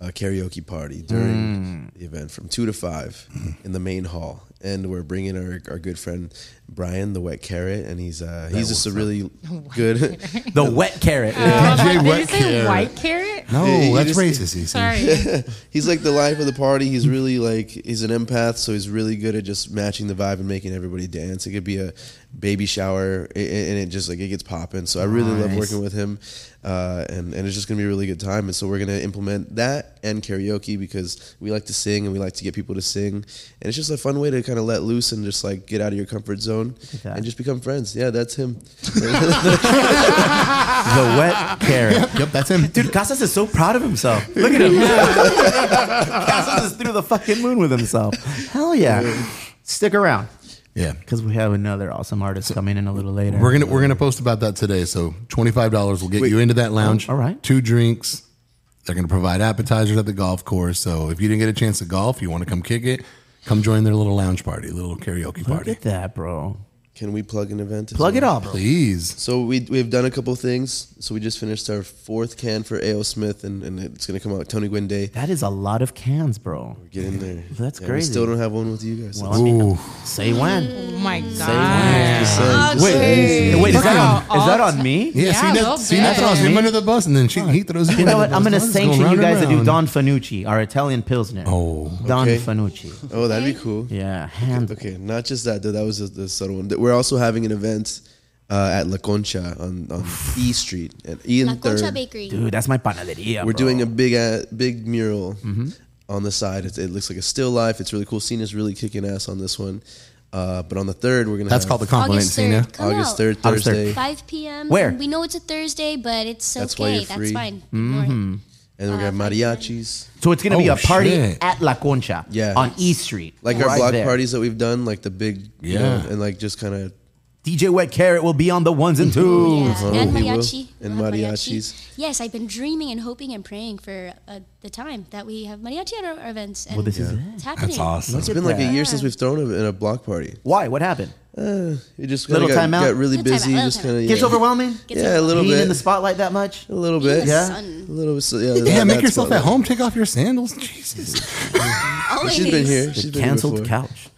a karaoke party during the event from two to five in the main hall, and we're bringing our, our good friend Brian, the wet carrot, and he's uh, he's just a really good. The wet carrot. DJ Did you Wet say Carrot. white carrot? No, Yeah, that's just- racist. Cece. Sorry. he's like the life of the party. He's really like he's an empath, so he's really good at just matching the vibe and making everybody dance. It could be a baby shower, a- a- and it just like it gets popping. So I really love working with him, uh, and and it's just gonna be a really good time. And so we're gonna implement that and karaoke because we like to sing and we like to get people to sing, and it's just a fun way to kind of let loose and just like get out of your comfort zone at and just become friends. Yeah, that's him. the wet carrot. Yep, that's him. Dude, Casas is so proud of himself. Look at him. Casas is through the fucking moon with himself. Hell yeah. Stick around. Yeah. Because we have another awesome artist coming in a little later. We're gonna we're gonna post about that today. So twenty five dollars will get Wait. you into that oh, lounge. Oh, all right. Two drinks. They're gonna provide appetizers at the golf course. So if you didn't get a chance to golf, you want to come kick it, come join their little lounge party, little karaoke Look party. at that, bro. Can we plug an event? as Plug it well? all, bro. Please. So we we've done a couple things. So we just finished our fourth can for A.O. Smith, and, and it's going to come out Tony Gwynn Day. That is a lot of cans, bro. Get in there. That's great. We crazy. still don't have one with you guys. Well, I mean, Ooh. say when. Oh my god. Just saying, just Wait, saying. wait, is that, on, is that on me? Yeah, Yeah, see, a that, see bit. that's throws him under the bus, and then she, he throws you. You know what? the I'm going to It's going sanction you round and guys to do. Don Fanucci, our Italian Pilsner. Oh, Don Okay. Fanucci. Oh, that'd be cool. Yeah, hand. Okay, not just that. Though, that was just the subtle one. We're also having an event uh, at La Concha on, on E Street at E La and Concha Third. Bakery. Dude, that's my panaderia. We're bro. doing a big uh, big mural Mm-hmm. on the side. It, it looks like a still life. It's really cool. Cena's really kicking ass on this one. Uh, but on the third, we're gonna. that's have called the compliment, August Cena. 3rd. Come August out. third, August 3rd. Thursday, 5 p.m. Where? We know it's a Thursday, but it's okay. That's why okay. you're That's free. fine. Mm-hmm. Ignore it. And we're gonna have mariachis. So it's going to be Oh, a party shit. at La Concha. Yeah. On E Street. Like our right block there. parties that we've done, like the big, you Yeah. know, and like just kind of DJ Wet Carrot will be on the ones and twos. Yeah, Oh, and he will. mariachi. And We'll have mariachis. Yes, I've been dreaming and hoping and praying for uh, the time that we have mariachi at our, our events. And Well, this is it. It's happening. That's awesome. It's been like a year since we've thrown a, in a block party. Why? What happened? Uh, it just Little kinda got, timeout? got really Little busy. little Just kind of Gets overwhelming? Gets Yeah, a little Being bit. in the spotlight that much? a little bit. in Yeah. sun. A little bit. So, yeah, Damn, that- make yourself about at home. Take off your sandals. Jesus. She's been here. The She's been here canceled before. couch.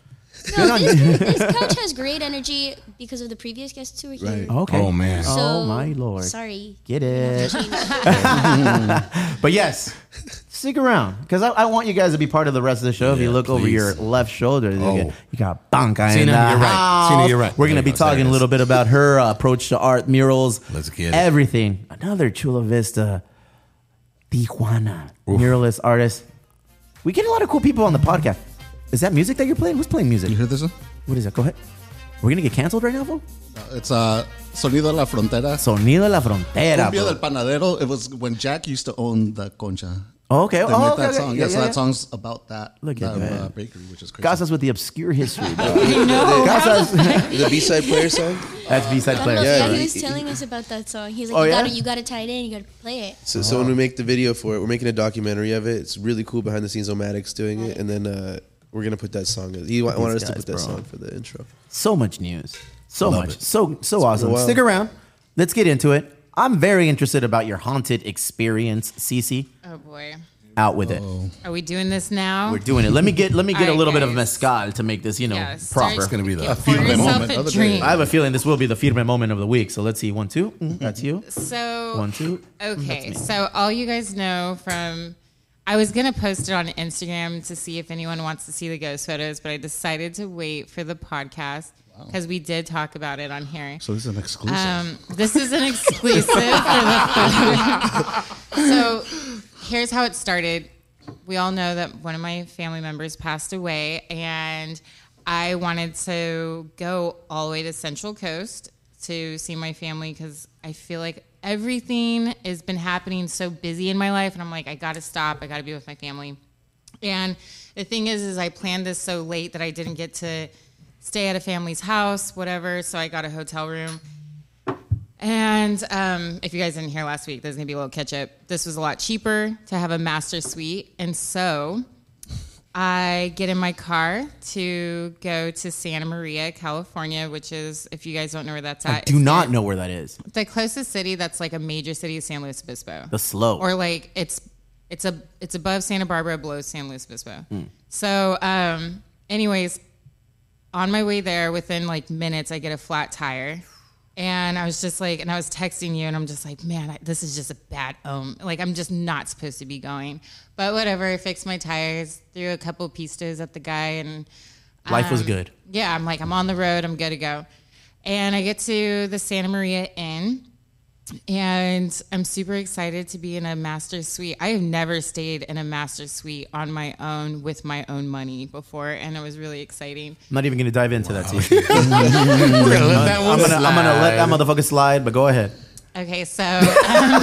No, this, this couch has great energy because of the previous guests who were here. Right. Okay. Oh, man. So, oh, my Lord. Sorry. Get You it. have to change it. But yes, stick around because I, I want you guys to be part of the rest of the show. if you look over your left shoulder, you Oh. got- you got Panca in Cena, the you're right. house. Cena, you're right. We're going to be go. Talking a little bit about her uh, approach to art, murals, Let's get it. everything. Another Chula Vista, Tijuana muralist artist. We get a lot of cool people on the podcast. Is that music that you're playing? Who's playing music? You hear this one? What is that? Go ahead. We're gonna get canceled right now? Uh, It's uh, Sonido de la Frontera. Sonido de la Frontera. Cumbia bro. del Panadero. It was when Jack used to own the Concha. Oh, okay. They Oh, made okay, that okay. song. Yeah, Yeah, so yeah, that song's about that. Look at that, that. Uh, bakery, which is crazy. Casas with the obscure history, bro. No. Casas, The B side player song. that's B-side I player. love Yeah, yeah, he was telling us about that song. He's like, Oh, you, yeah? gotta, you gotta tie it in, you gotta play it. So, so when we make the video for it, we're making a documentary of it. It's really cool behind the scenes. Omadic's doing it, and then uh, we're gonna put that song. He wa- wanted us to put that bro. song for the intro. So much news. So Love much. it. So so awesome. Stick around. Let's get into it. I'm very interested about your haunted experience, Cece. Oh boy. Out with it. Are we doing this now? We're doing it. Let me get let me get a Alright, little bit of guys. mezcal to make this, you know, Yeah, proper. It's gonna be the Pour firme moment of the day. I have a feeling this will be the firme moment of the week. So let's see. One, two. Mm, That's you. So One, two. Okay, so all you guys know from I was gonna post it on Instagram to see if anyone wants to see the ghost photos, but I decided to wait for the podcast. Because we did talk about it on here. So this is an exclusive. Um, this is an exclusive for the So here's how it started. We all know that one of my family members passed away, and I wanted to go all the way to Central Coast to see my family because I feel like everything has been happening so busy in my life, and I'm like, I got to stop. I got to be with my family. And the thing is, is I planned this so late that I didn't get to stay at a family's house, whatever. So I got a hotel room. And um, if you guys didn't hear last week, there's gonna be a little catch up. This was a lot cheaper to have a master suite, and so I get in my car to go to Santa Maria, California, which is, if you guys don't know where that's at, I do not know where that is. the closest city that's like a major city is San Luis Obispo. The slow. Or like it's it's a it's above Santa Barbara, below San Luis Obispo. Hmm. So, um, anyways, on my way there, within like minutes, I get a flat tire. And I was just like, and I was texting you, and I'm just like, man, I, this is just a bad omen. Like, I'm just not supposed to be going. But whatever, I fixed my tires, threw a couple pistos at the guy, and Life was um, good. Yeah, I'm like, I'm on the road, I'm good to go. And I get to the Santa Maria Inn, and I'm super excited to be in a master suite. I have never stayed in a master suite on my own with my own money before, and it was really exciting. I'm not even going to dive into that. T. We're gonna let that I'm one gonna, I'm gonna let that motherfucker slide, but go ahead. Okay, so um,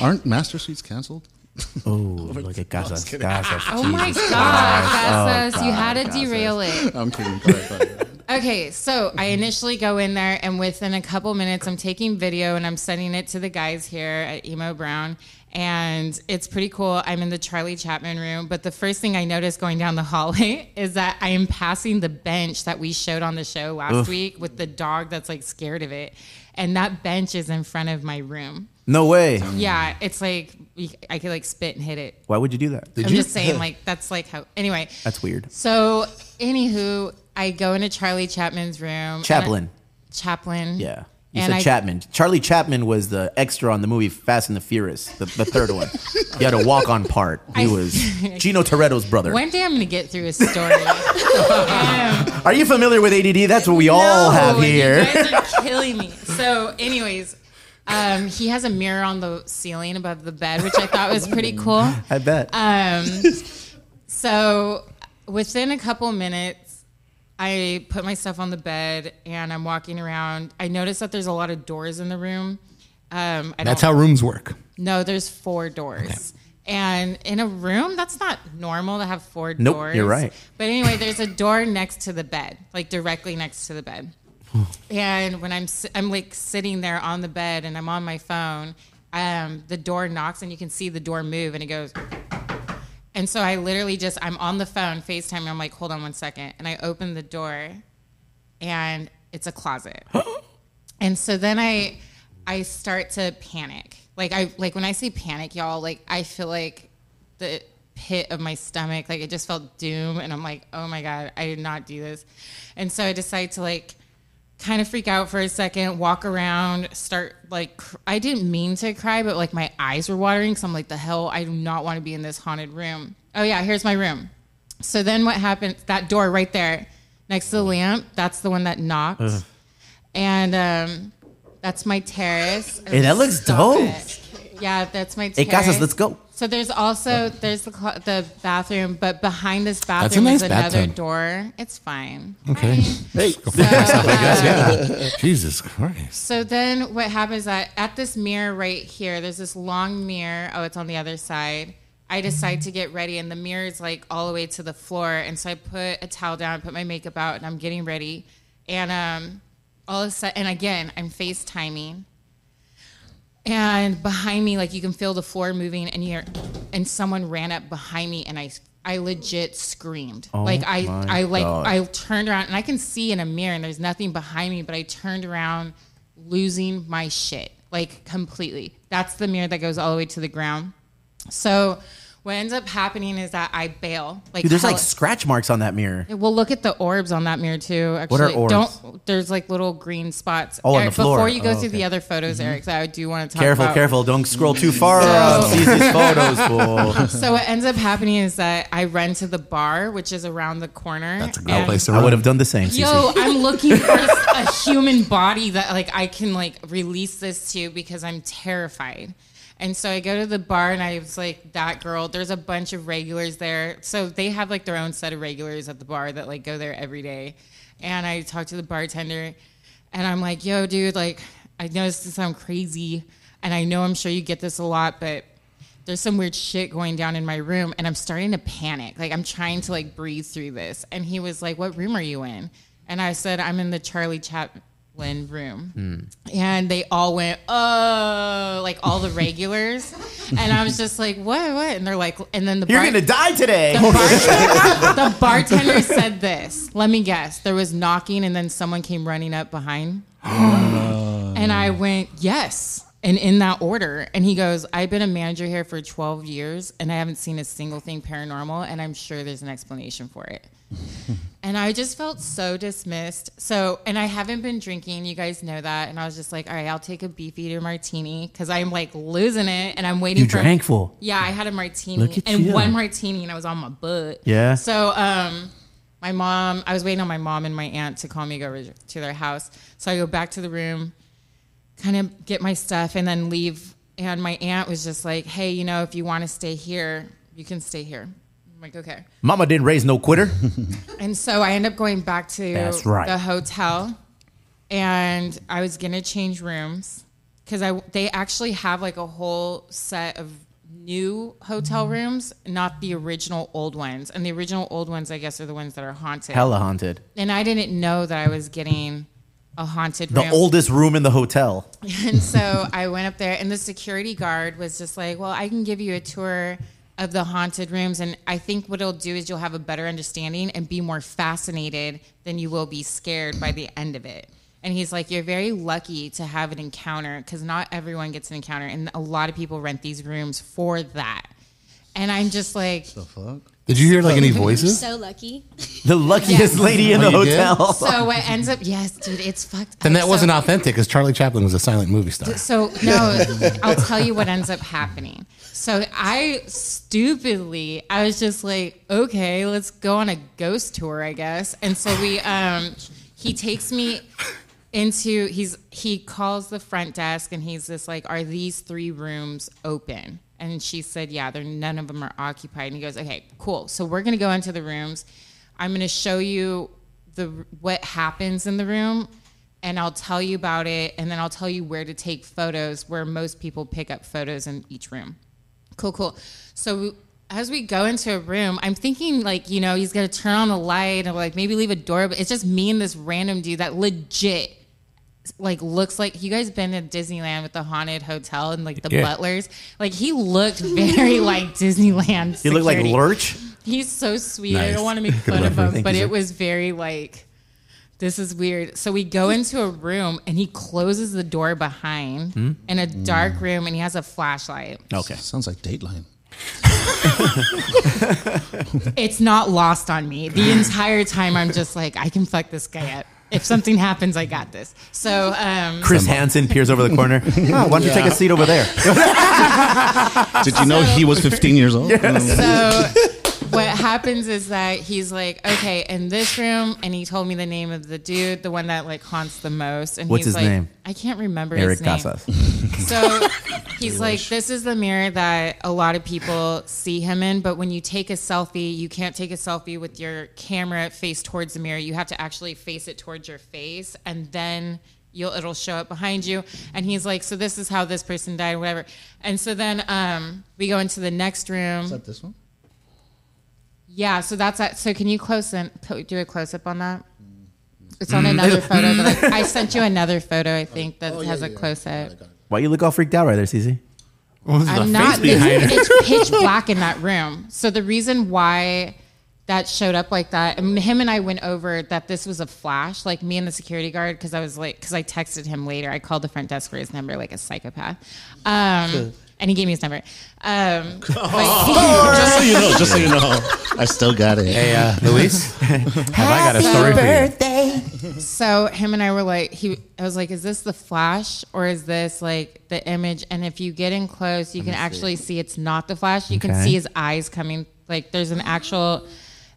Aren't master suites canceled? Oh, look at Casas. Casas. oh my god, Christ. Casas, Oh, you had to God, derail it. I'm kidding. Go ahead, go ahead. Okay, so I initially go in there, and within a couple minutes, I'm taking video and I'm sending it to the guys here at Emo Brown. And it's pretty cool. I'm in the Charlie Chapman room, but the first thing I notice going down the hallway is that I am passing the bench that we showed on the show last Oof. week with the dog that's like scared of it. And that bench is in front of my room. No way. Yeah, it's like I could like spit and hit it. Why would you do that? I'm just saying, like, that's like how. Anyway, That's weird. so, anywho, I go into Charlie Chapman's room. and I- Chaplin. Chaplin. Yeah. You And said I- Chapman. Charlie Chapman was the extra on the movie Fast and the Furious, the, the third one. He had a walk on part. He I- was Gino Toretto's brother. One day I'm going to get through a story. Um, Are you familiar with ADD? That's what we all have here. You guys are killing me. So, anyways, um, he has a mirror on the ceiling above the bed, which I thought was pretty cool. I bet. Um, so within a couple minutes, I put my stuff on the bed and I'm walking around. I notice that there's a lot of doors in the room. Um, I That's how rooms work. No, there's four doors. And in a room, that's not normal to have four Nope, doors. you're right. But anyway, there's a door next to the bed, like directly next to the bed. and when I'm I'm like sitting there on the bed and I'm on my phone, um, the door knocks and you can see the door move and it goes. And so I literally just I'm on the phone FaceTime and I'm like, hold on one second, and I open the door, and it's a closet. and so then I I start to panic. Like I like when I say panic, y'all, like I feel like the pit of my stomach, like it just felt doom, and I'm like, oh my god, I did not do this. And so I decide to like kind of freak out for a second, walk around, start like cr- I didn't mean to cry, but like my eyes were watering. So I'm like, the hell, I do not want to be in this haunted room. Oh yeah, here's my room. So then what happened? That door right there, next to the lamp, that's the one that knocked, Ugh. and um, that's my terrace. Hey, that looks Stop dope. it. Yeah, that's my terrace. Hey. Casas, let's go. So there's also there's the clo- the bathroom, but behind this bathroom nice is another bathtub. door. It's fine. Okay. Hey. yeah. Jesus Christ. So then what happens that at this mirror right here, there's this long mirror. Oh, it's on the other side. I decide to get ready, and the mirror is like all the way to the floor. And so I put a towel down, put my makeup out, and I'm getting ready. And um, all of a sudden, and again, I'm FaceTiming. And behind me, like you can feel the floor moving, and you're, and someone ran up behind me, and I, I legit screamed. Oh like I, I like, God. I turned around, and I can see in a mirror, and there's nothing behind me, but I turned around, losing my shit, like completely. That's the mirror that goes all the way to the ground. So what ends up happening is that I bail. Like Dude, there's like scratch marks on that mirror. well, look at the orbs on that mirror too. Actually, What are orbs? Don't there's like little green spots. Oh, on Eric, the floor. Before you go Oh, through okay. the other photos, mm-hmm. Eric, I do want to talk Careful, about. careful. Don't scroll too far So- on Cece's photos, fool. So what ends up happening is that I run to the bar, which is around the corner. That's a great place to run. I would have done the same. Cece. Yo, I'm looking for a human body that like I can like release this to because I'm terrified. And so I go to the bar and I was like, that girl, there's a bunch of regulars there. So they have like their own set of regulars at the bar that like go there every day. And I talk to the bartender and I'm like, yo, dude, like, I know this does sound crazy. And I know I'm sure you get this a lot, but there's some weird shit going down in my room and I'm starting to panic. Like I'm trying to like breathe through this. And he was like, What room are you in? And I said, I'm in the Charlie Chaplin room. Mm. And they all went, Oh, like all the regulars. and I was just like, What, what? And they're like, and then the You're bar- gonna die today. The bartender, the bartender said this. Let me guess. There was knocking and then someone came running up behind. And I went, yes. And in that order. And he goes, I've been a manager here for 12 years and I haven't seen a single thing paranormal. And I'm sure there's an explanation for it. and I just felt so dismissed. So, and I haven't been drinking. You guys know that. And I was just like, all right, I'll take a beefeater martini because I'm like losing it. And I'm waiting You for. drank full. Yeah, I had a martini and you. one martini and I was on my butt. Yeah. So, um, my mom, I was waiting on my mom and my aunt to call me go to their house. So I go back to the room, kind of get my stuff, and then leave. And my aunt was just like, "Hey, you know, if you want to stay here, you can stay here." I'm like, "Okay." Mama didn't raise no quitter. And so I end up going back to That's right. the hotel, and I was gonna change rooms because I they actually have like a whole set of new hotel rooms, not the original old ones. And the original old ones, I guess, are the ones that are haunted. Hella haunted. And I didn't know that I was getting a haunted The room. oldest room in the hotel. And so I went up there, and the security guard was just like, "Well, I can give you a tour of the haunted rooms, and I think what it'll do is you'll have a better understanding and be more fascinated than you will be scared by the end of it." And he's like, "You're very lucky to have an encounter because not everyone gets an encounter, and a lot of people rent these rooms for that." And I'm just like, The fuck? Did you hear like any You're voices? so lucky. The luckiest Yes. lady in Oh, the you did? hotel. so what ends up, yes, dude, it's fucked. Then up. that So- wasn't authentic because Charlie Chaplin was a silent movie star. So no, I'll tell you what ends up happening. So I stupidly, I was just like, okay, let's go on a ghost tour, I guess. And so we, um, he takes me into he's he calls the front desk and he's just like, are these three rooms open? And she said, yeah, they're none of them are occupied. And he goes, okay, cool. So we're gonna go into the rooms. I'm gonna show you the what happens in the room and I'll tell you about it, and then I'll tell you where to take photos, where most people pick up photos in each room. Cool, cool. So as we go into a room, I'm thinking like, you know, he's gonna turn on the light and like maybe leave a door, but it's just me and this random dude that legit like looks like you guys been to Disneyland with the haunted hotel and like the Yeah. butlers. Like he looked very like Disneyland. He looked like security. Lurch. He's so sweet. I Nice. don't want to make Good fun of reference. him, Thank but you, it sir. was very like, this is weird. So we go into a room and he closes the door behind Hmm? in a dark room and he has a flashlight. Okay. Sounds like Dateline. It's not lost on me. The entire time I'm just like, I can fuck this guy up. If something happens, I got this. So, um, Chris Hansen peers over the corner. Oh, why don't you take a seat over there? Did you know he was 15 years old? so what happens is that he's like, okay, in this room, and he told me the name of the dude, the one that like haunts the most. And What's he's his like, name? I can't remember Eric his name. Casas. So he's like, this is the mirror that a lot of people see him in, but when you take a selfie, you can't take a selfie with your camera face towards the mirror. You have to actually face it towards your face, and then you'll it'll show up behind you. And he's like, so this is how this person died, whatever. And so then um, we go into the next room. Is that this one? Yeah, so that's that. So can you close in, do a close up on that? It's on another photo, but I, I sent you another photo. I think that Oh, yeah, has yeah, a yeah. close up. Why you look all freaked out right there, Cece? I'm not. It's, it's pitch black in that room. So the reason why that showed up like that, and him and I went over that this was a flash, like me and the security guard, because I was like, because I texted him later. I called the front desk for his number like a psychopath. Um, and he gave me his number. Um, but just so you know, just so you know, I still got it. Hey, uh, Luis, have I got a story for you? So him and I were like, he, I was like, is this the flash or is this like the image? And if you get in close, you can actually see. it's not the flash. You can Okay. see his eyes coming. Like there's an actual.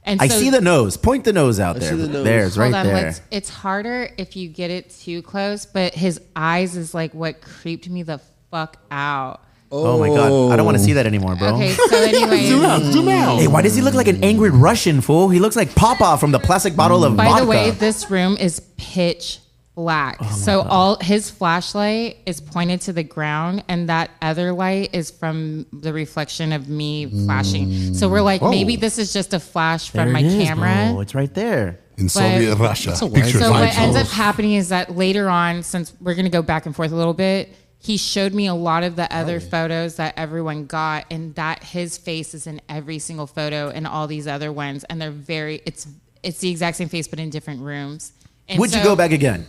And I so- see the nose. Point the nose out there. see the nose. There's right Hold on, there. let's- it's harder if you get it too close, but his eyes is like what creeped me the fuck out. Oh my god, I don't want to see that anymore, bro. Okay, so anyway, Zoom out. Hey, why does he look like an angry Russian fool? He looks like Papa from the plastic bottle of by vodka. the way, this room is pitch black. Oh so all his flashlight is pointed to the ground, and that other light is from the reflection of me flashing. So we're like, maybe this is just a flash there from my it is, camera. bro. It's right there. In Soviet Russia, picture So what ends up happening is that later on, since we're gonna go back and forth a little bit, he showed me a lot of the other photos that everyone got, and that his face is in every single photo and all these other ones, and they're very it's it's the exact same face but in different rooms. And Would you go back again?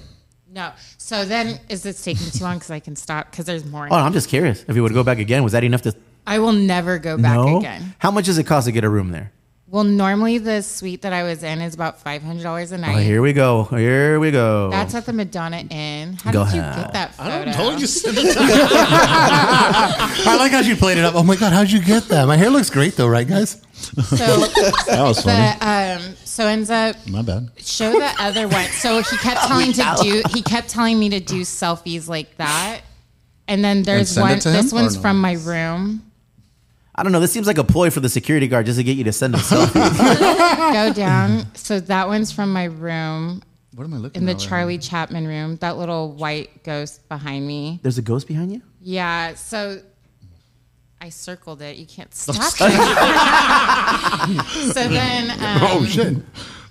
No. So then, is this taking too long? Because I can stop. Because there's more. Oh, I'm just curious. If you would go back again, was that enough to? I will never go back no. again. How much does it cost to get a room there? Well, normally the suite that I was in is about five hundred dollars a Oh, night. here we go. Here we go. That's at the Madonna Inn. How Go did you ahead. get that photo? I told you. send it to- I like how you played it up. Oh my god, how'd you get that? My hair looks great though, right, guys? So, that was funny. the, um, so ends up My bad. show the other one. So he kept telling to do. He kept telling me to do selfies like that. And then there's send it one. to This or one's no? from my room. I don't know. This seems like a ploy for the security guard just to get you to send him selfies. Go down. So that one's from my room What am I looking in the at right Charlie Chapman room. That little white ghost behind me. There's a ghost behind you. Yeah. So I circled it. You can't stop. so then. Um, Oh shit!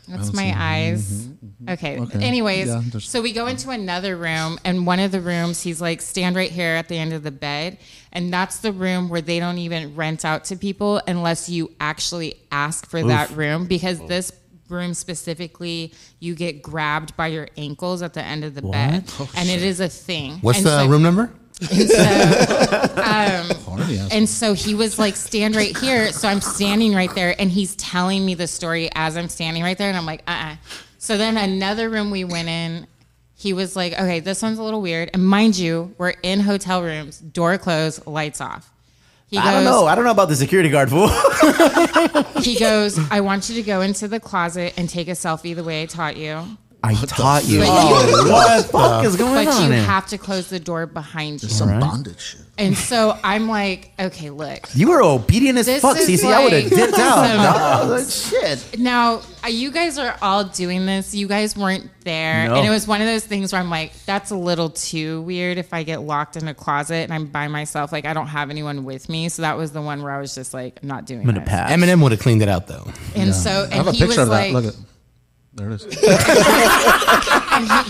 That's my eyes. Okay. Okay. Anyways, Yeah, so we go into another room, and one of the rooms, he's like, stand right here at the end of the bed. And that's the room where they don't even rent out to people unless you actually ask for that room because this room specifically, you get grabbed by your ankles at the end of the bed. and it is a thing. What's And the so- room number? Horny ass. and so he was like, stand right here. So I'm standing right there, and he's telling me the story as I'm standing right there. And I'm like, uh uh So then another room we went in, he was like, okay, this one's a little weird. And mind you, we're in hotel rooms, door closed, lights off. He I don't know. I don't know about the security guard fool. He goes, I want you to go into the closet and take a selfie the way I taught you. I taught you. Oh, what the fuck is going on? But on? you here? have to close the door behind you. Some bondage shit. And so I'm like, okay, look. You were obedient as This fuck, is Cece. I would have like- dipped out. Some- dog. Like, shit. Now, uh, you guys are all doing this. You guys weren't there. No. And it was one of those things where I'm like, that's a little too weird if I get locked in a closet and I'm by myself. Like, I don't have anyone with me. So that was the one where I was just like, I'm not doing I'm gonna this. pass. Eminem would have cleaned it out though. And so, I have a he picture was of that. like, Look at. There it is. and he,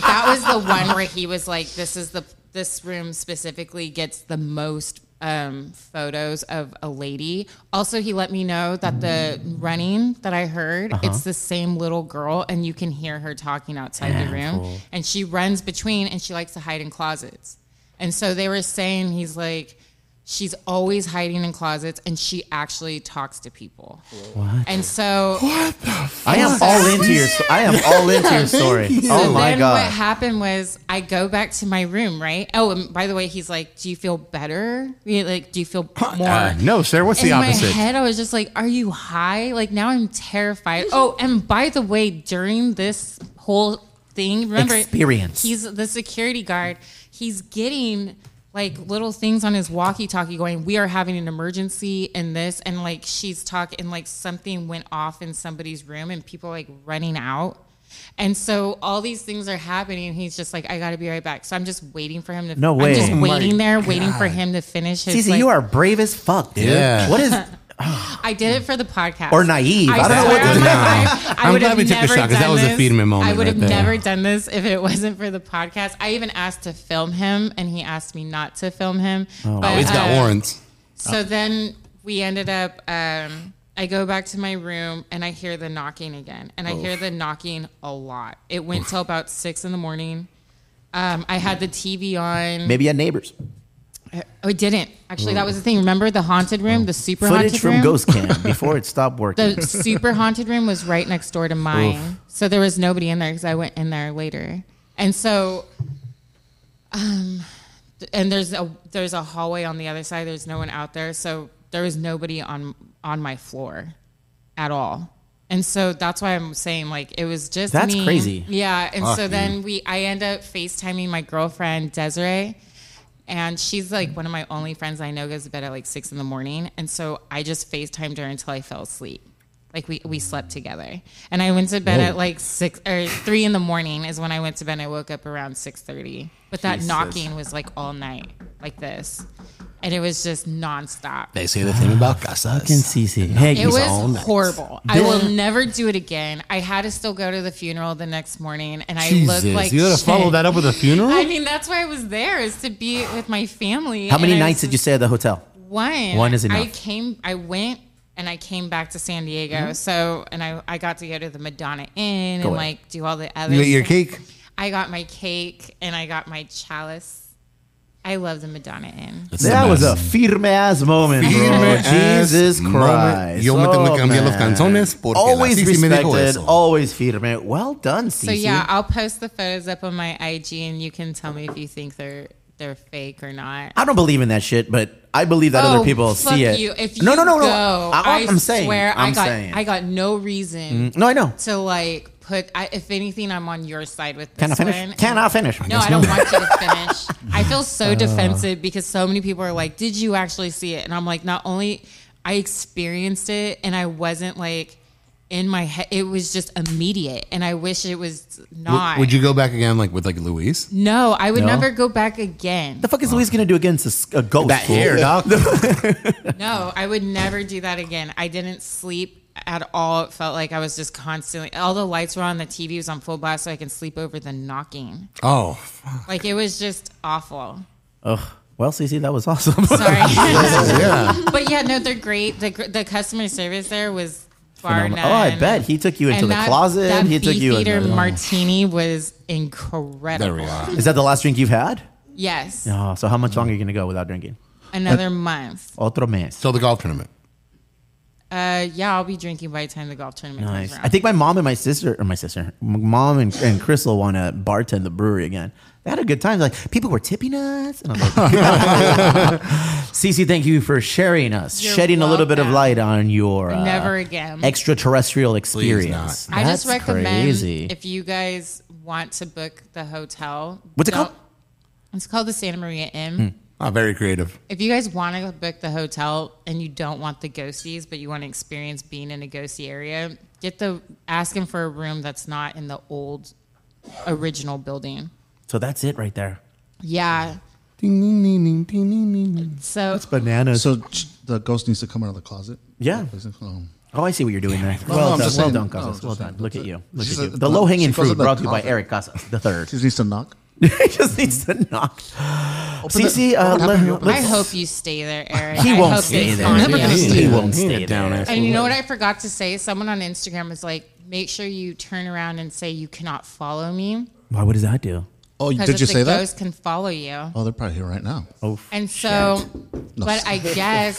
that was the one where he was like, "This is the this room specifically gets the most um, photos of a lady." Also, he let me know that the running that I heard, Uh-huh. it's the same little girl, and you can hear her talking outside the room, and she runs between, and she likes to hide in closets. And so they were saying he's like. She's always hiding in closets, and she actually talks to people. What? And so, what the I am all into your. I am all into your story. so Oh my then what happened was I go back to my room, right? Oh, and by the way, he's like, "Do you feel better? You- Like, do you feel more?" Uh, no, sir. What's In the my opposite? head, I was just like, "Are you high?" Like now, I'm terrified. Oh, and by the way, during this whole thing, remember, Experience. he's the security guard. He's getting like little things on his walkie-talkie going we are having an emergency in this and like she's talking like something went off in somebody's room and people like running out and so all these things are happening and he's just like i gotta be right back so i'm just waiting for him to No way. i'm just Oh my waiting there waiting for him to finish his Cece, like- you are brave as fuck, dude. Yeah. What is? I did it for the podcast. Or naive. I don't know what to do. I I'm would glad have we took the never shot, 'cause that done was a this. Moment I would have right there. never done this if it wasn't for the podcast. I even asked to film him, and he asked me not to film him. Oh, but, He's got uh, warrants. So then we ended up. Um, I go back to my room and I hear the knocking again, and I hear the knocking a lot. It went till about six in the morning. Um, I had the TV on. Maybe at neighbors. Oh, it didn't. Actually, that was the thing. Remember the haunted room, the super Footage haunted room? from? Ghost Cam before it stopped working. The super haunted room was right next door to mine. So there was nobody in there because I went in there later. And so, um, th- and there's a there's a hallway on the other side. There's no one out there, so there was nobody on on my floor at all. And so that's why I'm saying like it was just That's me. crazy. Yeah. And so then we I end up FaceTiming my girlfriend Desiree. And she's like mm. one of my only friends I know goes to bed at like six in the morning. And so I just FaceTimed her until I fell asleep. Like we, we slept together. And I went to bed Whoa. at like six or three in the morning is when I went to bed. And I woke up around six thirty. But that Jesus. knocking was like all night, like this. And it was just nonstop. They say the thing about casas. Fucking Cece. Hey, It was horrible. I will never do it again. I had to still go to the funeral the next morning, and I Jesus, looked like you gotta follow that up with a funeral? I mean, that's why I was there is to be with my family. How many nights was did you stay at the hotel? One. One is enough. I came. I went. And I came back to San Diego, Mhm. so and I, I got to go to the Madonna Inn Go and ahead. like do all the other. You ate your cake? I got my cake and I got my chalice. I love the Madonna Inn. that was a firme ass moment, bro. Firme ass Jesus moment. Christ. Yo me tengo que Oh, cambiar los man. canzones porque la Always Cece me dijo respected, eso. always firme. Well done, Cece. So yeah, I'll post the photos up on my IG, and you can tell me if you think they're they're fake or not. I don't believe in that shit, but I believe that Oh, other people fuck see it. You. If you no, no, no, no. go, I, I, am saying. swear I'm I got saying. I got no reason. Mm, no, I know. To like put, I, if anything, I'm on your side with this Can I finish? one. Can I finish? No, I don't want you to finish. I feel so Uh. defensive because so many people are like, "Did you actually see it?" And I'm like, not only I experienced it, and I wasn't like in my head. It was just immediate, and I wish it was not. Would you go back again, like with like Luis? No, I would No? never go back again. The fuck is Luis gonna do against a ghost? That fool? hair, dog. No, I would never do that again. I didn't sleep at all. It felt like I was just constantly. All the lights were on. The TV was on full blast, so I can sleep over the knocking. Oh, Like it was just awful. Ugh. Well, Cece, that was awesome. Sorry. yeah. But yeah, no, they're great. The the customer service there was far Phenomenal. Oh, I bet. He took you into And the that- closet. That He took you Beefeater into- martini was incredible. There we are. Is that the last drink you've had? Yes, Oh, so how much longer are you gonna go without drinking? another month. Otro mes. So the golf tournament. Uh, yeah, I'll be drinking by the time the golf tournament Nice. comes around. I think my mom and my sister, or my sister, m- mom and, and Crystal want to bartend the brewery again. They had a good time. Like people were tipping us, and I was like, "Cece, thank you for sharing us, You're shedding a little bit of welcome. light on your uh, Never again. extraterrestrial experience." I just That's recommend crazy. if you guys want to book the hotel. What's it don't- called? It's called the Santa Maria Inn. Oh, very creative. If you guys want to book the hotel and you don't want the ghosties, but you want to experience being in a ghosty area, get the asking for a room that's not in the old original building. so that's it right there. Yeah. Ding, ding, ding, ding, ding, ding, ding. So Bananas. So ch- the ghost needs to come out of the closet. Yeah. Oh. Oh, I see what you're doing there. No, well I'm done, just well saying- done, no, Casas. Oh, just well saying. done. Look at you. Look She at said you. the- The low hanging she goes fruit in the brought to you by. Eric Casas, the third. She needs to knock. he just needs to knock. Cece, uh, What happened? Let, I let's- hope you stay there, Eric. He I won't hope stay they there. find Never you. gonna stay He won't He ain't stay a down there. ass And you know what I forgot to say? Someone on Instagram was like, make sure you turn around and say you cannot follow me. Why? What does that do? Oh, Because did you the say that? ghost can follow you. Oh, they're probably here right now. Oh, And so, No. but I guess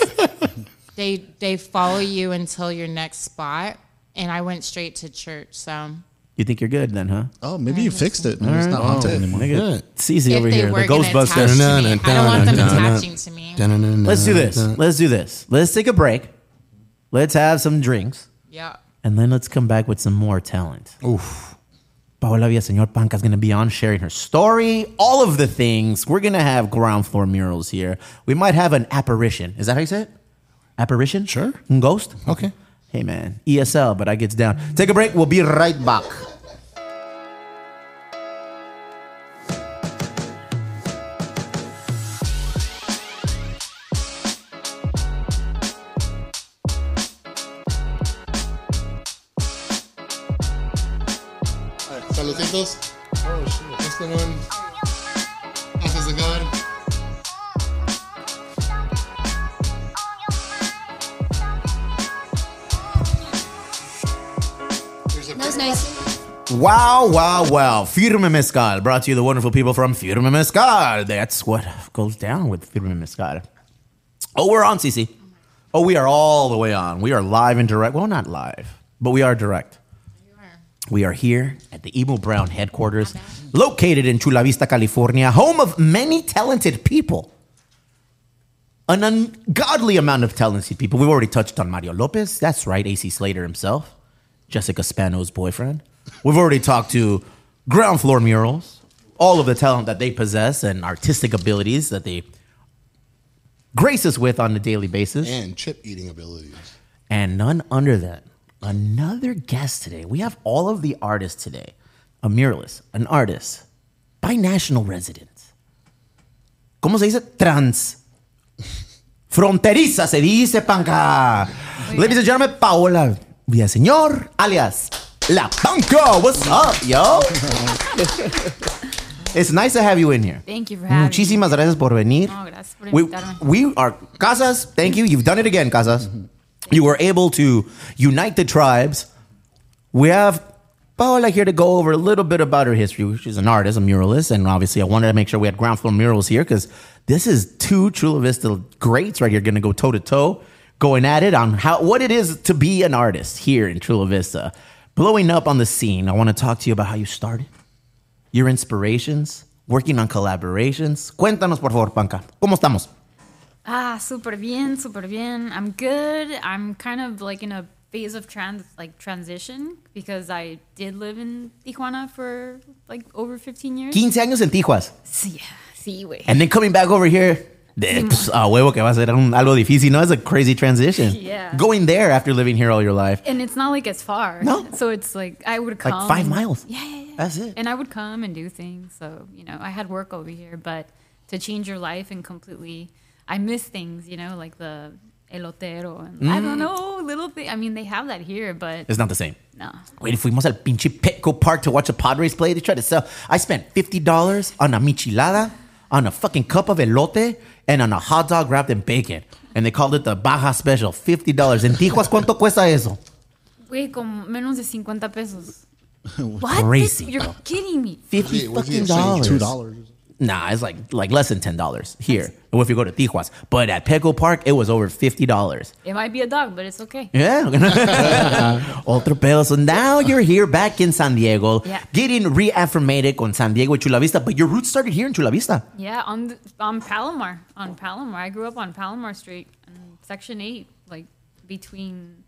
they they follow you until your next spot. And I went straight to church. So You think you're good then, huh? Oh, maybe you fixed it. Maybe it's not haunted anymore. Look at Cece if over they here, the were gonna attach Ghostbuster. to me, I don't want them attaching to me. Let's do this. Let's do this. Let's take a break. Let's have some drinks. Yeah. And then let's come back with some more talent. Oof. Paola Villaseñor Panca is going to be on sharing her story, all of the things. We're going to have ground floor murals here. We might have an apparition. Is that how you say it? Apparition? Sure. Un ghost? Okay. Hey, man. ESL, but I gets down. Take a break. We'll be right back. Wow, wow. Firme Mezcal brought to you the wonderful people from Firme Mezcal. That's what goes down with Firme Mezcal. Oh, we're on, Cece. Oh, we are all the way on. We are live and direct. Well, not live, but we are direct. We are here at the Emo Brown headquarters, located in Chula Vista, California, home of many talented people. An ungodly amount of talented people. We've already touched on Mario Lopez. That's right, AC Slater himself, Jessica Spano's boyfriend. We've already talked to Ground Floor Murals, all of the talent that they possess and artistic abilities that they grace us with on a daily basis. And chip eating abilities. And none under that, another guest today. We have all of the artists today. A muralist, an artist, binational resident. ¿Cómo se dice? Trans. Fronteriza se dice, panca. Ladies and gentlemen, Paola Villaseñor, alias La Panca. What's up, yo? it's nice to have you in here. Thank you for having Muchísimas gracias por venir. No, gracias por we, invitarme. we are Casas. Thank you. You've done it again, Casas. You were able to unite the tribes. We have Paola here to go over a little bit about her history. She's an artist, a muralist, and obviously, I wanted to make sure we had ground floor murals here because this is two Chula Vista greats right here, going to go toe to toe, going at it on how what it is to be an artist here in Chula Vista, blowing up on the scene. I want to talk to you about how you started, your inspirations, working on collaborations. Cuéntanos, por favor, Panca. ¿Cómo estamos? Ah, super bien, super bien. I'm good. I'm kind of like in a phase of trans like transition because I did live in Tijuana for like over 15 years. 15 años en Tijuas. Sí, sí, güey. And then coming back over here, pues, a huevo que va a ser un, algo difícil, ¿no? It's a crazy transition. Yeah. Going there after living here all your life. And it's not like it's far. No. So it's like I would Like come. five miles. Yeah, yeah, yeah. That's it. And I would come and do things. So, you know, I had work over here, but to change your life and completely, I miss things, you know, like the elotero and I don't Mm. know, little thing. I mean, they have that here, but It's not the same. no. Wait, if we fuimos al pinche Petco Park to watch the Padres play. They tried to sell. I spent $50 on a michelada, on a fucking cup of elote, and on a hot dog wrapped in bacon. And they called it the Baja Special. $50. En Tijuas, ¿cuánto cuesta eso? Wait, con menos de 50 pesos. What? Crazy, You're kidding me. 50 was he fucking dollars. two dollars? Nah, it's like like less than ten dollars here. Or if you go to Tijuas, but at Petco Park, it was over fifty dollars. It might be a dog, but it's okay. Yeah. Otro pedo. So now you're here back in San Diego, Yeah. getting reaffirmated con San Diego Chula Vista. But your roots started here in Chula Vista. Yeah, on the, on Palomar, on Palomar. I grew up on Palomar Street, Section Eight, like between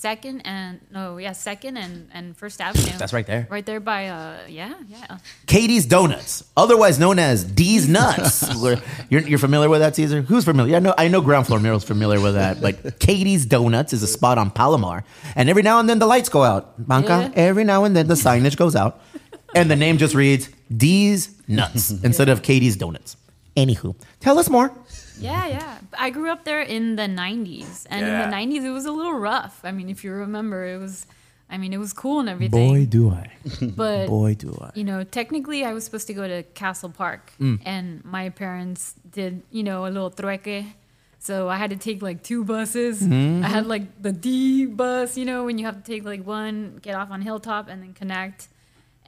Second and no, yeah, Second and and First Avenue. That's right there. Right there by uh, yeah, yeah. Katie's Donuts, otherwise known as D's Nuts. You're, you're familiar with that, Caesar? Who's familiar? I know, I know Ground Floor Mural's familiar with that, but Katie's Donuts is a spot on Palomar. And every now and then the lights go out. Panca, Yeah. every now and then the signage goes out. And the name just reads D's Nuts instead of Katie's Donuts. Anywho, tell us more. Yeah, yeah. I grew up there in the 90s. And Yeah. in the 90s, it was a little rough. I mean, if you remember, it was, I mean, it was cool and everything. Boy, do I. But, Boy, do I. you know, technically, I was supposed to go to Castle Park. Mm. And my parents did, you know, a little trueque. So I had to take like two buses. Mhm. I had like the D bus, you know, when you have to take like one, get off on Hilltop, and then connect.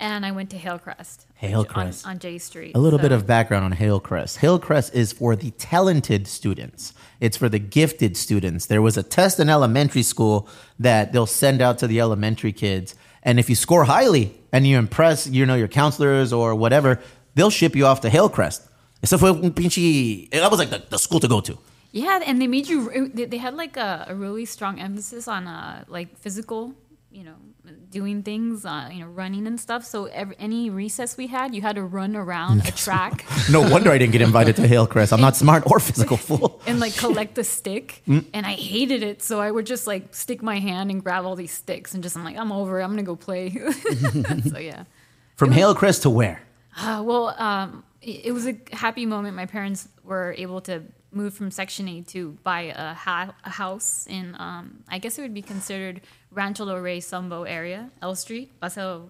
And I went to Hillcrest. Hillcrest. On, on J Street. A little bit of background on Hillcrest. Hillcrest is for the talented students. It's for the gifted students. There was a test in elementary school that they'll send out to the elementary kids, and if you score highly and you impress, you know, your counselors or whatever, they'll ship you off to Hillcrest. Eso fue un pinche. That was like the, the school to go to. Yeah, and they made you. They they had like a, a really strong emphasis on uh, like physical, you know, doing things, uh, you know, running and stuff. So every, any recess we had, you had to run around a track No wonder I didn't get invited to Hillcrest. I'm not smart or physical fool. and like collect the stick. Mm. And I hated it, so I would just like stick my hand and grab all these sticks and just I'm like, I'm over it. I'm gonna go play. so yeah. From Hillcrest to where? Uh, well, um, it, it was a happy moment. My parents were able to move from Section 8 to buy a, ha- a house in, um, I guess it would be considered Rancho del Rey, Sunbow area, L Street. Paseo,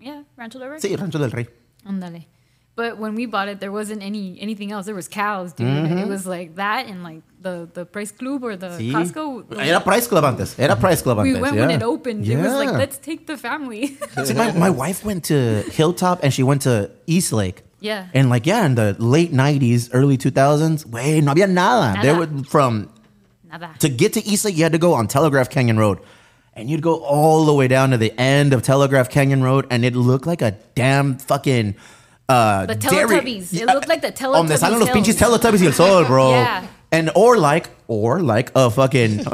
yeah, Rancho del Rey. Sí, Rancho del Rey. Ándale. But when we bought it, there wasn't any anything else. There was cows, dude. Mhm. It was like that and like the the Price Club or the Sí. Costco. the- Era Price Club antes. Era Price Club antes. we went yeah. when it opened. It was like let's take the family. See, my, my wife went to Hilltop and she went to East Lake. Yeah. And like, yeah, in the late 90s, early 2000s, way, no había nada. There were from, Nada. to get to East Lake, you had to go on Telegraph Canyon Road. And you'd go all the way down to the end of Telegraph Canyon Road and it looked like a damn fucking. Uh, The dairy- Teletubbies. It looked like the Teletubbies. Donde salen los hills. pinches Teletubbies y el sol, bro. Yeah. And or like or like a fucking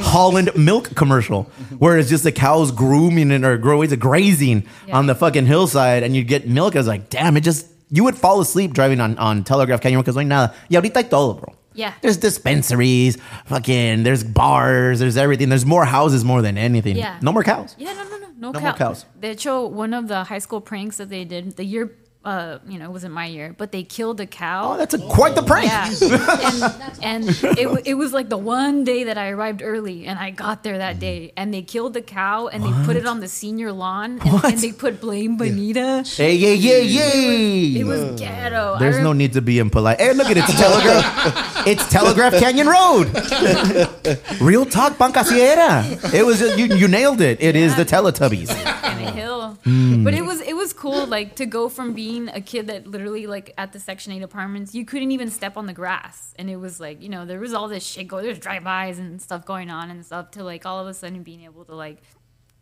Holland milk commercial where it's just the cows grooming and or growing grazing on the fucking hillside and you get milk. I was like, damn, it just you would fall asleep driving on, on Telegraph Canyon because hay nada. Y ahorita hay todo, bro. Yeah. There's dispensaries, fucking there's bars, there's everything. There's more houses more than anything. Yeah. No more cows. Yeah, no, no, no, no, No cow- more cows. De hecho, one of the high school pranks that they did the year, uh, you know, it wasn't my year, but they killed a cow. Oh, that's a, quite the prank. Yeah, and, and it, it was like the one day that I arrived early, and I got there that day, and they killed the cow, and they put it on the senior lawn, and, and they put blame Bonita. Hey, yeah, yeah, yeah. It was ghetto. I There's rem- no need to be impolite. Hey, look at it. It's Telegraph. it's Telegraph Canyon Road. Real talk, Pancasiera. It was you. You nailed it. It is the Teletubbies. in a hill. Mm. But it was it was cool, like to go from being a kid that literally like at the Section Eight apartments, you couldn't even step on the grass, and it was like you know there was all this shit going, there's drive-bys and stuff going on and stuff, to like all of a sudden being able to like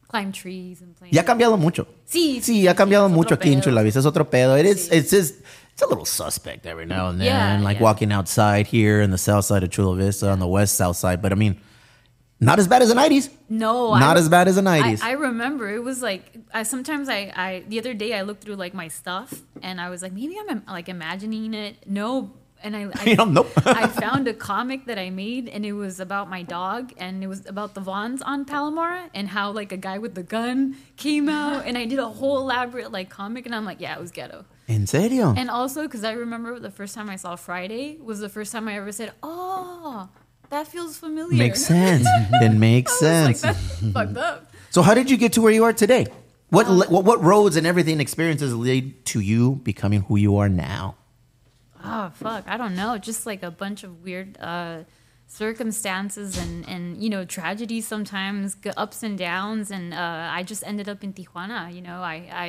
climb trees and play. Y ha cambiado mucho. Sí, Sí, ha cambiado mucho aquí en. Chula Vista. Es otro pedo. It is, it's just, it's a little suspect every now and then. Yeah, like yeah. walking outside here in the south side of Chula Vista, on the west south side. But I mean, not as bad as the 90s. No, Not I, as bad as the 90s. I, I remember it was like I sometimes I, I the other day I looked through like my stuff and I was like maybe I'm like imagining it. No, and I I, nope. I found a comic that I made and it was about my dog and it was about the Vons on Palomar and how like a guy with the gun came out and I did a whole elaborate like comic and I'm like yeah it was ghetto. En serio? And also because I remember the first time I saw Friday was the first time I ever said oh that feels familiar. Makes sense. it makes Like sense. that's fucked up. So how did you get to where you are today? What, Um, what what roads and everything experiences lead to you becoming who you are now? Oh fuck, I don't know. Just like a bunch of weird uh, circumstances and and you know tragedies sometimes, ups and downs, and uh, I just ended up in Tijuana. You know, I I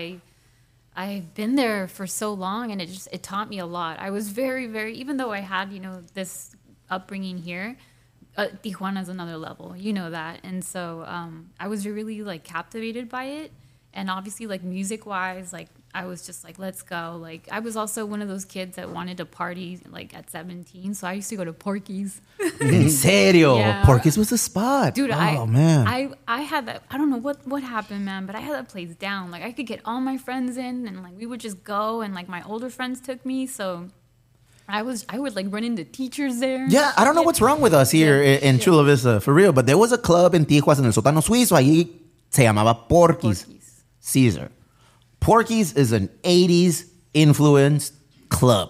I've been there for so long, and it just it taught me a lot. I was very very even though I had you know this upbringing here. Uh, Tijuana is another level, you know that, and so um, I was really like captivated by it, and obviously like music wise, like I was just like, let's go. Like I was also one of those kids that wanted to party like at 17, so I used to go to Porky's. In serio? Yeah. Porky's was the spot. Dude, oh I, man. I I had that. I don't know what what happened, man, but I had that place down. Like I could get all my friends in, and like we would just go, and like my older friends took me, so I was I would like run into teachers there. Yeah, I don't know what's wrong with us here in, in Chula Vista, for real. But there was a club in Tijuas, en el sótano suizo, ahí se llamaba Porky's. Caesar. Porky's is an 80s influenced club.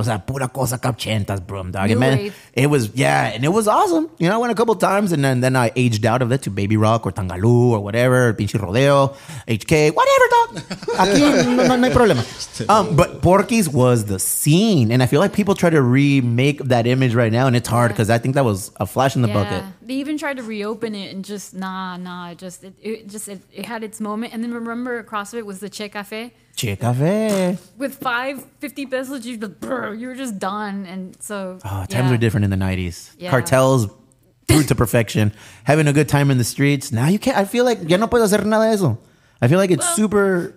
O sea, pura cosa capchentas, bro. Dog. And man, it was, yeah, and it was awesome. You know, I went a couple times and then, then I aged out of it to Baby Rock or Tangaloo or whatever, Pinche Rodeo, HK, whatever, dog. Aquí no, no, no hay problema. Um, but Porky's was the scene. And I feel like people try to remake that image right now, and it's hard because I think that was a flash in the bucket. They even tried to reopen it and just nah, nah. It just it, it just it, it had its moment. And then remember across of it was the Che Cafe Che Cafe. with five fifty pesos. You just brr, you were just done. And so Oh, times yeah. were different in the 90s. Yeah. Cartels brewed to perfection, having a good time in the streets. Now you can't. I feel like ya no puedo hacer nada de eso. I feel like it's Well- super.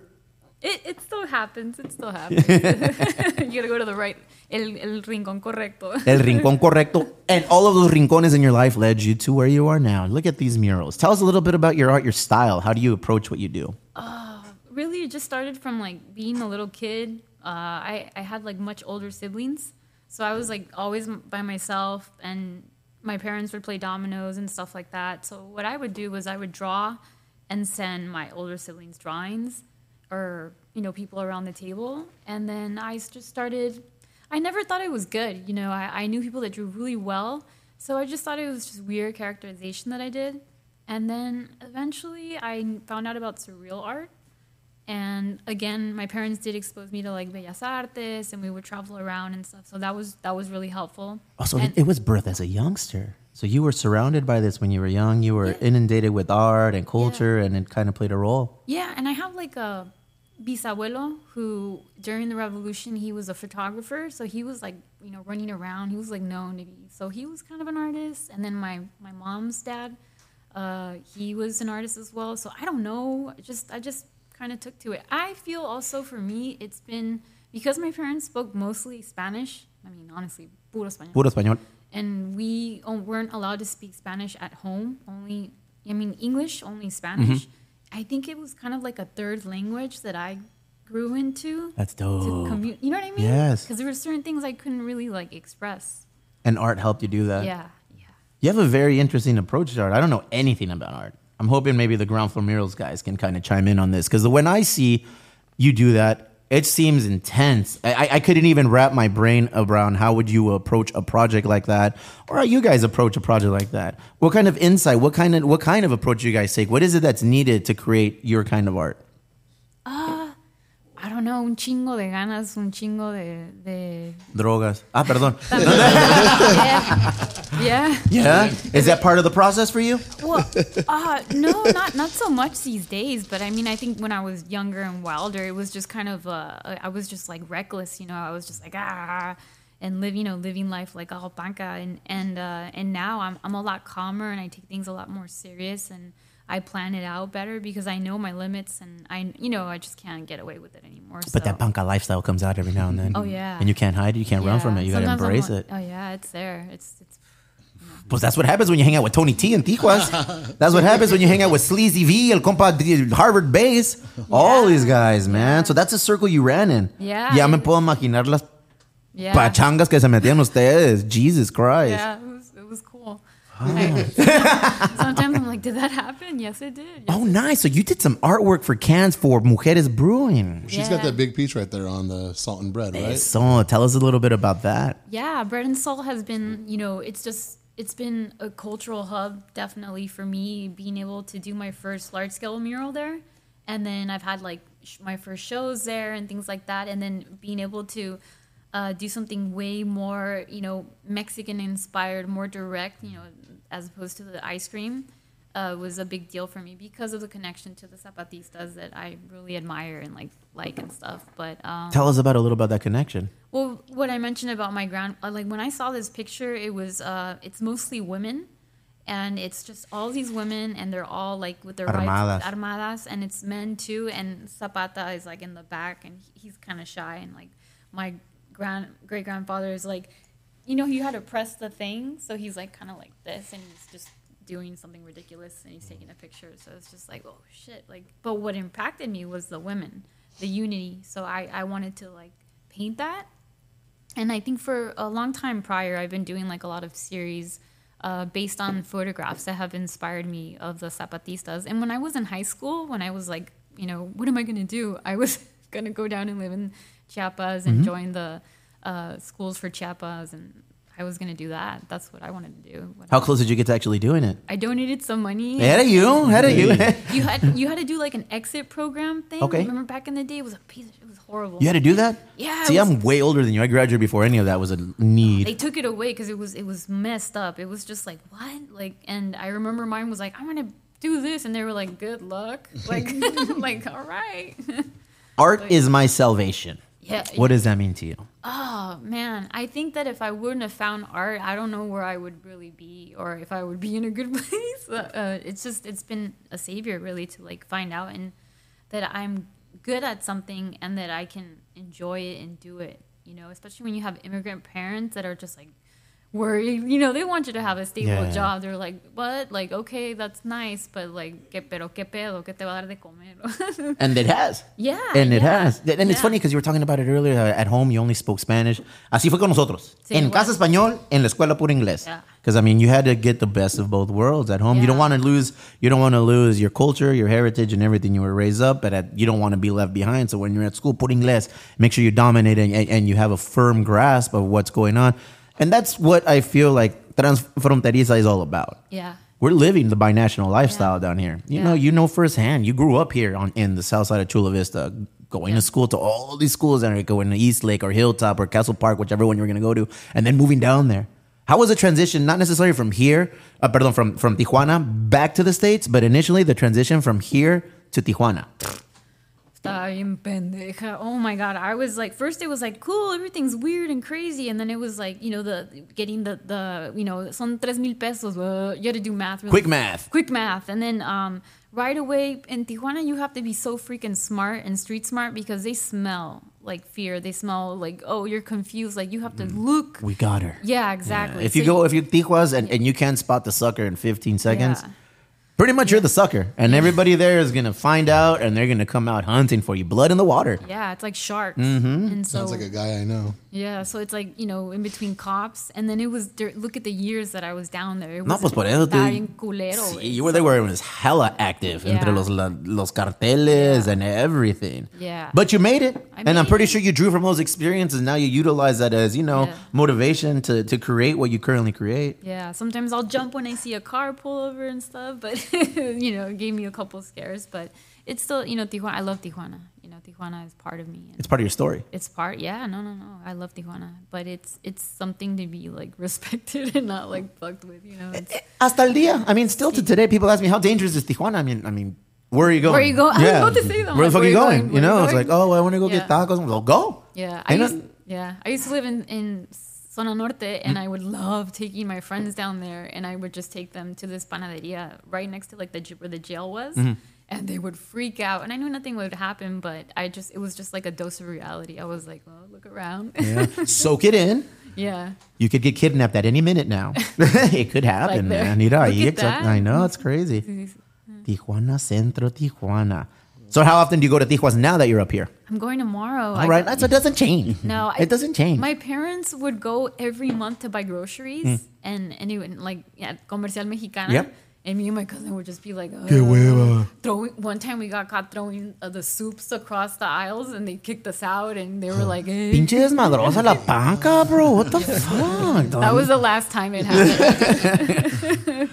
It, it still happens. It still happens. you gotta go to the right, el, el rincón correcto. El rincón correcto. And all of those rincones in your life led you to where you are now. Look at these murals. Tell us a little bit about your art, your style. How do you approach what you do? Ah, really it just started from like being a little kid. Uh, I, I had like much older siblings. So i was like always by myself and my parents would play dominoes and stuff like that. So what i would do was i would draw and send my older siblings drawings or you know people around the table. And then I just started i never thought it was good you know i, I knew people that drew really well. So i just thought it was just weird characterization that i did. And then eventually i found out about surreal art And again, my parents did expose me to like Bellas Artes, and we would travel around and stuff. So that was that was really helpful. Also, And- it was birth as a youngster. So you were surrounded by this when you were young. You were inundated with art and culture, and it kind of played a role. Yeah, and I have like a bisabuelo who during the revolution he was a photographer, so he was like you know running around. He was like known to be, so he was kind of an artist. And then my my mom's dad, uh, he was an artist as well. So I don't know, just I just kind of took to it. I feel also for me it's been because my parents spoke mostly Spanish. I mean, honestly, puro español Puro español. and we weren't allowed to speak Spanish at home. Only, I mean, English, only Spanish. Mhm. I think it was kind of like a third language that I grew into. That's dope. To commu- you know what I mean? Yes. Because there were certain things I couldn't really like express. And art helped you do that. Yeah. yeah. You have a very interesting approach to art. I don't know anything about art. I'm hoping maybe the ground floor murals guys can kind of chime in on this because when I see you do that, it seems intense. I, I- couldn't even wrap my brain around how would you approach a project like that, or how you guys approach a project like that. What kind of insight? What kind of what kind of approach you guys take? What is it that's needed to create your kind of art? Ah, Don't know, un chingo de ganas, un chingo de. de Drogas. Ah, perdón. yeah. yeah. yeah. Is that part of the process for you? Well, uh, no, not not so much these days. But I mean, I think when I was younger and wilder, it was just kind of uh, I was just like reckless, you know. I was just like ah, and live, you know, living life like all banca. And and uh, and now I'm I'm a lot calmer and I take things a lot more serious and I plan it out better because I know my limits and I you know I just can't get away with it anymore. So. But that Panca lifestyle comes out every now and then. Oh, yeah. And you can't hide it. You can't run from it. You got to Sometimes I'm embrace like, it. Oh yeah, it's there. It's it's Pues that's what happens when you hang out with Tony T and Tijuas. that's what happens when you hang out with Sleazy V, El Compa Harvard Base. All these guys, man. So that's a circle you ran in. Yeah. Ya me puedo imaginar las Yeah. pachangas que se metían ustedes. Jesus Christ. yeah, it was it was cool. I- sometimes I'm like, did that happen? Yes, it did. Oh, nice. So you did some artwork for cans for Mujeres Brewing. She's got that big piece right there on the salt and bread, right? So tell us a little bit about that. Yeah, Bread and Salt has been, you know, it's just it's been a cultural hub definitely for me being able to do my first large scale mural there. And then I've had like sh- my first shows there and things like that and then being able to uh, do something way more, you know, Mexican inspired, more direct, you know, as opposed to the ice cream. Uh, was a big deal for me because of the connection to the zapatistas that I really admire and like like and stuff. But um, Tell us about a little about that connection. well, what I mentioned about my grand, uh, like when I saw this picture, it was, uh, it's mostly women, and it's just all these women, and they're all like with their Armadas. Rights, armadas, and it's men too, and Zapata is like in the back, and he's kind of shy, and like my grand great grandfather is like, you know, you had to press the thing, so he's like kind of like this, and he's just doing something ridiculous, and he's taking a picture, so it's just like, oh shit, like. But what impacted me was the women, the unity. So I I wanted to like paint that and I think for a long time prior, I've been doing like a lot of series uh, based on photographs that have inspired me of the Zapatistas. And when I was in high school, when I was like, you know, what am I going to do? I was going to go down and live in Chiapas and Mhm. join the uh, schools for Chiapas. And I was going to do that. That's what I wanted to do. How close did you get to actually doing it? I donated some money. Had of you, had of you. you had you had to do like an exit program thing. Okay. Remember back in the day, it was a piece. Of, it was horrible. You had to do that? Yeah. See, was- I'm way older than you. I graduated before any of that was a need. they took it away because it was it was messed up. It was just like what like, and I remember mine was like I'm gonna do this, and they were like good luck, like like all right. Art is my salvation. Yeah. What does that mean to you? Oh man, I think that if I wouldn't have found art, I don't know where I would really be, or if I would be in a good place. Uh, uh, it's just it's been a savior really to like find out and that I'm good at something and that I can enjoy it and do it. You know, especially when you have immigrant parents that are just like worried. You know, they want you to have a stable Yeah. job. They're like, what? Like, okay, that's nice, but like, ¿qué, pero qué pedo? ¿Qué te va a dar de comer? And it has. Yeah, And it yeah, has. And it's funny because you were talking about it earlier. uh, At home, you only spoke Spanish. Así fue con nosotros. Sí, en casa español, en la escuela puro inglés. Because I mean, you had to get the best of both worlds at home. You don't want to lose. You don't want to lose your culture, your heritage, and everything you were raised up. But at, you don't want to be left behind. So when you're at school, puro inglés. Make sure you dominate and, and you have a firm grasp of what's going on. And that's what I feel like Transfronteriza is all about. Yeah. we're living the binational lifestyle down here. You know, you know firsthand. You grew up here on in the south side of Chula Vista, going to school to all these schools are going to East Lake or Hilltop or Castle Park, whichever one you were going to go to, and then moving down there. How was the transition? Not necessarily from here, uh, pardon, from from Tijuana back to the states, but initially the transition from here to Tijuana. Bien pendeja. Oh my god. I was like first it was like cool, everything's weird and crazy and then it was like, you know, the getting the the you know, son tres mil pesos. Uh, you had to do math. really- Quick math. Quick math. And then um right away in Tijuana you have to be so freaking smart and street smart because they smell like fear. They smell like oh, you're confused. Like you have to look We got her. Yeah, exactly. If you go, if you Tijuas and, and you can't spot the sucker in 15 seconds, Yeah. Pretty much you're the sucker. And everybody there is going to find out and they're going to come out hunting for you. Blood in the water. Yeah, it's like sharks. Mm-hmm. And so Sounds like a guy I know. Yeah, so it's like, you know, in between cops. And then it was, look at the years that I was down there. It No, was pues por eso te- culero, Sí, you were there where it was hella active entre los, los carteles and everything. Yeah. But you made it. I and I'm made pretty sure you drew from those experiences. Now you utilize that as, you know, Yeah. motivation to, to create what you currently create. Yeah, sometimes I'll jump when I see a car pull over and stuff, but, you know, it gave me a couple scares. But it's still, you know, Tijuana, I love Tijuana. You know, Tijuana is part of me. and It's part of your story. It's part, yeah, no, no, no. I love Tijuana. But it's it's something to be, like, respected and not, like, fucked with, you know? It's, Hasta el día. I mean, still to today, people ask me, how dangerous is Tijuana? I mean, I mean, where are you going? Where are you going? I was about to say that. Where the fuck are you going? going? You know, you it's like, oh, I want to go get Yeah. tacos. Well, go. Yeah, I used, yeah, I used to live in, in Zona Norte, and I would love taking my friends down there, and I would just take them to this panaderia right next to like the where the jail was, Mhm. And they would freak out, and I knew nothing would happen, but I just it was just like a dose of reality. I was like, well, look around. Yeah. Soak it in. Yeah. You could get kidnapped at any minute now. it could happen, there. man. At that. I know, it's crazy. Tijuana Centro, Tijuana. So how often do you go to Tijuana now that you're up here? I'm going tomorrow. All right, that's, it doesn't change. No, it doesn't change. My parents would go every month to buy groceries, Mm. and and even like yeah, Comercial Mexicana. Yep. And me and my cousin would just be like, Qué "Uh," hueva. Throwing one time we got caught throwing uh, the soups across the aisles, and they kicked us out, and they were like, eh. Pinche desmadrosa la panca, bro. What the fuck? That was the last time it happened.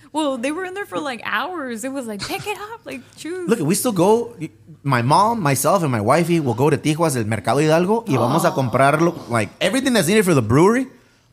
well, they were in there for like hours. It was like, pick it up, like choose. Look, we still go. My mom, myself, and my wifey will go to Tijuas, el Mercado Hidalgo, y vamos a comprarlo. Like everything that's needed for the brewery,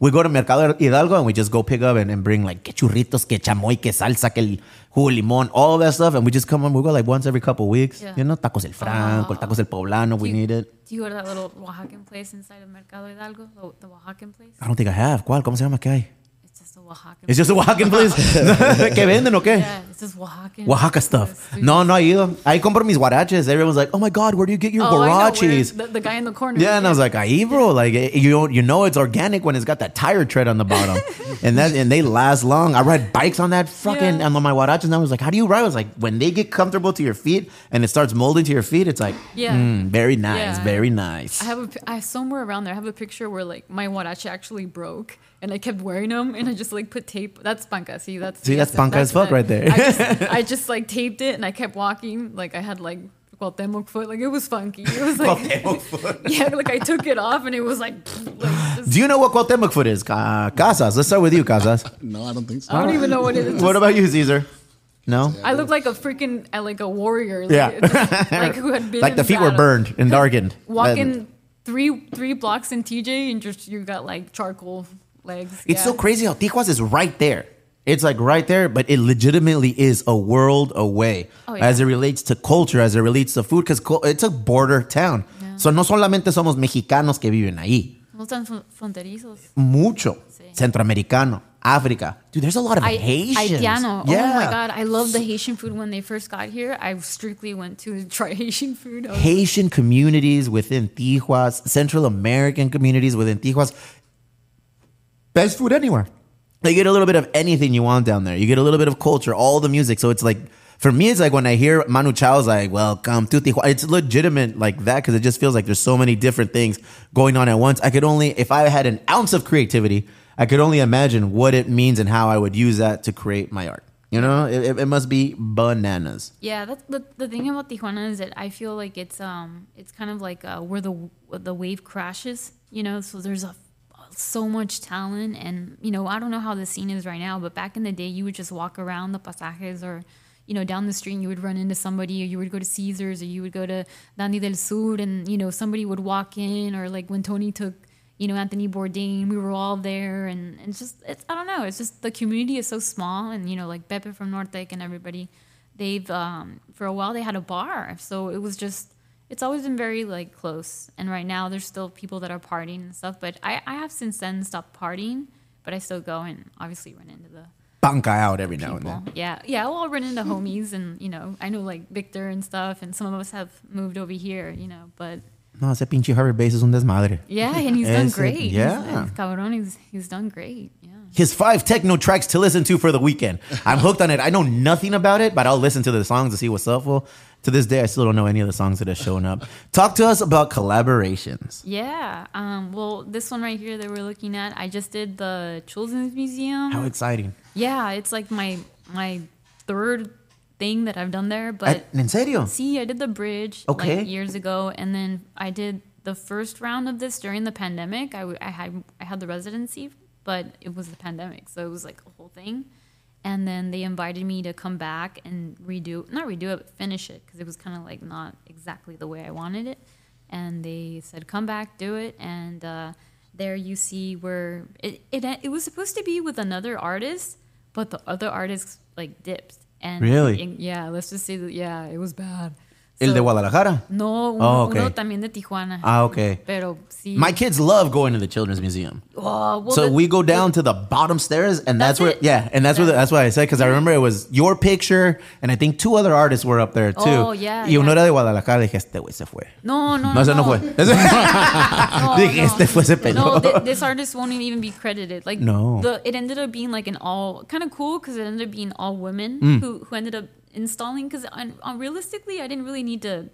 we go to Mercado Hidalgo and we just go pick up and, and bring like que churritos, que chamoy, que salsa, que el jugo limón, all that stuff. And we just come on, we go like once every couple weeks. Yeah. You know, tacos el Franco, tacos el Poblano, we need it. Do you go to that little Oaxacan place inside of Mercado Hidalgo? The, the Oaxacan place? I don't think I have. ¿Cuál? ¿Cómo se llama? ¿Qué hay? It's just a Oaxacan It's just a Oaxacan place. ¿Qué venden o qué? Yeah, just Oaxacan. Oaxaca stuff. No, no he I compro mis guaraches. Everyone's like, oh my God, where do you get your Oh, I know, where guaraches? The, the guy in the corner. Yeah, and I was like, ahí, bro, like eh, you know, you know it's organic when it's got that tire tread on the bottom, and that and they last long. I ride bikes on that fucking Yeah. and on my huaraches, and I was like, how do you ride? I was like, when they get comfortable to your feet and it starts molding to your feet, it's like, Yeah. mm, very nice, Yeah. very nice. I have a, I somewhere around there. I have a picture where like my huarache actually broke, and I kept wearing them, and I just like put tape. That's panca. See, that's See, that's panca as fuck right there. I just, I just like taped it, and I kept walking. Like I had like Cuauhtemoc foot. Like it was funky. It was like Cuauhtemoc foot. yeah. Like I took it off, and it was like, like just, Do you know what Cuauhtemoc foot is? Ca- Casas. Let's start with you, Casas. No, I don't think so. I don't even know what it is. What about you, Caesar? No. I look like a freaking uh, like a warrior. Like, Yeah. just, like who had been like the feet were burned and darkened. Walking three three blocks in TJ, and just you got like charcoal legs. It's yeah. so crazy how Tijuas is right there. It's like right there, but it legitimately is a world away Oh, yeah. as it relates to culture, as it relates to food, because it's a border town. So no solamente somos mexicanos que viven ahí, No están fronterizos. mucho centroamericano, África. Dude, there's a lot of I- Haitians. Haitiano. Yeah. Oh my god, I love the Haitian food. When they first got here, I strictly went to try Haitian food. Was- Haitian communities within Tijuas, Central American communities within Tijuas. Best food anywhere. You get a little bit of anything you want down there. You get a little bit of culture, all the music. So it's like, for me, it's like when I hear Manu Chao's like, welcome to Tijuana. It's legitimate like that because it just feels like there's so many different things going on at once. I could only, if I had an ounce of creativity, I could only imagine what it means and how I would use that to create my art. You know, it, it- must be bananas. Yeah, that's the the thing about Tijuana is that I feel like it's um it's kind of like uh, where the the wave crashes. You know, so there's a so much talent and you know i don't know how the scene is right now but back in the day you would just walk around the pasajes or you know down the street and you would run into somebody or you would go to caesars or you would go to dandy del sur and you know somebody would walk in or like when tony took you know anthony bourdain we were all there and it's just it's i don't know it's just the community is so small and you know like pepe from nortec and everybody they've um for a while they had a bar. So it was just it's always been very like close and right now there's still people that are partying and stuff but i i have since then stopped partying but i still go and obviously run into the Banca out every now and then. yeah yeah well i'll run into homies and you know i know like victor and stuff and some of us have moved over here you know but No, ese pinche Harvard base es un desmadre. yeah and he's done great Yeah. Eh, he's, cabrón he's, he's done great yeah His five techno tracks to listen to for the weekend. I'm hooked on it. I know nothing about it, but I'll listen to the songs to see what's up. Well, to this day, I still don't know any of the songs that have shown up. Talk to us about collaborations. yeah um well this one right here that we're looking at i just did the children's museum How exciting. Yeah, it's like my my third thing that I've done there. But ¿En serio? see, I did the bridge Okay. like years ago, and then I did the first round of this during the pandemic. I, I had I had the residency, but it was the pandemic, so it was like a whole thing. And then they invited me to come back and redo, not redo it, but finish it because it was kind of like not exactly the way I wanted it. And they said, "Come back, do it." And uh, there you see where it, it it was supposed to be with another artist, but the other artist like dipped. And Really? and- yeah, let's just say that yeah, it was bad. El de Guadalajara? No, uno, Oh, okay. uno también de Tijuana. Ah, okay. Pero sí. My kids love going to the Children's Museum. Oh, well, so the- we go down to the bottom stairs, and that's, That's where, it. yeah, and that's where that's why I said because I remember it was your picture, and I think two other artists were up there too. Oh, yeah, Y uno yeah. era de Guadalajara. Dije, este güey se fue. No, no, No, ese no no. fue. Dije, este fue ese No, pelón. this artist won't even be credited. Like No. the it ended up being like an all kind of cool because it ended up being all women Mm. who who ended up installing because realistically I didn't really need to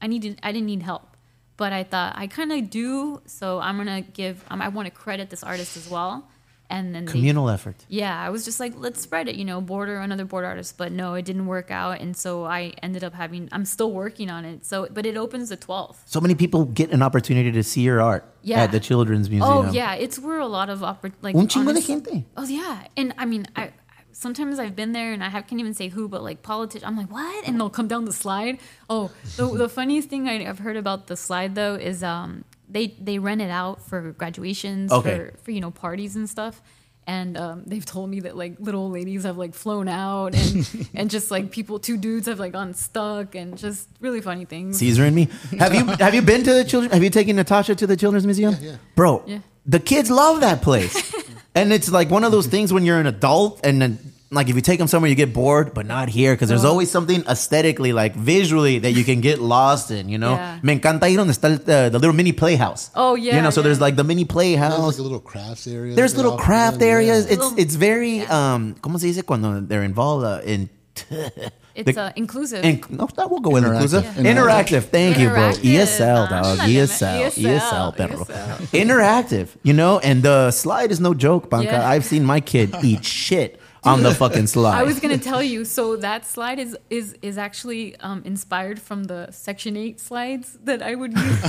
I needed I didn't need help but I thought I kind of do so I'm gonna give um, I want to credit this artist as well and then they- Communal effort. yeah I was just like let's spread it you know border another board artist but no it didn't work out and so I ended up having I'm still working on it so but it opens the 12th So many people get an opportunity to see your art Yeah. at the Children's Museum. Oh yeah, it's where a lot of oppor- like Un chingo de honest- gente. Oh yeah, and I mean, I sometimes I've been there and I have, can't even say who, but like politics, I'm like what, and they'll come down the slide. Oh, the, the funniest thing I, I've heard about the slide though is um they they rent it out for graduations Okay. for for you know parties and stuff. And um, they've told me that like little ladies have like flown out, and and just like people, two dudes have like gone stuck, and just really funny things. Caesar and me. Have you have you been to the children? Have you taken Natasha to the Children's Museum? Yeah, yeah. Bro, Yeah. The kids love that place, and it's like one of those things when you're an adult and then. Like if you take them somewhere, you get bored, but not here because there's Oh. always something aesthetically, like visually, that you can get lost in. You know, Yeah. me encanta ir donde está el, uh, the little mini playhouse. Oh, yeah, you know, so yeah. there's like the mini There's playhouse. like a little crafts area. There's little craft them, yeah. areas. It's it's very um, ¿cómo se dice cuando they're involved uh, in? It's the- uh, inclusive. in, no, that will go inclusive. Interactive. Interactive. Thank you, bro. ESL, dog. Ándale, ESL. ESL, ESL, perro. ESL. Interactive. You know, and the slide is no joke, Panca. Yeah. I've seen my kid eat shit on the fucking slide. I was gonna tell you. So that slide is is is actually um, inspired from the Section Eight slides that I would use.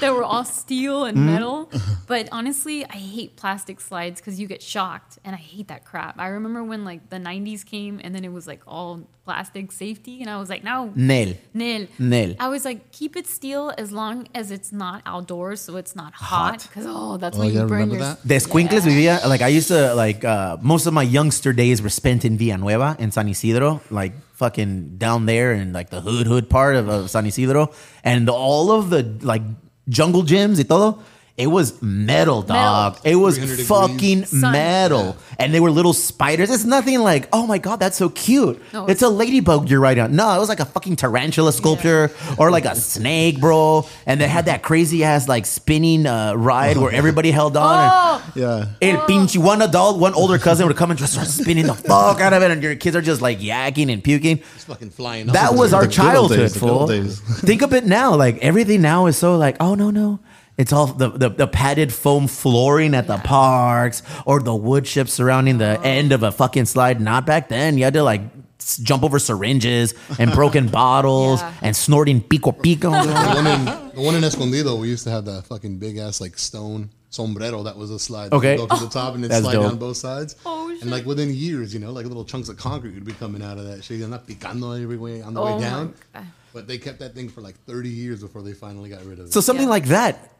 that were all steel and Mm-hmm. metal. But honestly, I hate plastic slides because you get shocked, and I hate that crap. I remember when like the '90s came, and then it was like all plastic safety, and I was like, no. Nel. Nil. Nil. I was like, keep it steel as long as it's not outdoors, so it's not Hot. hot. Because oh, that's Oh, when yeah, you burn remember your. that? The Escuincles vivía, like I used to, like, uh, most of my youngster days were spent in Villanueva, in San Isidro, like fucking down there in like the hood, hood part of, of San Isidro. And all of the like jungle gyms y todo, it was metal, dog. It was fucking Sun. metal. And they were little spiders. It's nothing like, oh my God, that's so cute. No, it's a ladybug you're right on. No, it was like a fucking tarantula sculpture or like a snake, bro. And they had that crazy ass like spinning uh, ride where everybody held on. and- Oh, Yeah. El pinche one adult, one older cousin would come and just start spinning the fuck out of it, and your kids are just like yakking and puking. It's fucking flying. That off. was the our childhood, days, fool. Think of it now, like everything now is so like, oh no no, it's all the the, the padded foam flooring at the parks or the wood chips surrounding the uh-huh. end of a fucking slide. Not back then. You had to like s- jump over syringes and broken bottles Yeah. and snorting pico pico. the one in the one in Escondido. We used to have that fucking big ass like stone sombrero that was a slide. Okay. You go to the top and then That's slide dope. down both sides. Oh, shit. And like within years, you know, like little chunks of concrete would be coming out of that shit. You're not picando every way on the Oh way my down. God. But they kept that thing for like 30 years before they finally got rid of it. So something like that.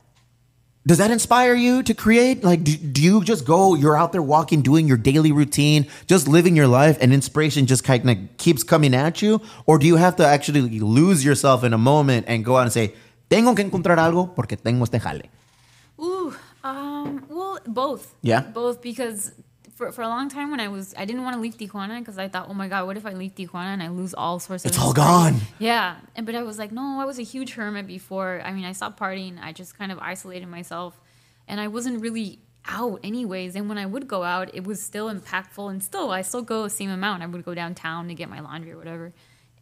Does that inspire you to create? Like, do, do you just go? You're out there walking, doing your daily routine, just living your life, and inspiration just kind of keeps coming at you, or do you have to actually lose yourself in a moment and go out and say, "Tengo que encontrar algo porque tengo este jale." Ooh, um, well, both. Yeah? both because for, for a long time when I was I didn't want to leave Tijuana because I thought, oh my god, what if I leave Tijuana and I lose all sorts of It's all gone. Yeah, and but I was like, no, I was a huge hermit before. I mean, I stopped partying. I just kind of isolated myself, and I wasn't really out anyways. And when I would go out, it was still impactful, and still I still go the same amount. I would go downtown to get my laundry or whatever.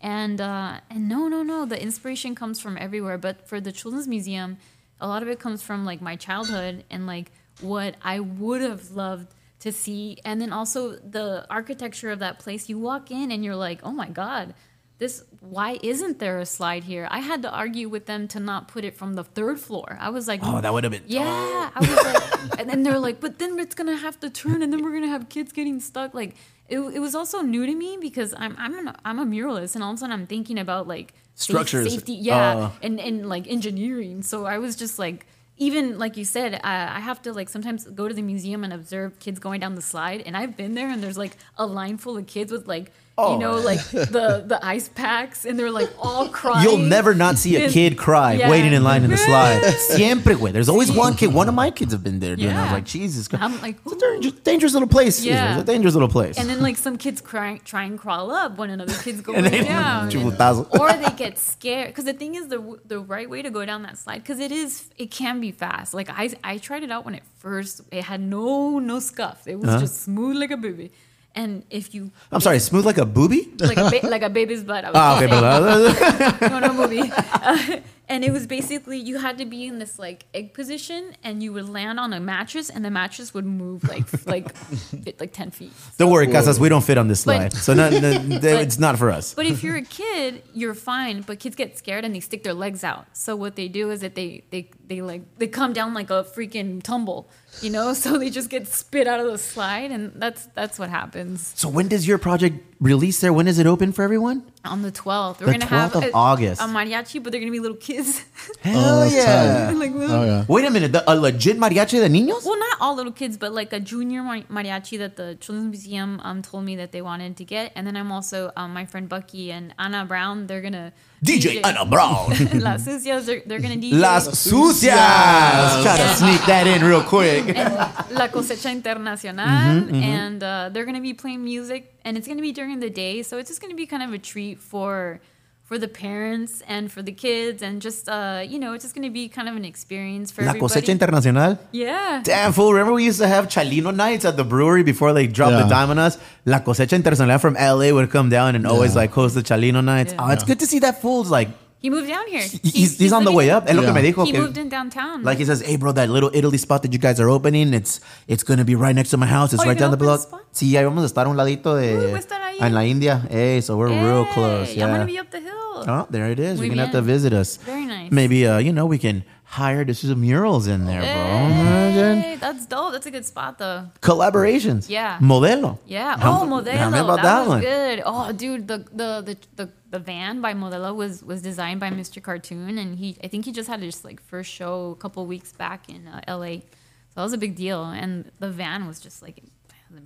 And uh, and no, no, no, the inspiration comes from everywhere. But for the Children's Museum, a lot of it comes from like my childhood and like what I would have loved to see, and then also the architecture of that place. You walk in and you're like, oh my god, this why isn't there a slide here? I had to argue with them to not put it from the third floor. I was like, Oh, that would have been. yeah, I was like, and then they're like, but then it's gonna have to turn, and then we're gonna have kids getting stuck. Like, it, it was also new to me because I'm I'm an, I'm a muralist, and all of a sudden I'm thinking about like Structures. safety, yeah, Uh. and and like engineering. So I was just like, even like you said, I, I have to like sometimes go to the museum and observe kids going down the slide, and I've been there, and there's like a line full of kids with like. Oh. You know, like the the ice packs, and they're like all crying. You'll never not see a kid cry Yeah. waiting in line in the slide. Siempre, güey. There's always one kid. One of my kids have been there doing. it. I was like, Jesus Christ. I'm like, It's a dangerous, dangerous little place. Yeah. It's a dangerous little place. And then like some kids cry, try and crawl up when another kid's going down. And- or they get scared. Because the thing is, the the right way to go down that slide, because it is, it can be fast. Like I I tried it out when it first, it had no no scuff. It was Uh-huh. just smooth like a baby. And if you I'm sorry, smooth like a booby? like a ba- like a baby's butt. I was Ah, okay, but- no, no movie. Uh, and it was basically you had to be in this like egg position, and you would land on a mattress, and the mattress would move like like fit, like ten feet. Don't worry, Casas, we don't fit on this But- slide. so no, no, it's not for us. But if you're a kid, you're fine. But kids get scared and they stick their legs out. So what they do is that they they they like they come down like a freaking tumble, you know. So they just get spit out of the slide, and that's that's what happens. So when does your project release there? When is it open for everyone? On the 12th, we're The gonna have 12th of a, August. a mariachi, but they're gonna be little kids. Hell that's yeah. tight. Like little- Wait a minute, the, a legit mariachi de niños? Well, not all little kids, but like a junior mariachi that the Children's Museum um, told me that they wanted to get. And then I'm also, um, my friend Bucky and Anna Brown, they're going to. DJ Anna Brown. Las Sucias, they're, they're going to DJ. Las Sucias. Try to sneak that in real quick. and La Cosecha Internacional. Mhm, mhm. And uh, they're going to be playing music. And it's going to be during the day. So it's just going to be kind of a treat for. For the parents and for the kids, and just uh, you know, it's just going to be kind of an experience for La everybody. Cosecha Internacional. Yeah. Damn fool! Remember we used to have Chalino nights at the brewery before they dropped the Yeah. dime on us. La Cosecha Internacional from LA would come down and always like host the Chalino nights. Yeah. Oh, it's good to see that fool's like He moved down here. he's, he's, on the way up. Es lo que Yeah. me dijo. He que- moved in downtown. like he says, hey bro, that little Italy spot that you guys are opening, it's it's gonna be right next to my house. It's Oh, right you're down the gonna block. open? Sí, ahí vamos a estar un ladito de Ooh, voy a estar ahí. en la India. Hey, so we're real Hey, close. I'm gonna be up the hill. Oh, there it is. Muy You're gonna have to visit us. Very nice. Maybe uh, you know, we can hire to do some murals in there, bro. Hey, that's dope. That's a good spot though. Collaborations. Yeah. Modelo. Yeah. How- oh, Modelo. Me about that, that one. good. Oh, dude, the, the the the the van by Modelo was was designed by Mr. Cartoon, and he I think he just had his like first show a couple weeks back in uh, L.A. So that was a big deal, and the van was just like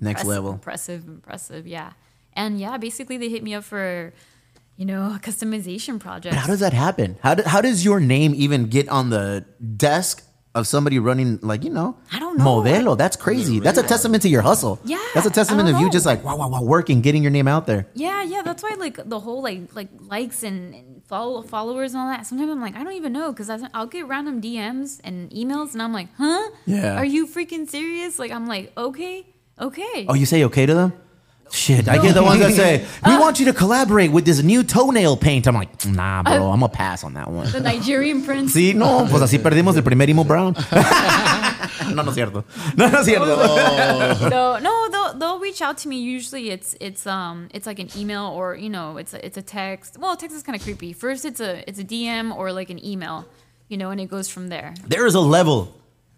Next level. impressive, impressive. Yeah, and yeah, basically they hit me up for. You know, a customization project. But how does that happen? How, do, how does your name even get on the desk of somebody running, like, you know, I don't know. Modelo? That's crazy. That's a testament to your hustle. Yeah, That's a testament of you just like, wow, wow, wow, working, getting your name out there. Yeah, yeah, that's why like the whole like like likes and, and follow followers and all that. Sometimes I'm like, I don't even know because I'll get random DMs and emails, and I'm like, huh? Yeah. Are you freaking serious? Like, I'm like, okay, okay. Oh, you say okay to them? Shit, I get the ones that say, we Uh. want you to collaborate with this new toenail paint. I'm like, nah, bro, I'm going to pass on that one. the Nigerian prince. Sí, no, pues así perdimos el primer Emo Brown. no, no es cierto. No, no es cierto. no, no, they'll they'll reach out to me. Usually, it's it's um it's like an email or you know it's a, it's a text. Well, text is kind of creepy. First, it's a it's a DM or like an email, you know, and it goes from there. There is a level,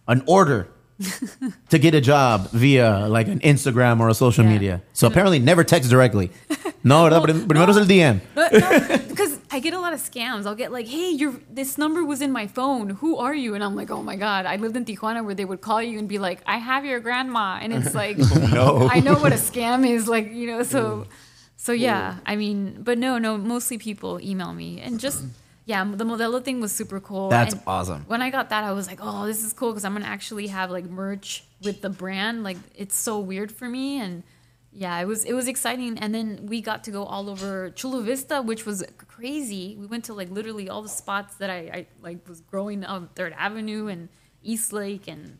an order to get a job via like an Instagram or a social media. So apparently, never text directly. No. Prim- primero es el DM. No, because I get a lot of scams. I'll get like, "Hey, your this number was in my phone. Who are you?" And I'm like, "Oh my god!" I lived in Tijuana where they would call you and be like, "I have your grandma," and it's like, oh, no. I know what a scam is. Like, you know, so, so yeah. I mean, but no, no. Mostly people email me and just. Yeah, the Modelo thing was super cool. That's And awesome. When I got that, I was like, "Oh, this is cool" because I'm gonna actually have like merch with the brand. Like, it's so weird for me, and yeah, it was it was exciting. And then we got to go all over Chula Vista, which was crazy. We went to like literally all the spots that I, I like was growing on Third Avenue and East Lake, and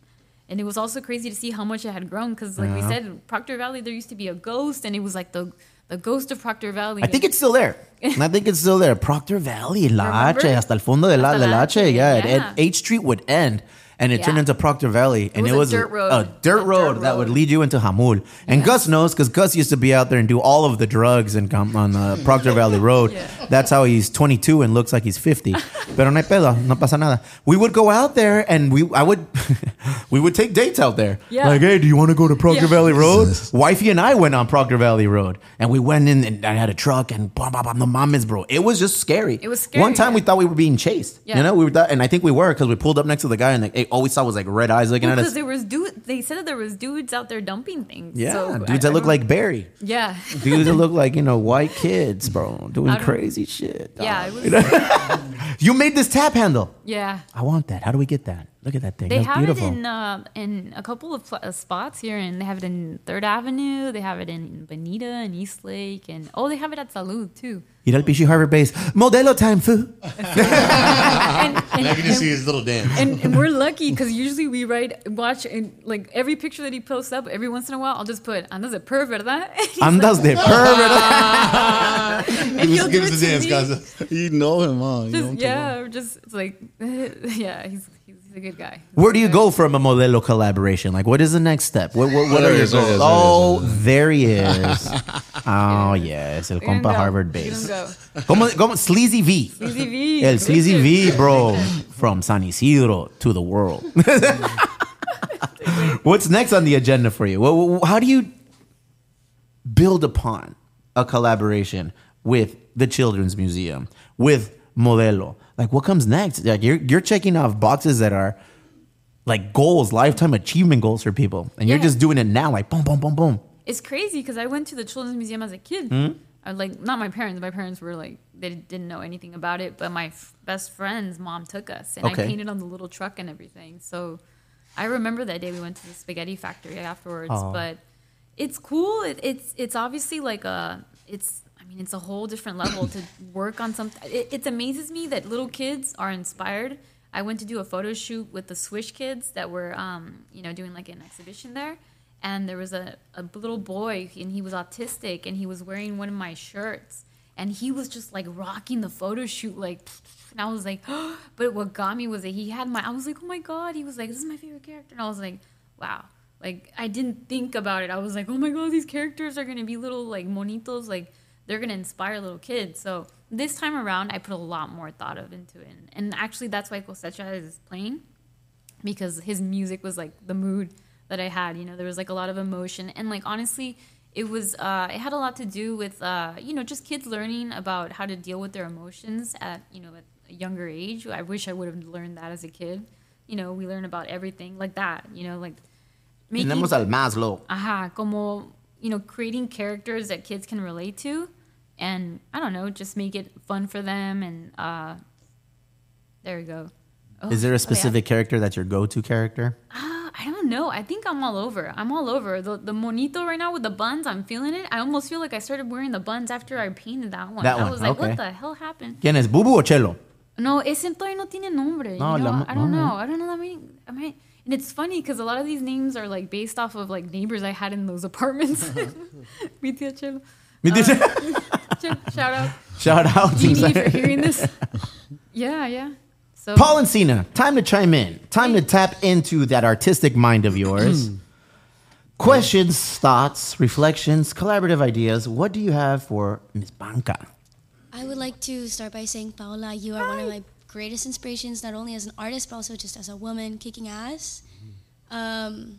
and it was also crazy to see how much it had grown. Because like we Yeah. said, Proctor Valley, there used to be a ghost, and it was like the the ghost of Proctor Valley. I think it's still there. I think it's still there. Proctor Valley, La H, hasta el fondo de la, la H. Yeah, yeah. it- H Street would end. And it turned into Proctor Valley, and was it a was dirt road. a dirt road that would lead you into Jamul. And Gus knows because Gus used to be out there and do all of the drugs and come on uh, Proctor Valley Road. That's how he's 22 and looks like he's 50. Pero no hay pedo, no pasa nada. We would go out there and we, I would, we would take dates out there. Yeah. Like, hey, do you want to go to Proctor Yeah. Valley Road? Wifey and I went on Proctor Valley Road, and we went in, and I had a truck, and blah blah blah. No mames, bro. It was just scary. It was scary, One time we thought we were being chased. Yeah. You know, we were, that, and I think we were because we pulled up next to the guy, and like, all we saw was like red eyes looking at us. because there was dude. They said that there was dudes out there dumping things. Yeah, so dudes I- that look like Barry. Yeah. Dudes that look like you know white kids, bro, doing crazy shit. Yeah, it was. You made this tap handle. yeah. I want that. How do we get that? Look at that thing. They That's have beautiful. it in uh, in a couple of pl- uh, spots here, and they have it in Third Avenue. They have it in Bonita and East Lake, and oh, they have it at Salud too. Ir al Pichi Harvard base. Modelo time, foo. and, I can just see his little dance. And, and we're lucky because usually we write, watch, and like every picture that he posts up, every once in a while, I'll just put "Andas de per, verdad?" Andas de pervert. and he'll give, us it the to dance, me. guys. You know him, huh? You know Just him too yeah, or just it's like yeah, he's he's a good guy. Where do you go from a Modelo collaboration? Like, what is the next step? What, what, what are your is, there he goals? is, there he Oh, there he is. Oh, yes. El We don't compa go. Harvard base. don't go. Como, como, Sleazy V. Sleazy V. El Sleazy V, bro. From San Isidro to the world. What's next on the agenda for you? What, what- how do you build upon a collaboration with the Children's Museum, with Modelo? Like, what comes next? Like, you're, you're checking off boxes that are like goals, lifetime achievement goals for people. And you're just doing it now, like, boom, boom, boom, boom. It's crazy because I went to the Children's Museum as a kid. Hmm? I like not my parents. My parents were like they didn't know anything about it, but my f- best friend's mom took us, and Okay. I painted on the little truck and everything. So I remember that day we went to the spaghetti factory afterwards. Aw. But it's cool. It, it's it's obviously like a it's. I mean, it's a whole different level to work on something. It, it amazes me that little kids are inspired. I went to do a photo shoot with the Swish kids that were, um, you know, doing like an exhibition there and there was a, a little boy and he was autistic and he was wearing one of my shirts and he was just like rocking the photo shoot like and I was like but what got me was that he had my I was like oh my god he was like this is my favorite character and I was like wow like I didn't think about it I was like oh my god these characters are gonna be little like monitos like they're gonna inspire little kids so this time around I put a lot more thought of into it and, and actually that's why Cosecha is playing because his music was like the mood that I had. You know, there was like a lot of emotion, and like honestly, it was uh, it had a lot to do with uh, you know just kids learning about how to deal with their emotions at you know at a younger age. I wish I would have learned that as a kid. You know, we learn about everything like that. You know, like making. Tenemos al Maslow. Ajá, como, you know, creating characters that kids can relate to. And I don't know, just make it fun for them. And uh, there you go. Oh, Is there oh, a yeah. specific character that's your go-to character? Uh, I don't know. I think I'm all over. I'm all over. The, the monito right now with the buns, I'm feeling it. I almost feel like I started wearing the buns after I painted that one. That I one, was like, okay. what the hell happened? ¿Quién es, Bubu o Chelo? No, ese todavía no tiene nombre. You No, know? la- I don't no. know. I don't know that many. I might. And it's funny because a lot of these names are like based off of like neighbors I had in those apartments. Mi tía Chelo. Mi tía Uh, shout out. Shout out. Dee Dee for hearing this. Yeah, yeah. So Paul and Cena, time to chime in. Time to tap into that artistic mind of yours. Questions, thoughts, reflections, collaborative ideas. What do you have for Ms. Panca? I would like to start by saying, Paola, you are one of my greatest inspirations, not only as an artist, but also just as a woman kicking ass. Um,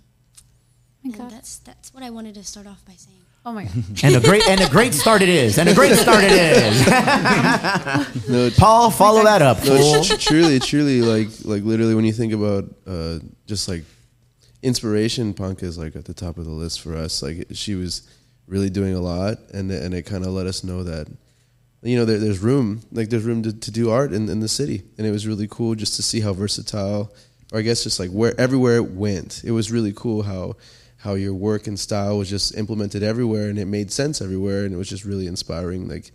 and that's that's what I wanted to start off by saying. Oh my god. And a great and a great start it is. And a great start it is. No, Paul, follow that up. No, fool. tr- tr- truly, truly, like, like literally, when you think about uh, just like inspiration, Panca is like at the top of the list for us. Like, she was really doing a lot, and and it kind of let us know that, you know, there, there's room, like there's room to, to do art in, in the city, and it was really cool just to see how versatile, or I guess just like where everywhere it went, it was really cool how how your work and style was just implemented everywhere, and it made sense everywhere, and it was just really inspiring, like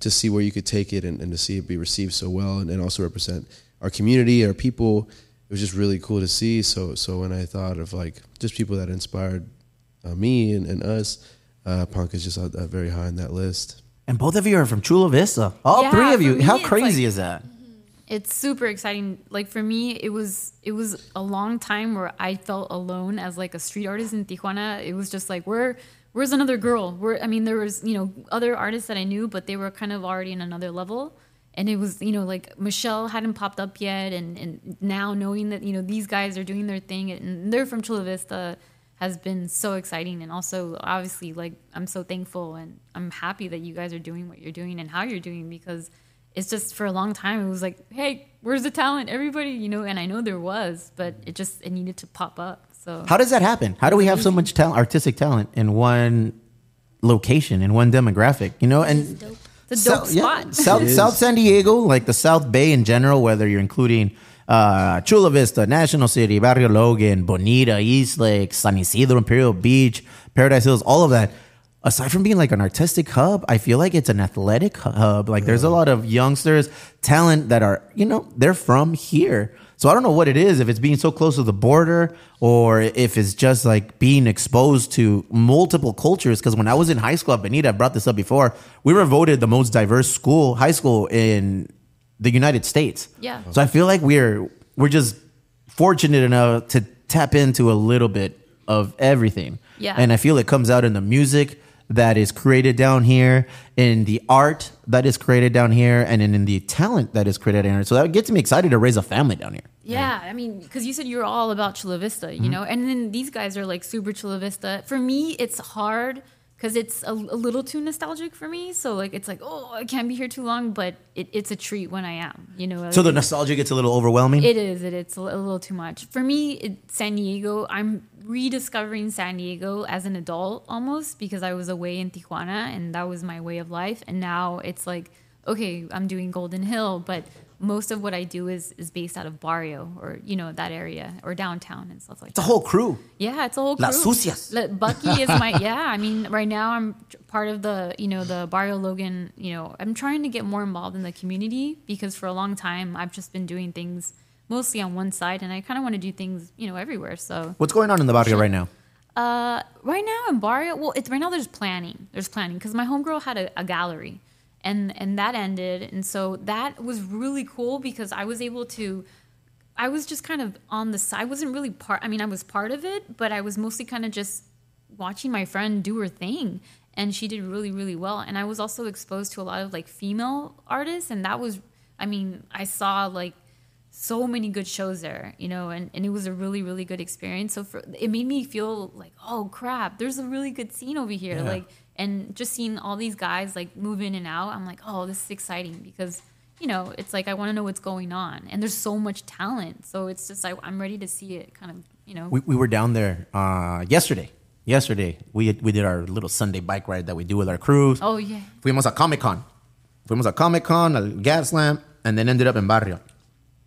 to see where you could take it and, and to see it be received so well and, and also represent our community, our people. It was just really cool to see. So so when I thought of like just people that inspired uh, me and, and us, uh, Panca is just uh, very high on that list. And both of you are from Chula Vista. All Yeah, three of you. How crazy like- is that? It's super exciting. Like for me, it was it was a long time where I felt alone as like a street artist in Tijuana. It was just like where where's another girl? Where I mean, there was you know other artists that I knew, but they were kind of already in another level. And it was you know like Michelle hadn't popped up yet, and and now knowing that you know these guys are doing their thing and they're from Chula Vista has been so exciting and also obviously like I'm so thankful and I'm happy that you guys are doing what you're doing and how you're doing because it's just for a long time it was like hey where's the talent everybody you know and i know there was but it just it needed to pop up so How does that happen? How do we have so much talent, artistic talent in one location, in one demographic? You know, and It's a dope spot. South South San Diego, like the South Bay in general, whether you're including uh, Chula Vista, National City, Barrio Logan, Bonita, East Lake, San Isidro, Imperial Beach, Paradise Hills, all of that. Aside from being like an artistic hub, I feel like it's an athletic hub. Like there's a lot of youngsters, talent that are, you know, they're from here. So I don't know what it is, if it's being so close to the border or if it's just like being exposed to multiple cultures. Because when I was in high school at Bonita, I brought this up before, we were voted the most diverse school, high school in the United States. Yeah. So I feel like we're we're just fortunate enough to tap into a little bit of everything. Yeah. And I feel it comes out in the music that is created down here, in the art that is created down here, and in, in the talent that is created down here. So that gets me excited to raise a family down here. Yeah, I mean, because you said you're all about Chula Vista, you Mhm. know, and then these guys are like super Chula Vista. For me, it's hard because it's a, a little too nostalgic for me. So like, it's like, oh, I can't be here too long, but it, it's a treat when I am, you know. So the nostalgia gets a little overwhelming. It is. It, it's a a little too much for me. It, San Diego. I'm rediscovering San Diego as an adult almost because I was away in Tijuana and that was my way of life. And now it's like, okay, I'm doing Golden Hill, but most of what I do is is based out of Barrio or you know that area or downtown and stuff like It's a whole crew. Yeah, it's a whole crew. Las sucias. Bucky is my yeah. I mean, right now I'm part of the you know the Barrio Logan. You know, I'm trying to get more involved in the community because for a long time I've just been doing things mostly on one side, and I kind of want to do things you know everywhere. So What's going on in the barrio right now? uh, right now in Barrio, well, it's right now there's planning. There's planning because my homegirl had a, a gallery, and and that ended, and so that was really cool because I was able to. I was just kind of on the side. I wasn't really part. I mean, I was part of it, but I was mostly kind of just watching my friend do her thing, and she did really, really well. And I was also exposed to a lot of like female artists, and that was. I mean, I saw like so many good shows there, you know, and, and it was a really, really good experience. So for, it made me feel like, oh crap, there's a really good scene over here. Yeah. Like, and just seeing all these guys like move in and out, I'm like, oh, this is exciting because, you know, it's like I want to know what's going on. And there's so much talent. So it's just like, I'm ready to see it kind of, you know. We, we were down there uh, yesterday. Yesterday, we we did our little Sunday bike ride that we do with our crews. Oh, yeah. Fuimos a Comic Con. Fuimos a Comic Con, a Gas Lamp, and then ended up in Barrio.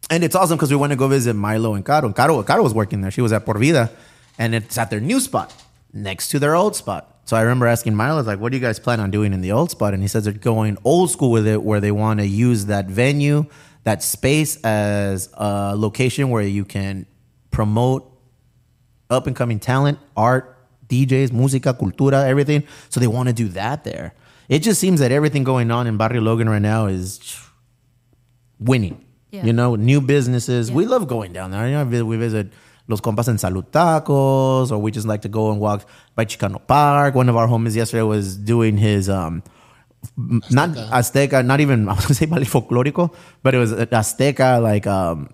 And it's awesome because we went to go visit Milo and Caro. And Caro, Caro was working there. She was at Por Vida. And it's at their new spot next to their old spot. So I remember asking Milo, like, what do you guys plan on doing in the old spot? And he says they're going old school with it, where they want to use that venue, that space as a location where you can promote up and coming talent, art, DJs, música, cultura, everything. So they want to do that there. It just seems that everything going on in Barrio Logan right now is winning. Yeah. You know, new businesses. We love going down there. You know, we visit Los Compas en Salud Tacos, or we just like to go and walk by Chicano Park. One of our homies yesterday was doing his um, m- not Azteca, not even I was gonna say ballet folklorico, but it was Azteca like um,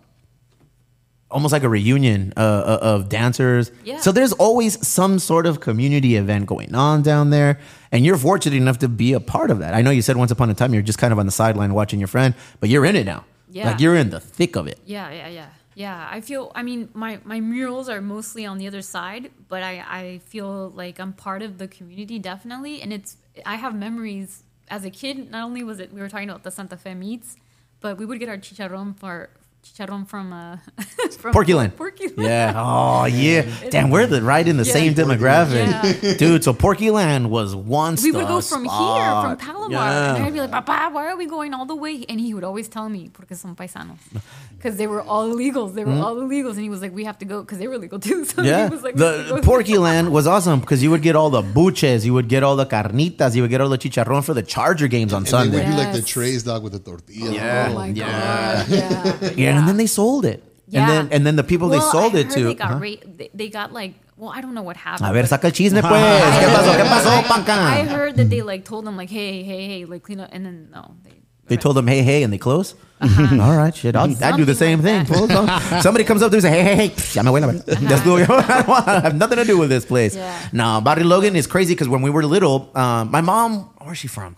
almost like a reunion uh, uh, of dancers. Yeah. So there's always some sort of community event going on down there, and you're fortunate enough to be a part of that. I know you said once upon a time you're just kind of on the sideline watching your friend, but you're in it now. Yeah. Like you're in the thick of it. Yeah, yeah, yeah. Yeah, I feel I mean my my murals are mostly on the other side, but I I feel like I'm part of the community definitely and it's I have memories as a kid, not only was it we were talking about the Santa Fe meats, but we would get our chicharrón for chicharrón from uh from Porky Land. Yeah. Oh, yeah. Damn, we're the right in the Yeah. same demographic, Yeah. dude. So Porky Land was once we would the go from spot. here, from Palomar, Yeah. and I'd be like, "Papa, why are we going all the way?" And he would always tell me, "Porque son paisanos," because they were all illegals. They were Mhm. all illegals, and he was like, "We have to go," because they were legal too. So Yeah, he was like, "We have to the go." Porky Land was awesome because you would get all the buches, you would get all the carnitas, you would get all the chicharrón for the Charger games on And Sunday. they would do like the trays dog with the tortilla. Yeah. Oh my Yeah. yeah. Yeah, and then they sold it. Yeah. And then and then the people Well, they sold I it to. They got, Huh? ra- they, they got like, well, I don't know what happened. A ver, saca el chisme, pues. ¿Qué pasó? ¿Qué pasó, I heard that they like told them like, hey, hey, hey, like clean up, and then no, they, They told them, hey, hey, and they close? Uh-huh. All right, shit. I'll, I'd do the same thing. fool. Somebody comes up to me and say, hey, hey, hey, psh, ya me voy a la verga. Just do it. I have nothing to do with this place. Yeah. No, Barrio Logan is crazy because when we were little, um, my mom, where's she from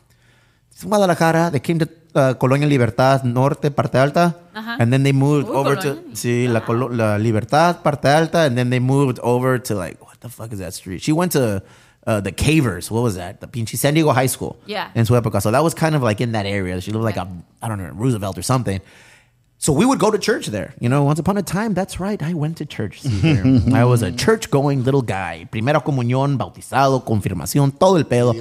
Guadalajara. They came to uh, Colonia Libertad Norte, Parte Alta. Uh-huh. And then they moved Uy, over Colonia. to, sí, la, Colo- la Libertad, Parte Alta. And then they moved over to like, what the fuck is that street? She went to uh, the Cavers. What was that? The pinche San Diego High School. Yeah. In su época. So that was kind of like in that area. She lived like a, I don't know, Roosevelt or something. So we would go to church there. You know, once upon a time, that's right. I went to church. I was a church going little guy. Primera comunión, bautizado, confirmación, todo el pedo.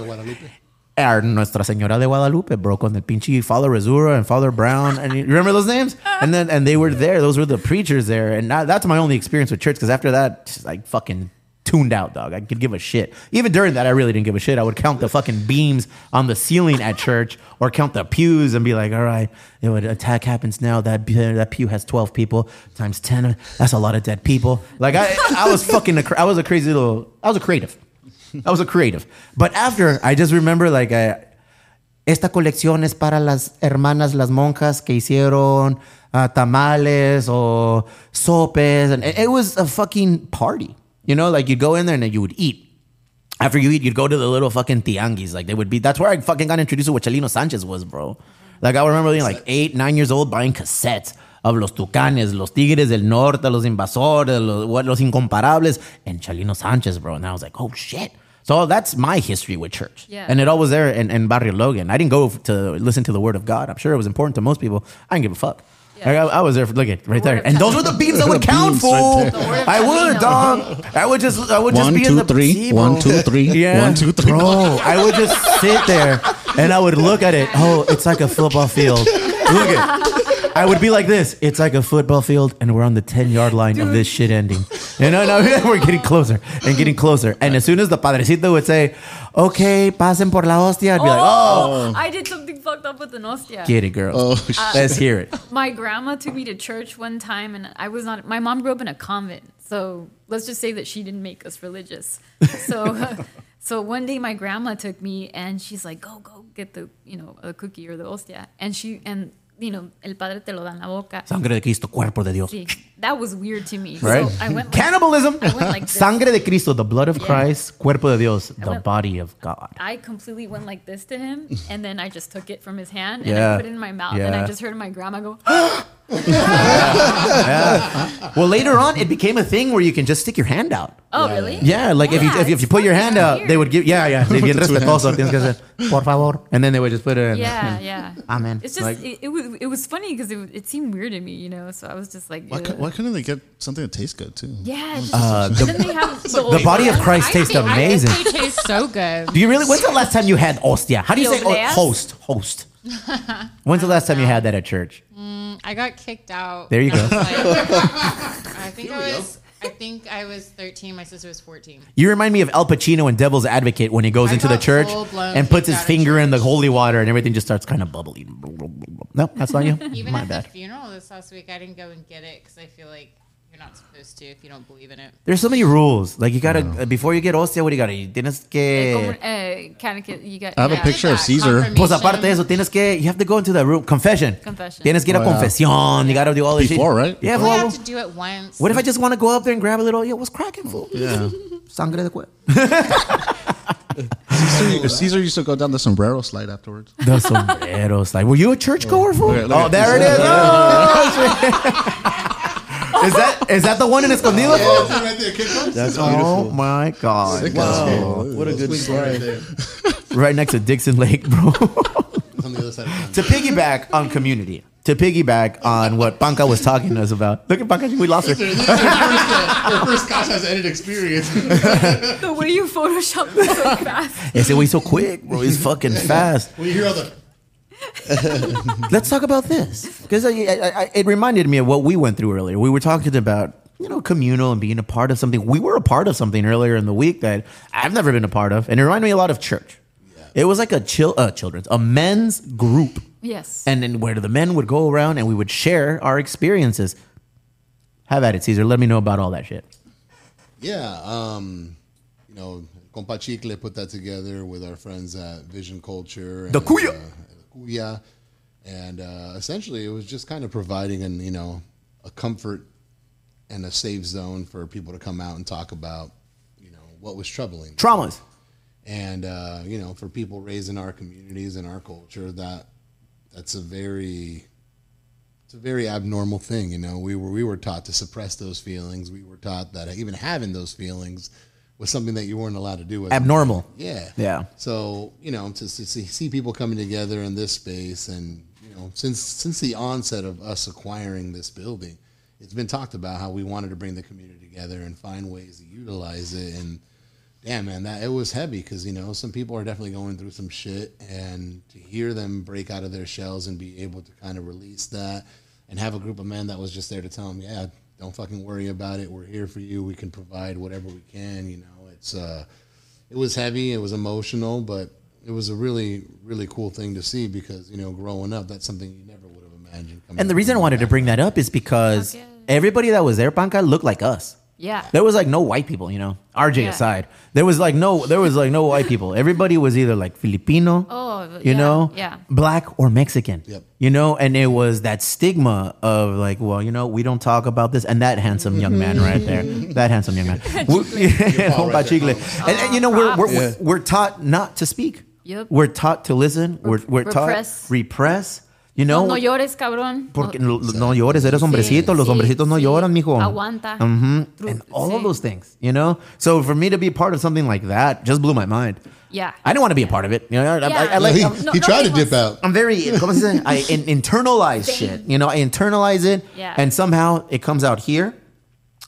Our Nuestra Señora de Guadalupe, bro, con el pinche Father Rezura and Father Brown. And you remember those names? And then and they were there. Those were the preachers there. And that, that's my only experience with church because after that, just, I fucking tuned out, dog. I could give a shit. Even during that, I really didn't give a shit. I would count the fucking beams on the ceiling at church or count the pews and be like, all right, you know, an attack happens now. That, that pew has 12 people times 10. That's a lot of dead people. Like, I, I was fucking, a, I was a crazy little, I was a creative. I was a creative. But after, I just remember like, I, esta colección es para las hermanas, las monjas que hicieron uh, tamales o sopes. And it, was a fucking party. You know, like you'd go in there and you would eat. After you eat, you'd go to the little fucking tianguis. Like they would be, that's where I fucking got introduced to what Chalino Sanchez was, bro. Like I remember being like eight, nine years old buying cassettes of Los Tucanes, Los Tigres del Norte, Los Invasores, Los, what, Los Incomparables, and Chalino Sanchez, bro. And I was like, oh shit. So that's my history with church. Yeah. And it all was there in, in Barrio Logan. I didn't go to listen to the word of God. I'm sure it was important to most people. I didn't give a fuck. Like, I, I was there for look at right there, and those were the beams that would count beams for. right there. The word of I would, dog. I would just, I would just One, be in two, the three. see, One, bro. two, three. Yeah, One, two, three. Bro, I would just sit there and I would look at it. Oh, it's like a football field. Look at. I would be like this. It's like a football field, and we're on the ten yard line of this shit ending. You know, no, we're getting closer and getting closer. And as soon as the padrecito would say, "Okay, pasen por la hostia," I'd be like, "Oh, oh. I did something fucked up with an hostia. get it, girl. Oh, Let's hear it." My grandma took me to church one time, and I was not. My mom grew up in a convent, so let's just say that she didn't make us religious. So, so one day my grandma took me, and she's like, "Go, go, get the you know a cookie or the ostia. and she and you know el padre te lo da en la boca. Sangre de Cristo, cuerpo de Dios. Sí, that was weird to me. Right? So I went like, Cannibalism. I went like this. Sangre de Cristo, the blood of Yeah. Christ, cuerpo de Dios, the went- body of God. I completely went like this to him, and then I just took it from his hand and Yeah. I put it in my mouth, and I just heard my grandma go. Well, later on, it became a thing where you can just stick your hand out. Oh, really? Yeah, like if you Yeah, if, you- if you put your hand out, weird. they would give yeah yeah they bien Two hands. respetuoso tienes que hacer por favor, and then they would just put it in. Yeah, yeah. Amen. It's just Like- it, it was it was funny because it, it seemed weird to me, you know. So I was just like, Why, cou- "Ugh." why couldn't they get something that tastes good too? yeah. Just, Uh, and the- then they have The body of Christ tastes think- amazing. I think they taste so good. Do you really? When's the last time you had hostia? How do you say obleas? host? Host. When's the last time you had that at church? Mm, I got kicked out. There you go. I think I was. I think I was 13. My sister was 14. You remind me of Al Pacino in Devil's Advocate when he goes I into the got church full-blown and puts kicked his out of finger in the church. holy water and everything just starts kind of bubbling. No, that's not you. Even My at bad. the funeral this last week, I didn't go and get it because I feel like You're not supposed to if you don't believe in it. There's so many rules. Like you gotta uh, before you get hostia, what do you gotta? You tienes Eh, como, que. eh, kind of, you got. I have a yeah. picture of Caesar. Pues aparte de eso, tienes que. You have to go into the room. Confession. Confession. Tienes que ir a confesión. You gotta do all this shit. Before, right? Yeah, We well, have to do it once. What if I just want to go up there and grab a little? Yo, what's cracking, fool? Yeah. Sangre de cuerpo. Caesar, Caesar used to go down the sombrero slide afterwards. The sombreros. Like, were you a churchgoer, fool? Okay, look oh, at there it is. Oh, shit. Is that is that the one in Escondido? fool? That's Oh beautiful. my god! Wow, what a good slide. Right next to Dixon Lake, bro. on the other side of town. to piggyback on community, to piggyback on what Panca was talking to us about. Look at Panca, we lost her. Your first Casa has ended experience. The way you Photoshop this so fast. Ese way so quick, bro. He's fucking fast. when you hear all the Let's talk about this because I, I, I, it reminded me of what we went through earlier. We were talking about you know communal and being a part of something. We were a part of something earlier in the week that I've never been a part of, and it reminded me a lot of church. It was like a chill, uh, children's, a men's group, Yes. and then where the men would go around and we would share our experiences. Have at it, Caesar. Let me know about all that shit. Yeah, um, you know, Compa Chicle put that together with our friends at Vision Culture. The Cuya. Uh, Cuya. And uh, essentially, it was just kind of providing an, you know, a comfort and a safe zone for people to come out and talk about, you know, what was troubling. them. Traumas. and uh, you know for people raised in our communities and our culture that that's a very it's a very abnormal thing you know we were we were taught to suppress those feelings we were taught that even having those feelings was something that you weren't allowed to do as a man. Abnormal. yeah Yeah. so you know to, to see, see people coming together in this space and you know since since the onset of us acquiring this building it's been talked about how we wanted to bring the community together and find ways to utilize it and damn man that it was heavy because you know some people are definitely going through some shit and to hear them break out of their shells and be able to kind of release that and have a group of men that was just there to tell them yeah don't fucking worry about it. We're here for you. We can provide whatever we can you know. It's uh it was heavy it was emotional but it was a really really cool thing to see because you know growing up that's something you never would have imagined coming And the reason I wanted to bring that up is because everybody that was there, Panca, looked like us. Yeah. There was like no white people, you know. RJ Yeah. aside, there was like no, there was like no white people. Everybody was either like Filipino, Oh, you yeah, know, yeah. black or Mexican. Yep. You know, and it was that stigma of like, well, you know, we don't talk about this, and that handsome young man mm-hmm. right there, that handsome young man, We- and, and, you know, we're we're, props. we're we're taught not to speak. Yep. We're taught to listen. We're we're taught Repress. Repress. You know, No, no llores, cabrón. porque No- no, no llores, eres hombrecito, los sí, hombrecitos no sí. lloran, mijo. Aguanta. Mhm. Tru- And all sí. of those things, you know? So for me to be part of something like that just blew my mind. Yeah. I didn't want to be a part of it. You know, I, I, I Yeah. like, he, No, he tried to dip out I'm very, ¿cómo se? I in, internalize shit. You know, I internalize it, Yeah. and somehow it comes out here,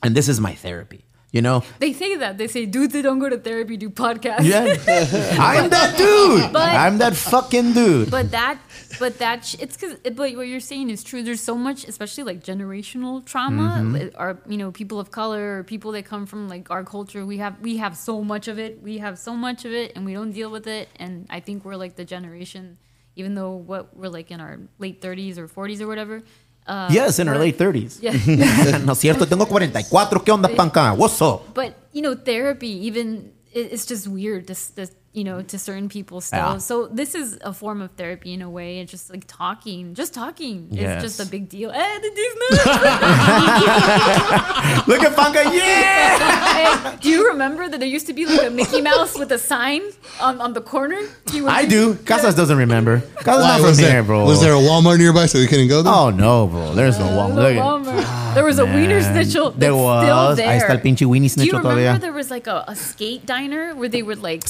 and this is my therapy. You know, They say that. They say dudes that don't go to therapy do podcasts. yeah, I'm that dude. But- I'm that fucking dude. But that, but that, sh- it's because, but what you're saying is true. There's so much, especially like generational trauma. Mm-hmm. Or you know, people of color, or people that come from like our culture. We have, we have so much of it. We have so much of it, and we don't deal with it. And I think we're like the generation, even though what we're like in our late 30s or 40s or whatever. Uh, yes, in her late 30s. Yeah. no cierto, tengo 44. ¿Qué onda, panca? What's up? but you know therapy even it's just weird this, this you know to certain people still Yeah. so this is a form of therapy in a way it's just like talking just talking Yes. it's just a big deal eh, the Disney. Look at panca, yeah! Hey, do you remember that there used to be like a Mickey Mouse with a sign on, on the corner You were- I do. Casas doesn't remember. Casas Why, not from was, here, there, bro. was there a Walmart nearby so we couldn't go there? Oh no, bro. There's no Walmart. The Look at- Walmart. there was a Wiener Man. Schnitzel There that's was. still there. Ahí está el pinche Weenie Do you remember todavía. there was like a, a skate diner where they would like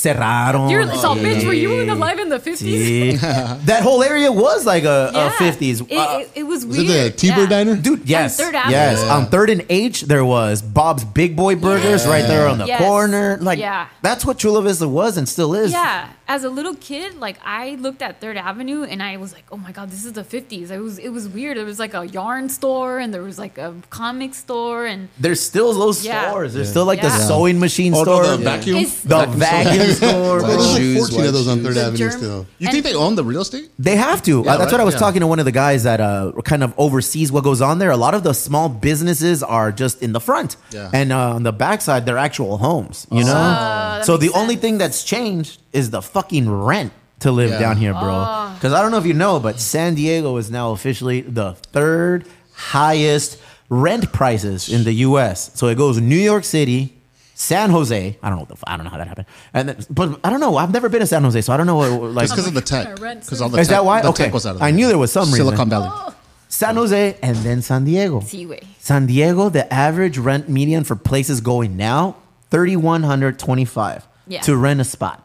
Cerraron. You're, so, bitch, were you Sí. even alive in the 50s? Sí. that whole area was like a, Yeah. 50s. It, it, it was was weird. it the T-Bird yeah. Diner? Dude, yes. Third Avenue? Yes. Yeah. On 3rd and H, there was Bob's Big Boy Burgers right there on the Yes. corner. Like, Yeah. that's what Chula Vista was and still is. Yeah, as a little kid, like I looked at Third Avenue and I was like, oh my god, this is the fifties. It was it was weird. There was like a yarn store and there was like a comic store and There's still those Yeah. stores. There's still like the Yeah. sewing machine Oh, no, store, the vacuum? It's- the vacuum store. Bro, bro. there's like shoes, 14 of white those on. Third Avenue Germ- still. You think they own the real estate? They have to. Yeah, Uh, that's what? I was Yeah. talking to one of the guys that uh, kind of oversees what goes on there. A lot of the small businesses are just in the front, Yeah. and uh, on the backside, they're actual homes. You know, that so the makes only thing that's changed is the fucking rent to live Yeah. down here, bro. Ah. Because I don't know if you know, but San Diego is now officially the third highest rent prices in the U.S. So it goes New York City. San Jose, I don't know. What the, f- I don't know how that happened, and then, but I don't know. I've never been to San Jose, so I don't know. What, like, because of the tech. Rent Because all the Is tech, that why? The Okay. tech was out of I knew there was some reason. Silicon Valley. Oh. San Jose and then San Diego. see way. San Diego, the average rent median for places going now, thirty one hundred twenty five Yeah. to rent a spot.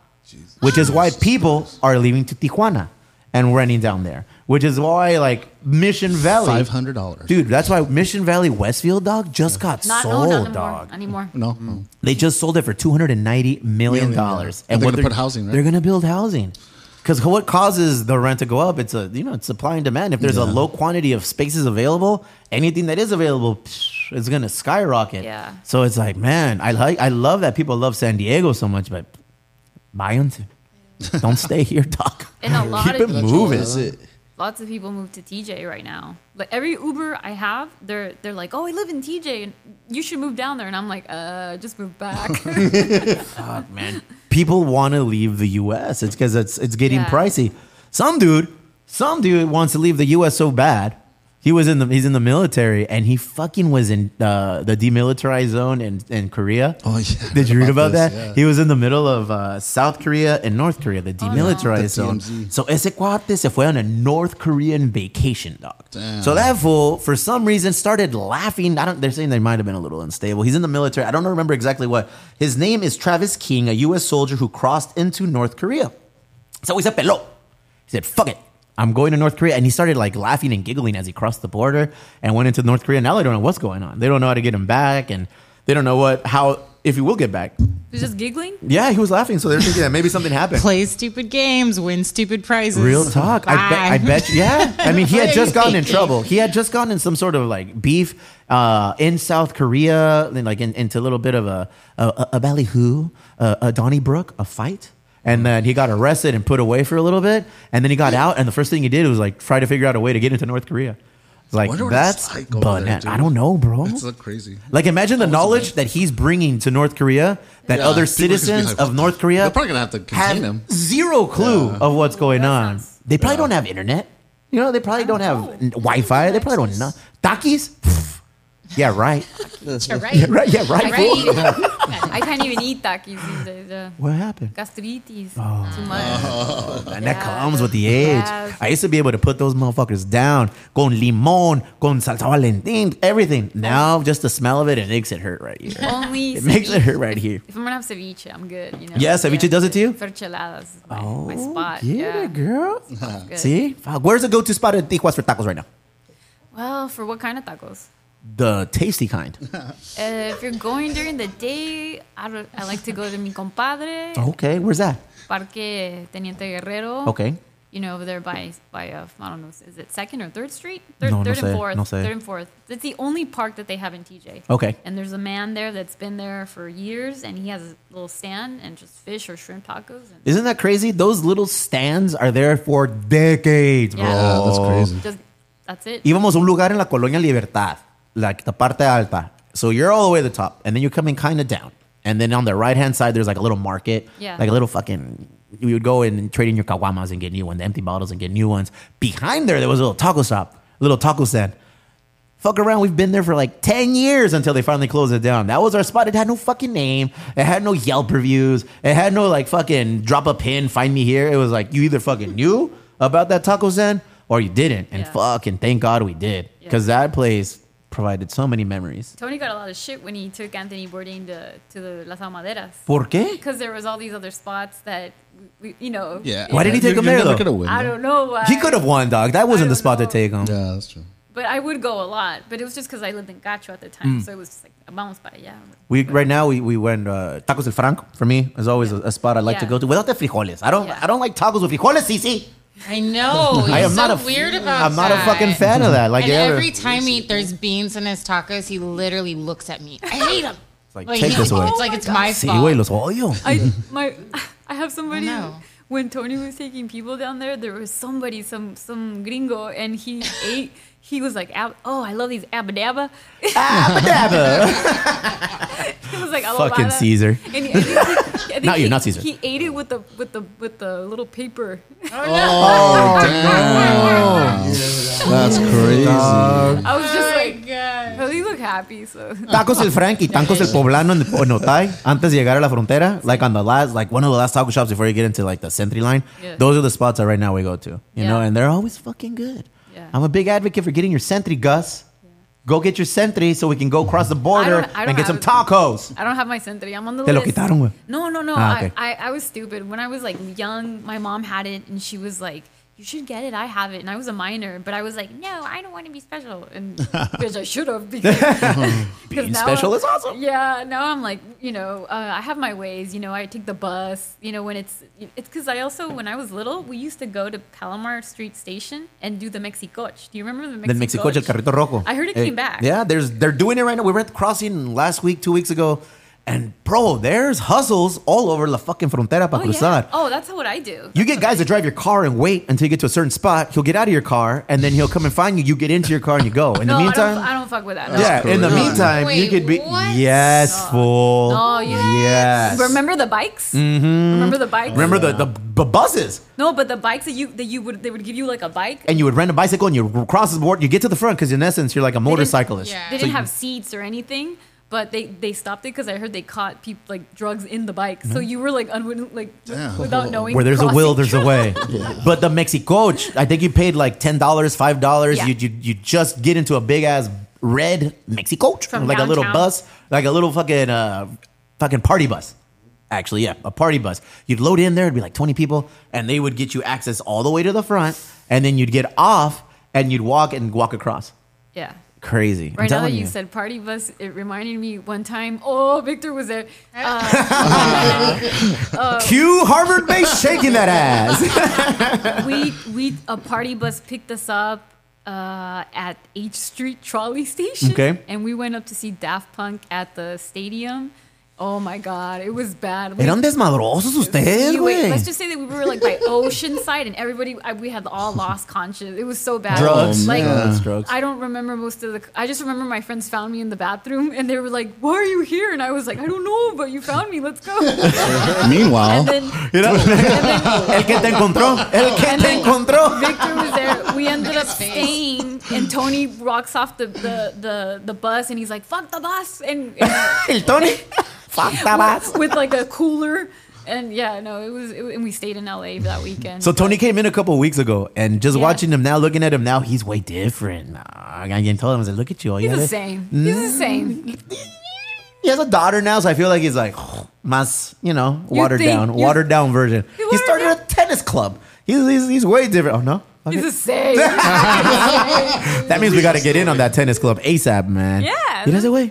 Which is why people are leaving to Tijuana and renting down there. Which is why like Mission Valley Five hundred dollars. Dude, that's why Mission Valley Westfield dog just got Not no, sold, not anymore. dog. Anymore. No, no. They just sold it for two hundred and ninety million dollars. And they're what gonna put housing, right? They're gonna build housing. Because what causes the rent to go up? It's a you know it's supply and demand. If there's a Yeah. low quantity of spaces available, anything that is available, psh, it's gonna skyrocket. Yeah. So it's like, man, I like I love that people love San Diego so much, but buy them. Don't stay here, doc. And a lot Keep of it people, moving. That's it. lots of people move to TJ right now. Like every Uber I have, they're they're like, "Oh, I live in TJ, and you should move down there." And I'm like, "Uh, just move back." Fuck, man. People want to leave the U.S. It's because it's it's getting Yeah. pricey. Some dude, some dude wants to leave the U.S. so bad. He was in the he's in the military and he fucking was in uh, the demilitarized zone in, in Korea. Oh, yeah, Did you read about about that? yeah. He was in the middle of uh, South Korea and North Korea, the demilitarized The zone. So ese cuate se fue on a North Korean vacation, dog. Damn. So that fool, for some reason, started laughing. I don't. They're saying they might have been a little unstable. He's in the military. I don't remember exactly what. His name is Travis King, a U.S. soldier who crossed into North Korea. So he said, "Peló." He said, "Fuck it." I'm going to North Korea. And he started like laughing and giggling as he crossed the border and went into North Korea. Now they don't know what's going on. They don't know how to get him back. And they don't know what, how, if he will get back. He's just giggling. Yeah, he was laughing. So they're thinking that maybe something happened. Play stupid games, win stupid prizes. Real talk. I bet. I bet. You, yeah. I mean, he had just gotten in trouble. He had just gotten in some sort of like beef uh, in South Korea, like in, into a little bit of a a, a ballyhoo, a, a Donnybrook, a fight. And then he got arrested and put away for a little bit. And then he got out, and the first thing he did was like try to figure out a way to get into North Korea. It's like Wonder what that's it's like over there, bana- dude. I don't know, bro. That's look crazy. Like imagine the knowledge that he's bringing to North Korea that Yeah, other people are be citizens like, of what North the- Korea They're probably gonna have to contain him. zero clue Yeah. of what's going that on. sounds- They probably don't have internet. You know, they probably don't have n- Wi-Fi. They probably don't know. Takis? Pff. Yeah, right. You're right. Yeah, right. Yeah, I right. can't, fool. even, I can't even eat takis these days. Uh, What happened? gastritis. Too much. And that Yeah, comes with the age. yeah. I used to be able to put those motherfuckers down. Con limon, con salsa valentin, everything. Now, just the smell of it, it makes it hurt right here. Only It makes it hurt right here. If I'm gonna have ceviche, I'm good. You know. Yeah, ceviche does it to you? Fercheladas, is my, Oh, my spot. Get yeah. it, girl. Good. See? Fuck. Where's the go-to spot at Tijuas for tacos right now? Well, for what kind of tacos? The tasty kind. Uh, if you're going during the day, I, don't, I like to go to mi compadre, Okay, where's that? Parque Teniente Guerrero. Okay. You know, over there by by uh, I don't know, is it Second or Third Street? Third, No, no third sé, and Fourth. no sé. Third and Fourth. It's the only park that they have in TJ. Okay. And there's a man there that's been there for years, and he has a little stand and just fish or shrimp tacos. And Isn't that crazy? Those little stands are there for decades, bro. Yeah. Yeah, that's crazy. just that's it. Íbamos a un lugar en la Colonia Libertad, like the parte alta. So you're all the way to the top, and then you're coming kind of down. And then on the right hand side, there's like a little market, Yeah. like a little fucking. You would go in and trade in your caguamas and get new ones, empty bottles and get new ones. Behind there, there was a little taco shop, a little taco stand. Fuck around, we've been there for like 10 years until they finally closed it down. That was our spot. It had no fucking name. It had no Yelp reviews. It had no like fucking drop a pin, find me here. It was like you either fucking knew about that taco stand or you didn't. And Yeah. fucking thank God we did. Because that place provided so many memories. Tony got a lot of shit when he took Anthony Bourdain to, to the Las Ahumaderas. ¿Por qué? Because there was all these other spots that, we, you know. Yeah. Why did he take You're- him you're there, though? win, I though. don't know why. He could have won, dog. That wasn't the spot know. to take him. Yeah, that's true. But I would go a lot. But it was just because I lived in Cacho at the time, Mm. so it was just like vamos para allá. We right now we, we went uh, tacos del Franco for me is always a, a spot I like to go to without the frijoles. I don't I don't like tacos with frijoles, Cece. I know. I am so not a- weird about that. I'm not a fucking fan of that. Like, and you ever- every time he, there's beans in his tacos, he literally looks at me. I hate him. It's like, take he- this away. It's like it's my Sí, fault. güey, los odio. I my I have somebody know. when Tony was taking people down there. There was somebody, some some gringo, and he ate. He was like, "Oh, I love these abadabba." Abadabba. He was like, I love Fucking Caesar. And he, I think, I think Not you, not Caesar. He ate it with the with the with the little paper. Oh, oh damn. That's crazy. I was just Oh my like, well, you look happy, so. Tacos el Frankie, tacos el poblano en, en Otay, antes de llegar a la frontera, like on the last, like one of the last taco shops before you get into like the SENTRI line. Yeah. Those are the spots that right now we go to, you know, and they're always fucking good. I'm a big advocate for getting your SENTRI, Gus. Go get your SENTRI so we can go across the border I don't- I don't and get some have- tacos. I don't have my SENTRI. I'm on the Te lo list. quitaron, güey. No, no, no. Ah, okay. I, I, I was stupid. When I was like young, my mom had it and she was like, you should get it. I have it. And I was a minor, but I was like, no, I don't want to be special. And which I should have because, because Being special I'm- is awesome. Yeah. Now I'm like, you know, uh, I have my ways. You know, I take the bus. You know, when it's it's because I also when I was little, we used to go to Palomar Street Station and do the Mexicoach. Do you remember the Mexicoach? The Mexicoach? El carrito rojo. I heard it Eh, came back. Yeah, there's they're doing it right now. We were at the crossing last week, two weeks ago, and bro, there's hustles all over la fucking frontera para Oh, cruzar. yeah. oh, that's what I do. You get guys that drive your car and wait until you get to a certain spot. He'll get out of your car and then he'll come and find you. You get into your car and you go. In no, the I meantime, don't, I don't fuck with that. No. yeah. In the crazy. meantime, you could be what? yes, fool. No, you yes. remember the bikes? Mm-hmm. Remember the bikes? Remember the, the the buses. No, but the bikes that you that you would they would give you like a bike. And you would rent a bicycle and you cross the board. You get to the front because in essence you're like a motorcyclist. yeah. They didn't you- have seats or anything, but they they stopped it because I heard they caught people like drugs in the bike. So you were like unwitting like without knowing. Mm-hmm. Where there's a will, there's a way. But the Mexicoach, I think you paid like ten dollars, five dollars. Yeah. You, you you just get into a big ass red Mexicoach, From like a little bus, like a little fucking uh, fucking party bus. Actually, yeah, a party bus. You'd load in there, it'd be like twenty people, and they would get you access all the way to the front, and then you'd get off and you'd walk and walk across. Yeah. Crazy. I'm Right now that you. you. said party bus, it reminded me one time. Oh, Victor was there. Uh, Cue Harvard base shaking that ass. we we a party bus picked us up uh, at H Street trolley station. Okay. And we went up to see Daft Punk at the stadium. Oh my god, it was bad. We- Eran desmadrosos ustedes, You wait, güey. let's just say that we were like by Oceanside, and everybody I, we had all lost conscience. It was so bad. Drugs. like Drugs, drugs. I don't remember most of the. I just remember my friends found me in the bathroom, and they were like, "Why are you here?" And I was like, "I don't know, but you found me. Let's go." Meanwhile, and then Mira, el que te encontró, el que te encontró. Victor was there. We ended up staying, and Tony walks off the, the, the, the bus, and he's like, "Fuck the bus!" And, and El Tony. Fuck that ass. with like a cooler, and yeah, no, it was. It, and we stayed in LA that weekend. So Tony came in a couple of weeks ago, and just Yeah. watching him now, looking at him now, he's way different. Nah, I told him, I said, "Look at you." all he's yeah, the same. He's the same. He has a daughter now, so I feel like he's like mas, you know, You watered think- down, watered down version. He watered started a tennis club. He's, he's he's way different. Oh no. Okay. He's the same. That means we got to get in on that tennis club ASAP, man. Yeah, Mira ese güey.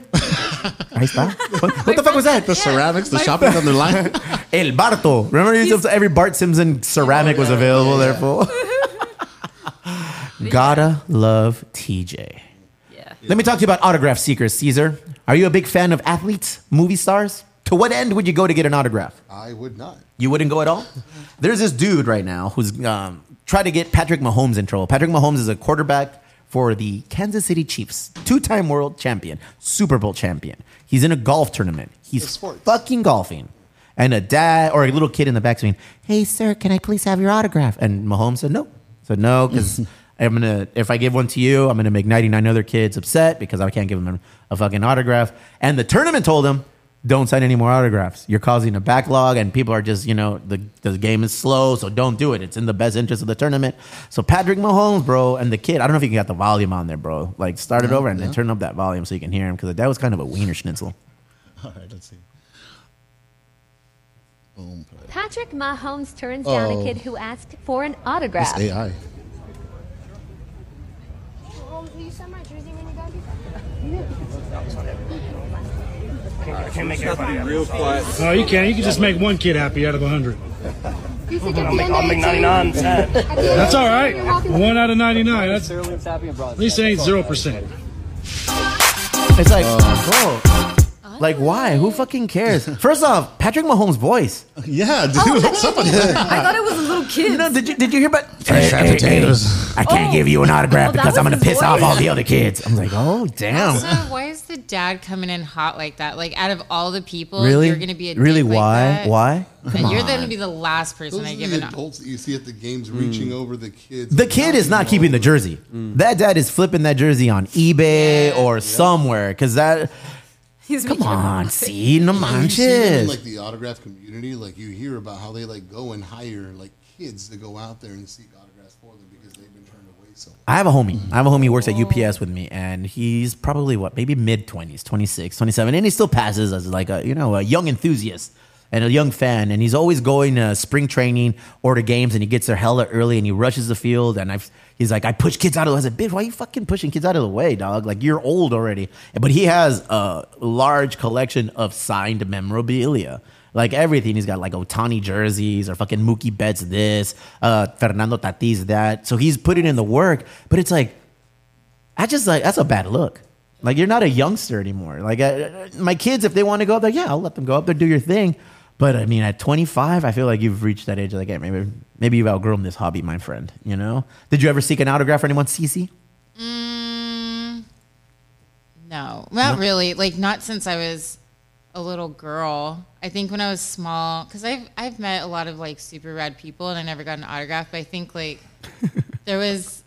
Ahí está. What, what the fuck was that? the ceramics, the shopping on the line. El Barto. Remember, he used every Bart Simpson ceramic was available there for. Gotta love TJ. Yeah. Let me talk to you about autograph seekers, Caesar. Are you a big fan of athletes, movie stars? To what end would you go to get an autograph? I would not. You wouldn't go at all? There's this dude right now who's um, trying to get Patrick Mahomes in trouble. Patrick Mahomes is a quarterback for the Kansas City Chiefs, two time world champion, Super Bowl champion. He's in a golf tournament. He's fucking golfing. And a dad or a little kid in the back saying, Hey, sir, can I please have your autograph? And Mahomes said, No. Said, No, because I'm going to, if I give one to you, I'm going to make 99 other kids upset because I can't give them a fucking autograph. And the tournament told him, don't sign any more autographs. You're causing a backlog, and people are just, you know, the, the game is slow, so don't do it. It's in the best interest of the tournament. So Patrick Mahomes, bro, and the kid, I don't know if you can get the volume on there, bro. Like, start it over and then turn up that volume so you can hear him, because that was kind of a wiener schnitzel. All right, let's see. Boom. Patrick Mahomes turns down a Oh. kid who asked for an It's autograph. AI. Um, will you sign my jersey when you got here? I can't make everybody happy. Real quiet. No, you can't. You can just make one kid happy out of a hundred. I'll make, I'll make 99 cents. That's all right. One out of ninety-nine. That's at least it ain't zero percent. It's like, bro, like why? Who fucking cares? First off, Patrick Mahomes' voice. Yeah, dude, Oh, what's up with that? I thought it was a little kid. No, did you did you hear about? Fresh Hey, hey, hey. I can't Oh. give you an oh, autograph Oh, that because I'm gonna his piss off voice? all the other kids. I'm like, oh damn. Also, why is the dad coming in hot like that? Like, out of all the people, Really? you're gonna be a really? dick like why? that? Why? And you're on. gonna be the last person Those I are give the an. adults that you see at the games mm. reaching over the kids. The kid is not keeping the jersey. Mm. That dad is flipping that jersey on eBay or somewhere because that. He's Come making on, see, no You see them in manches. like the autograph community, like you hear about how they like go and hire like kids to go out there and seek autographs for them because they've been turned away so. I have a homie. I have a homie who works at UPS with me, and he's probably what, maybe mid 20s, 26, 27. And he still passes as like a, you know, a young enthusiast and a young fan. And he's always going to spring training or to games, and he gets there hella early and he rushes the field. And I've, he's like, I push kids out of the way. I said, bitch, why are you fucking pushing kids out of the way, dog? Like, you're old already. But he has a large collection of signed memorabilia. Like everything, he's got like Ohtani jerseys or fucking Mookie Betts this, uh, Fernando Tatis that. So he's putting in the work, but it's like, I just like that's a bad look. Like you're not a youngster anymore. Like uh, my kids, if they want to go up there, yeah, I'll let them go up there, do your thing. But I mean, at 25, I feel like you've reached that age. Like, hey, maybe maybe you've outgrown this hobby, my friend. You know? Did you ever seek an autograph for anyone, Cece? Mm, no, not No? really. Like not since I was a little girl. I think when I was small, because I've I've met a lot of like super rad people, and I never got an autograph. But I think like there was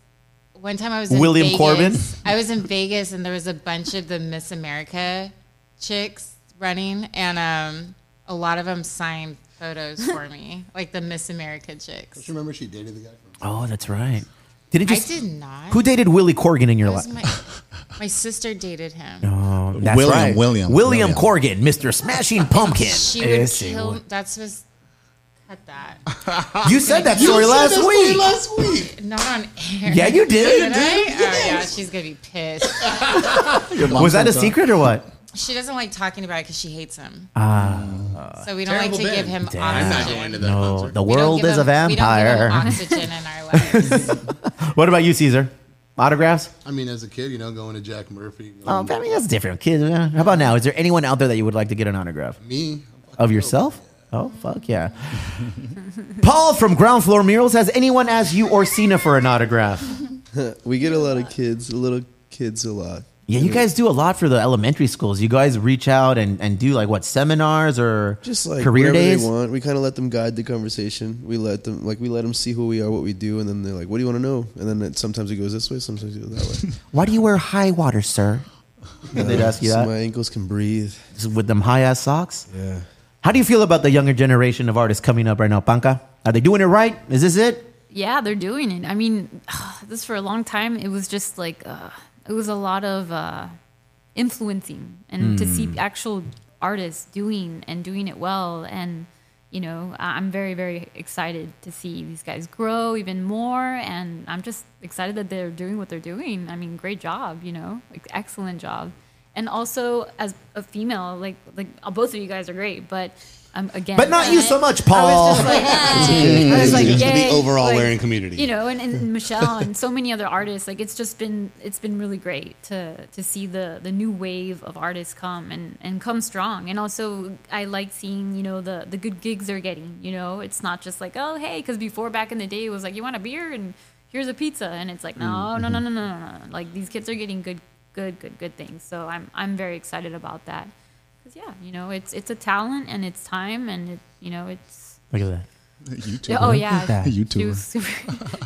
one time I was in William Vegas. Corbin? I was in Vegas, and there was a bunch of the Miss America chicks running, and um, a lot of them signed photos for me, like the Miss America chicks. Don't you remember she dated the guy from? Oh, that's right. Didn't you? I did not. Who dated Willie Corgan in your That was life? my, my sister dated him. Oh, that's William, right. William, William William. Corgan, Mr. Smashing Pumpkin. She would Ese kill. güey. That's was. Cut that. You said that You story said last that week. last week. Not on air. Yeah, you did. Did I? Oh yeah, she's gonna be pissed. Was that a secret or what? She doesn't like talking about it because she hates him. Ah. So we don't like to Terrible give him Damn. oxygen. No, the We don't world give is a him- we don't give him vampire. oxygen in our lives. What about you, Caesar? Autographs? I mean, as a kid, you know, going to Jack Murphy. Oh, going I mean, that's different. Kids. yeah. How about now? Is there anyone out there that you would like to get an autograph? Me. Of yourself? Oh, fuck yeah. Paul from Ground Floor Murals. Has anyone asked you or Cena for an autograph? we get a lot of kids, little kids, a lot. Yeah, you guys do a lot for the elementary schools. You guys reach out and, and do like what seminars or just like career whatever days. they want. We kind of let them guide the conversation. We let them like we let them see who we are, what we do, and then they're like, "What do you want to know?" And then it, sometimes it goes this way, sometimes it goes that way. Why do you wear high water, sir? They'd ask you so that my ankles can breathe. Just with them high ass socks. Yeah. How do you feel about the younger generation of artists coming up right now, Panca? Are they doing it right? Is this it? Yeah, they're doing it. I mean, this for a long time, it was just like uh, it was a lot of uh, influencing, and to see Mm. actual artists doing and doing it well, and you know, I'm very very excited to see these guys grow even more, and I'm just excited that they're doing what they're doing. I mean, great job, you know, like excellent job, and also as a female, like like both of you guys are great, but. Um, again, But not you so much, Paul. I was just like, I was like, The overall like, wearing community. You know, and, and Michelle and so many other artists. Like it's just been it's been really great to to see the the new wave of artists come and and come strong. And also, I like seeing you know the the good gigs they're getting. You know, it's not just like oh hey, because before back in the day it was like you want a beer and here's a pizza, and it's like no no no no no no no. Like these kids are getting good good good good things. So I'm I'm very excited about that. Cause yeah, you know, it's it's a talent and it's time and it you know it's Look at that. YouTuber. yeah, oh yeah, that. She YouTuber. was super.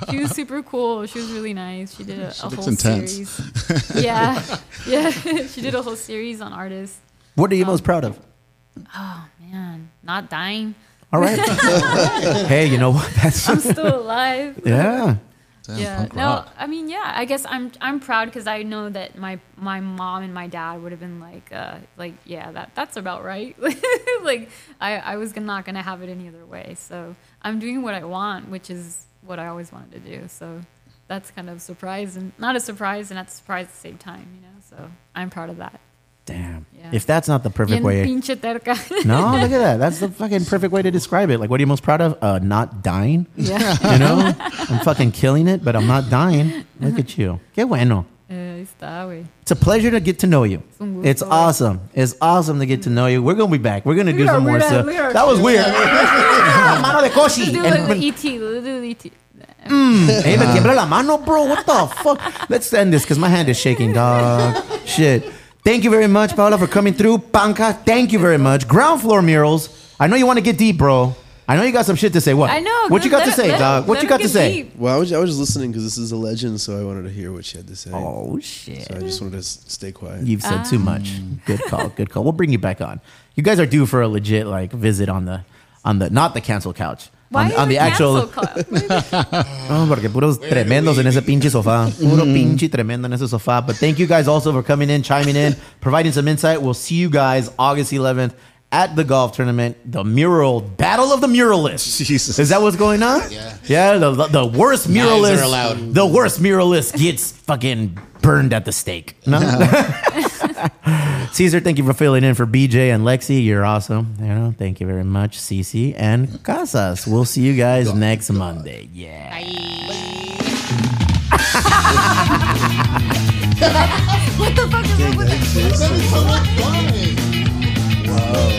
she was super cool. She was really nice. She did a, She a looks whole intense. series. yeah, yeah. she did a whole series on artists. What are you most um, proud of? Oh man, not dying. All right. hey, you know what? That's I'm still alive. yeah. Yeah. punk No, rock. I mean, yeah. I guess I'm I'm proud because I know that my my mom and my dad would have been like, uh, like, yeah, that that's about right. like, I I was not gonna have it any other way. So I'm doing what I want, which is what I always wanted to do. So that's kind of a surprise and not a surprise and not a surprise at the same time, you know. So I'm proud of that. Damn. Yeah. If that's not the perfect Bien way. pinche terca. No, look at that. That's the fucking perfect way to describe it. Like, what are you most proud of? Uh, not dying. Yeah. You know, I'm fucking killing it, but I'm not dying. Look at you. Qué bueno. Eh. It's a pleasure to get to know you. It's awesome. It's awesome to get to know you. We're gonna be back. We're gonna do some more stuff. our- look at our- That was weird. Mano de Koshi. Let's do ET. Let's do the ET. Mm, hey, me la mano, bro. What the fuck? Let's end this because my hand is shaking, dog. Shit. Thank you very much, Paula, for coming through. Panca, thank you very much. Ground floor murals. I know you want to get deep, bro. I know you got some shit to say. What? I know, What you got to say, let- dog? What let you got to say? deep. Well, I was, I was just listening because this is a legend, so I wanted to hear what she had to say. Oh shit! So I just wanted to s- stay quiet. You've said too much. Ah. Good call. Good call. We'll bring you back on. You guys are due for a legit like visit on the on the not the cancel couch. Why on, on the actual cancel No, oh, porque puros tremendos en ese pinche sofá. Puro pinche tremendo en ese sofá. But thank you guys also for coming in, chiming in, providing some insight. We'll see you guys August 11th at the golf tournament, the mural battle of the muralists. Jesus. Is that what's going on? Yeah. Yeah, the, the, the worst muralist. The worst muralist gets fucking burned at the stake. No? Caesar, thank you for filling in for BJ and Lexi. You're awesome. You know, thank you very much, Cece and Casas. We'll see you guys next Monday. Yeah. What the fuck is Dang, up with that exists. Wow.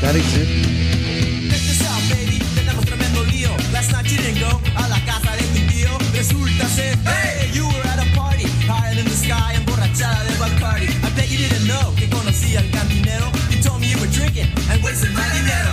That exists. Listen, money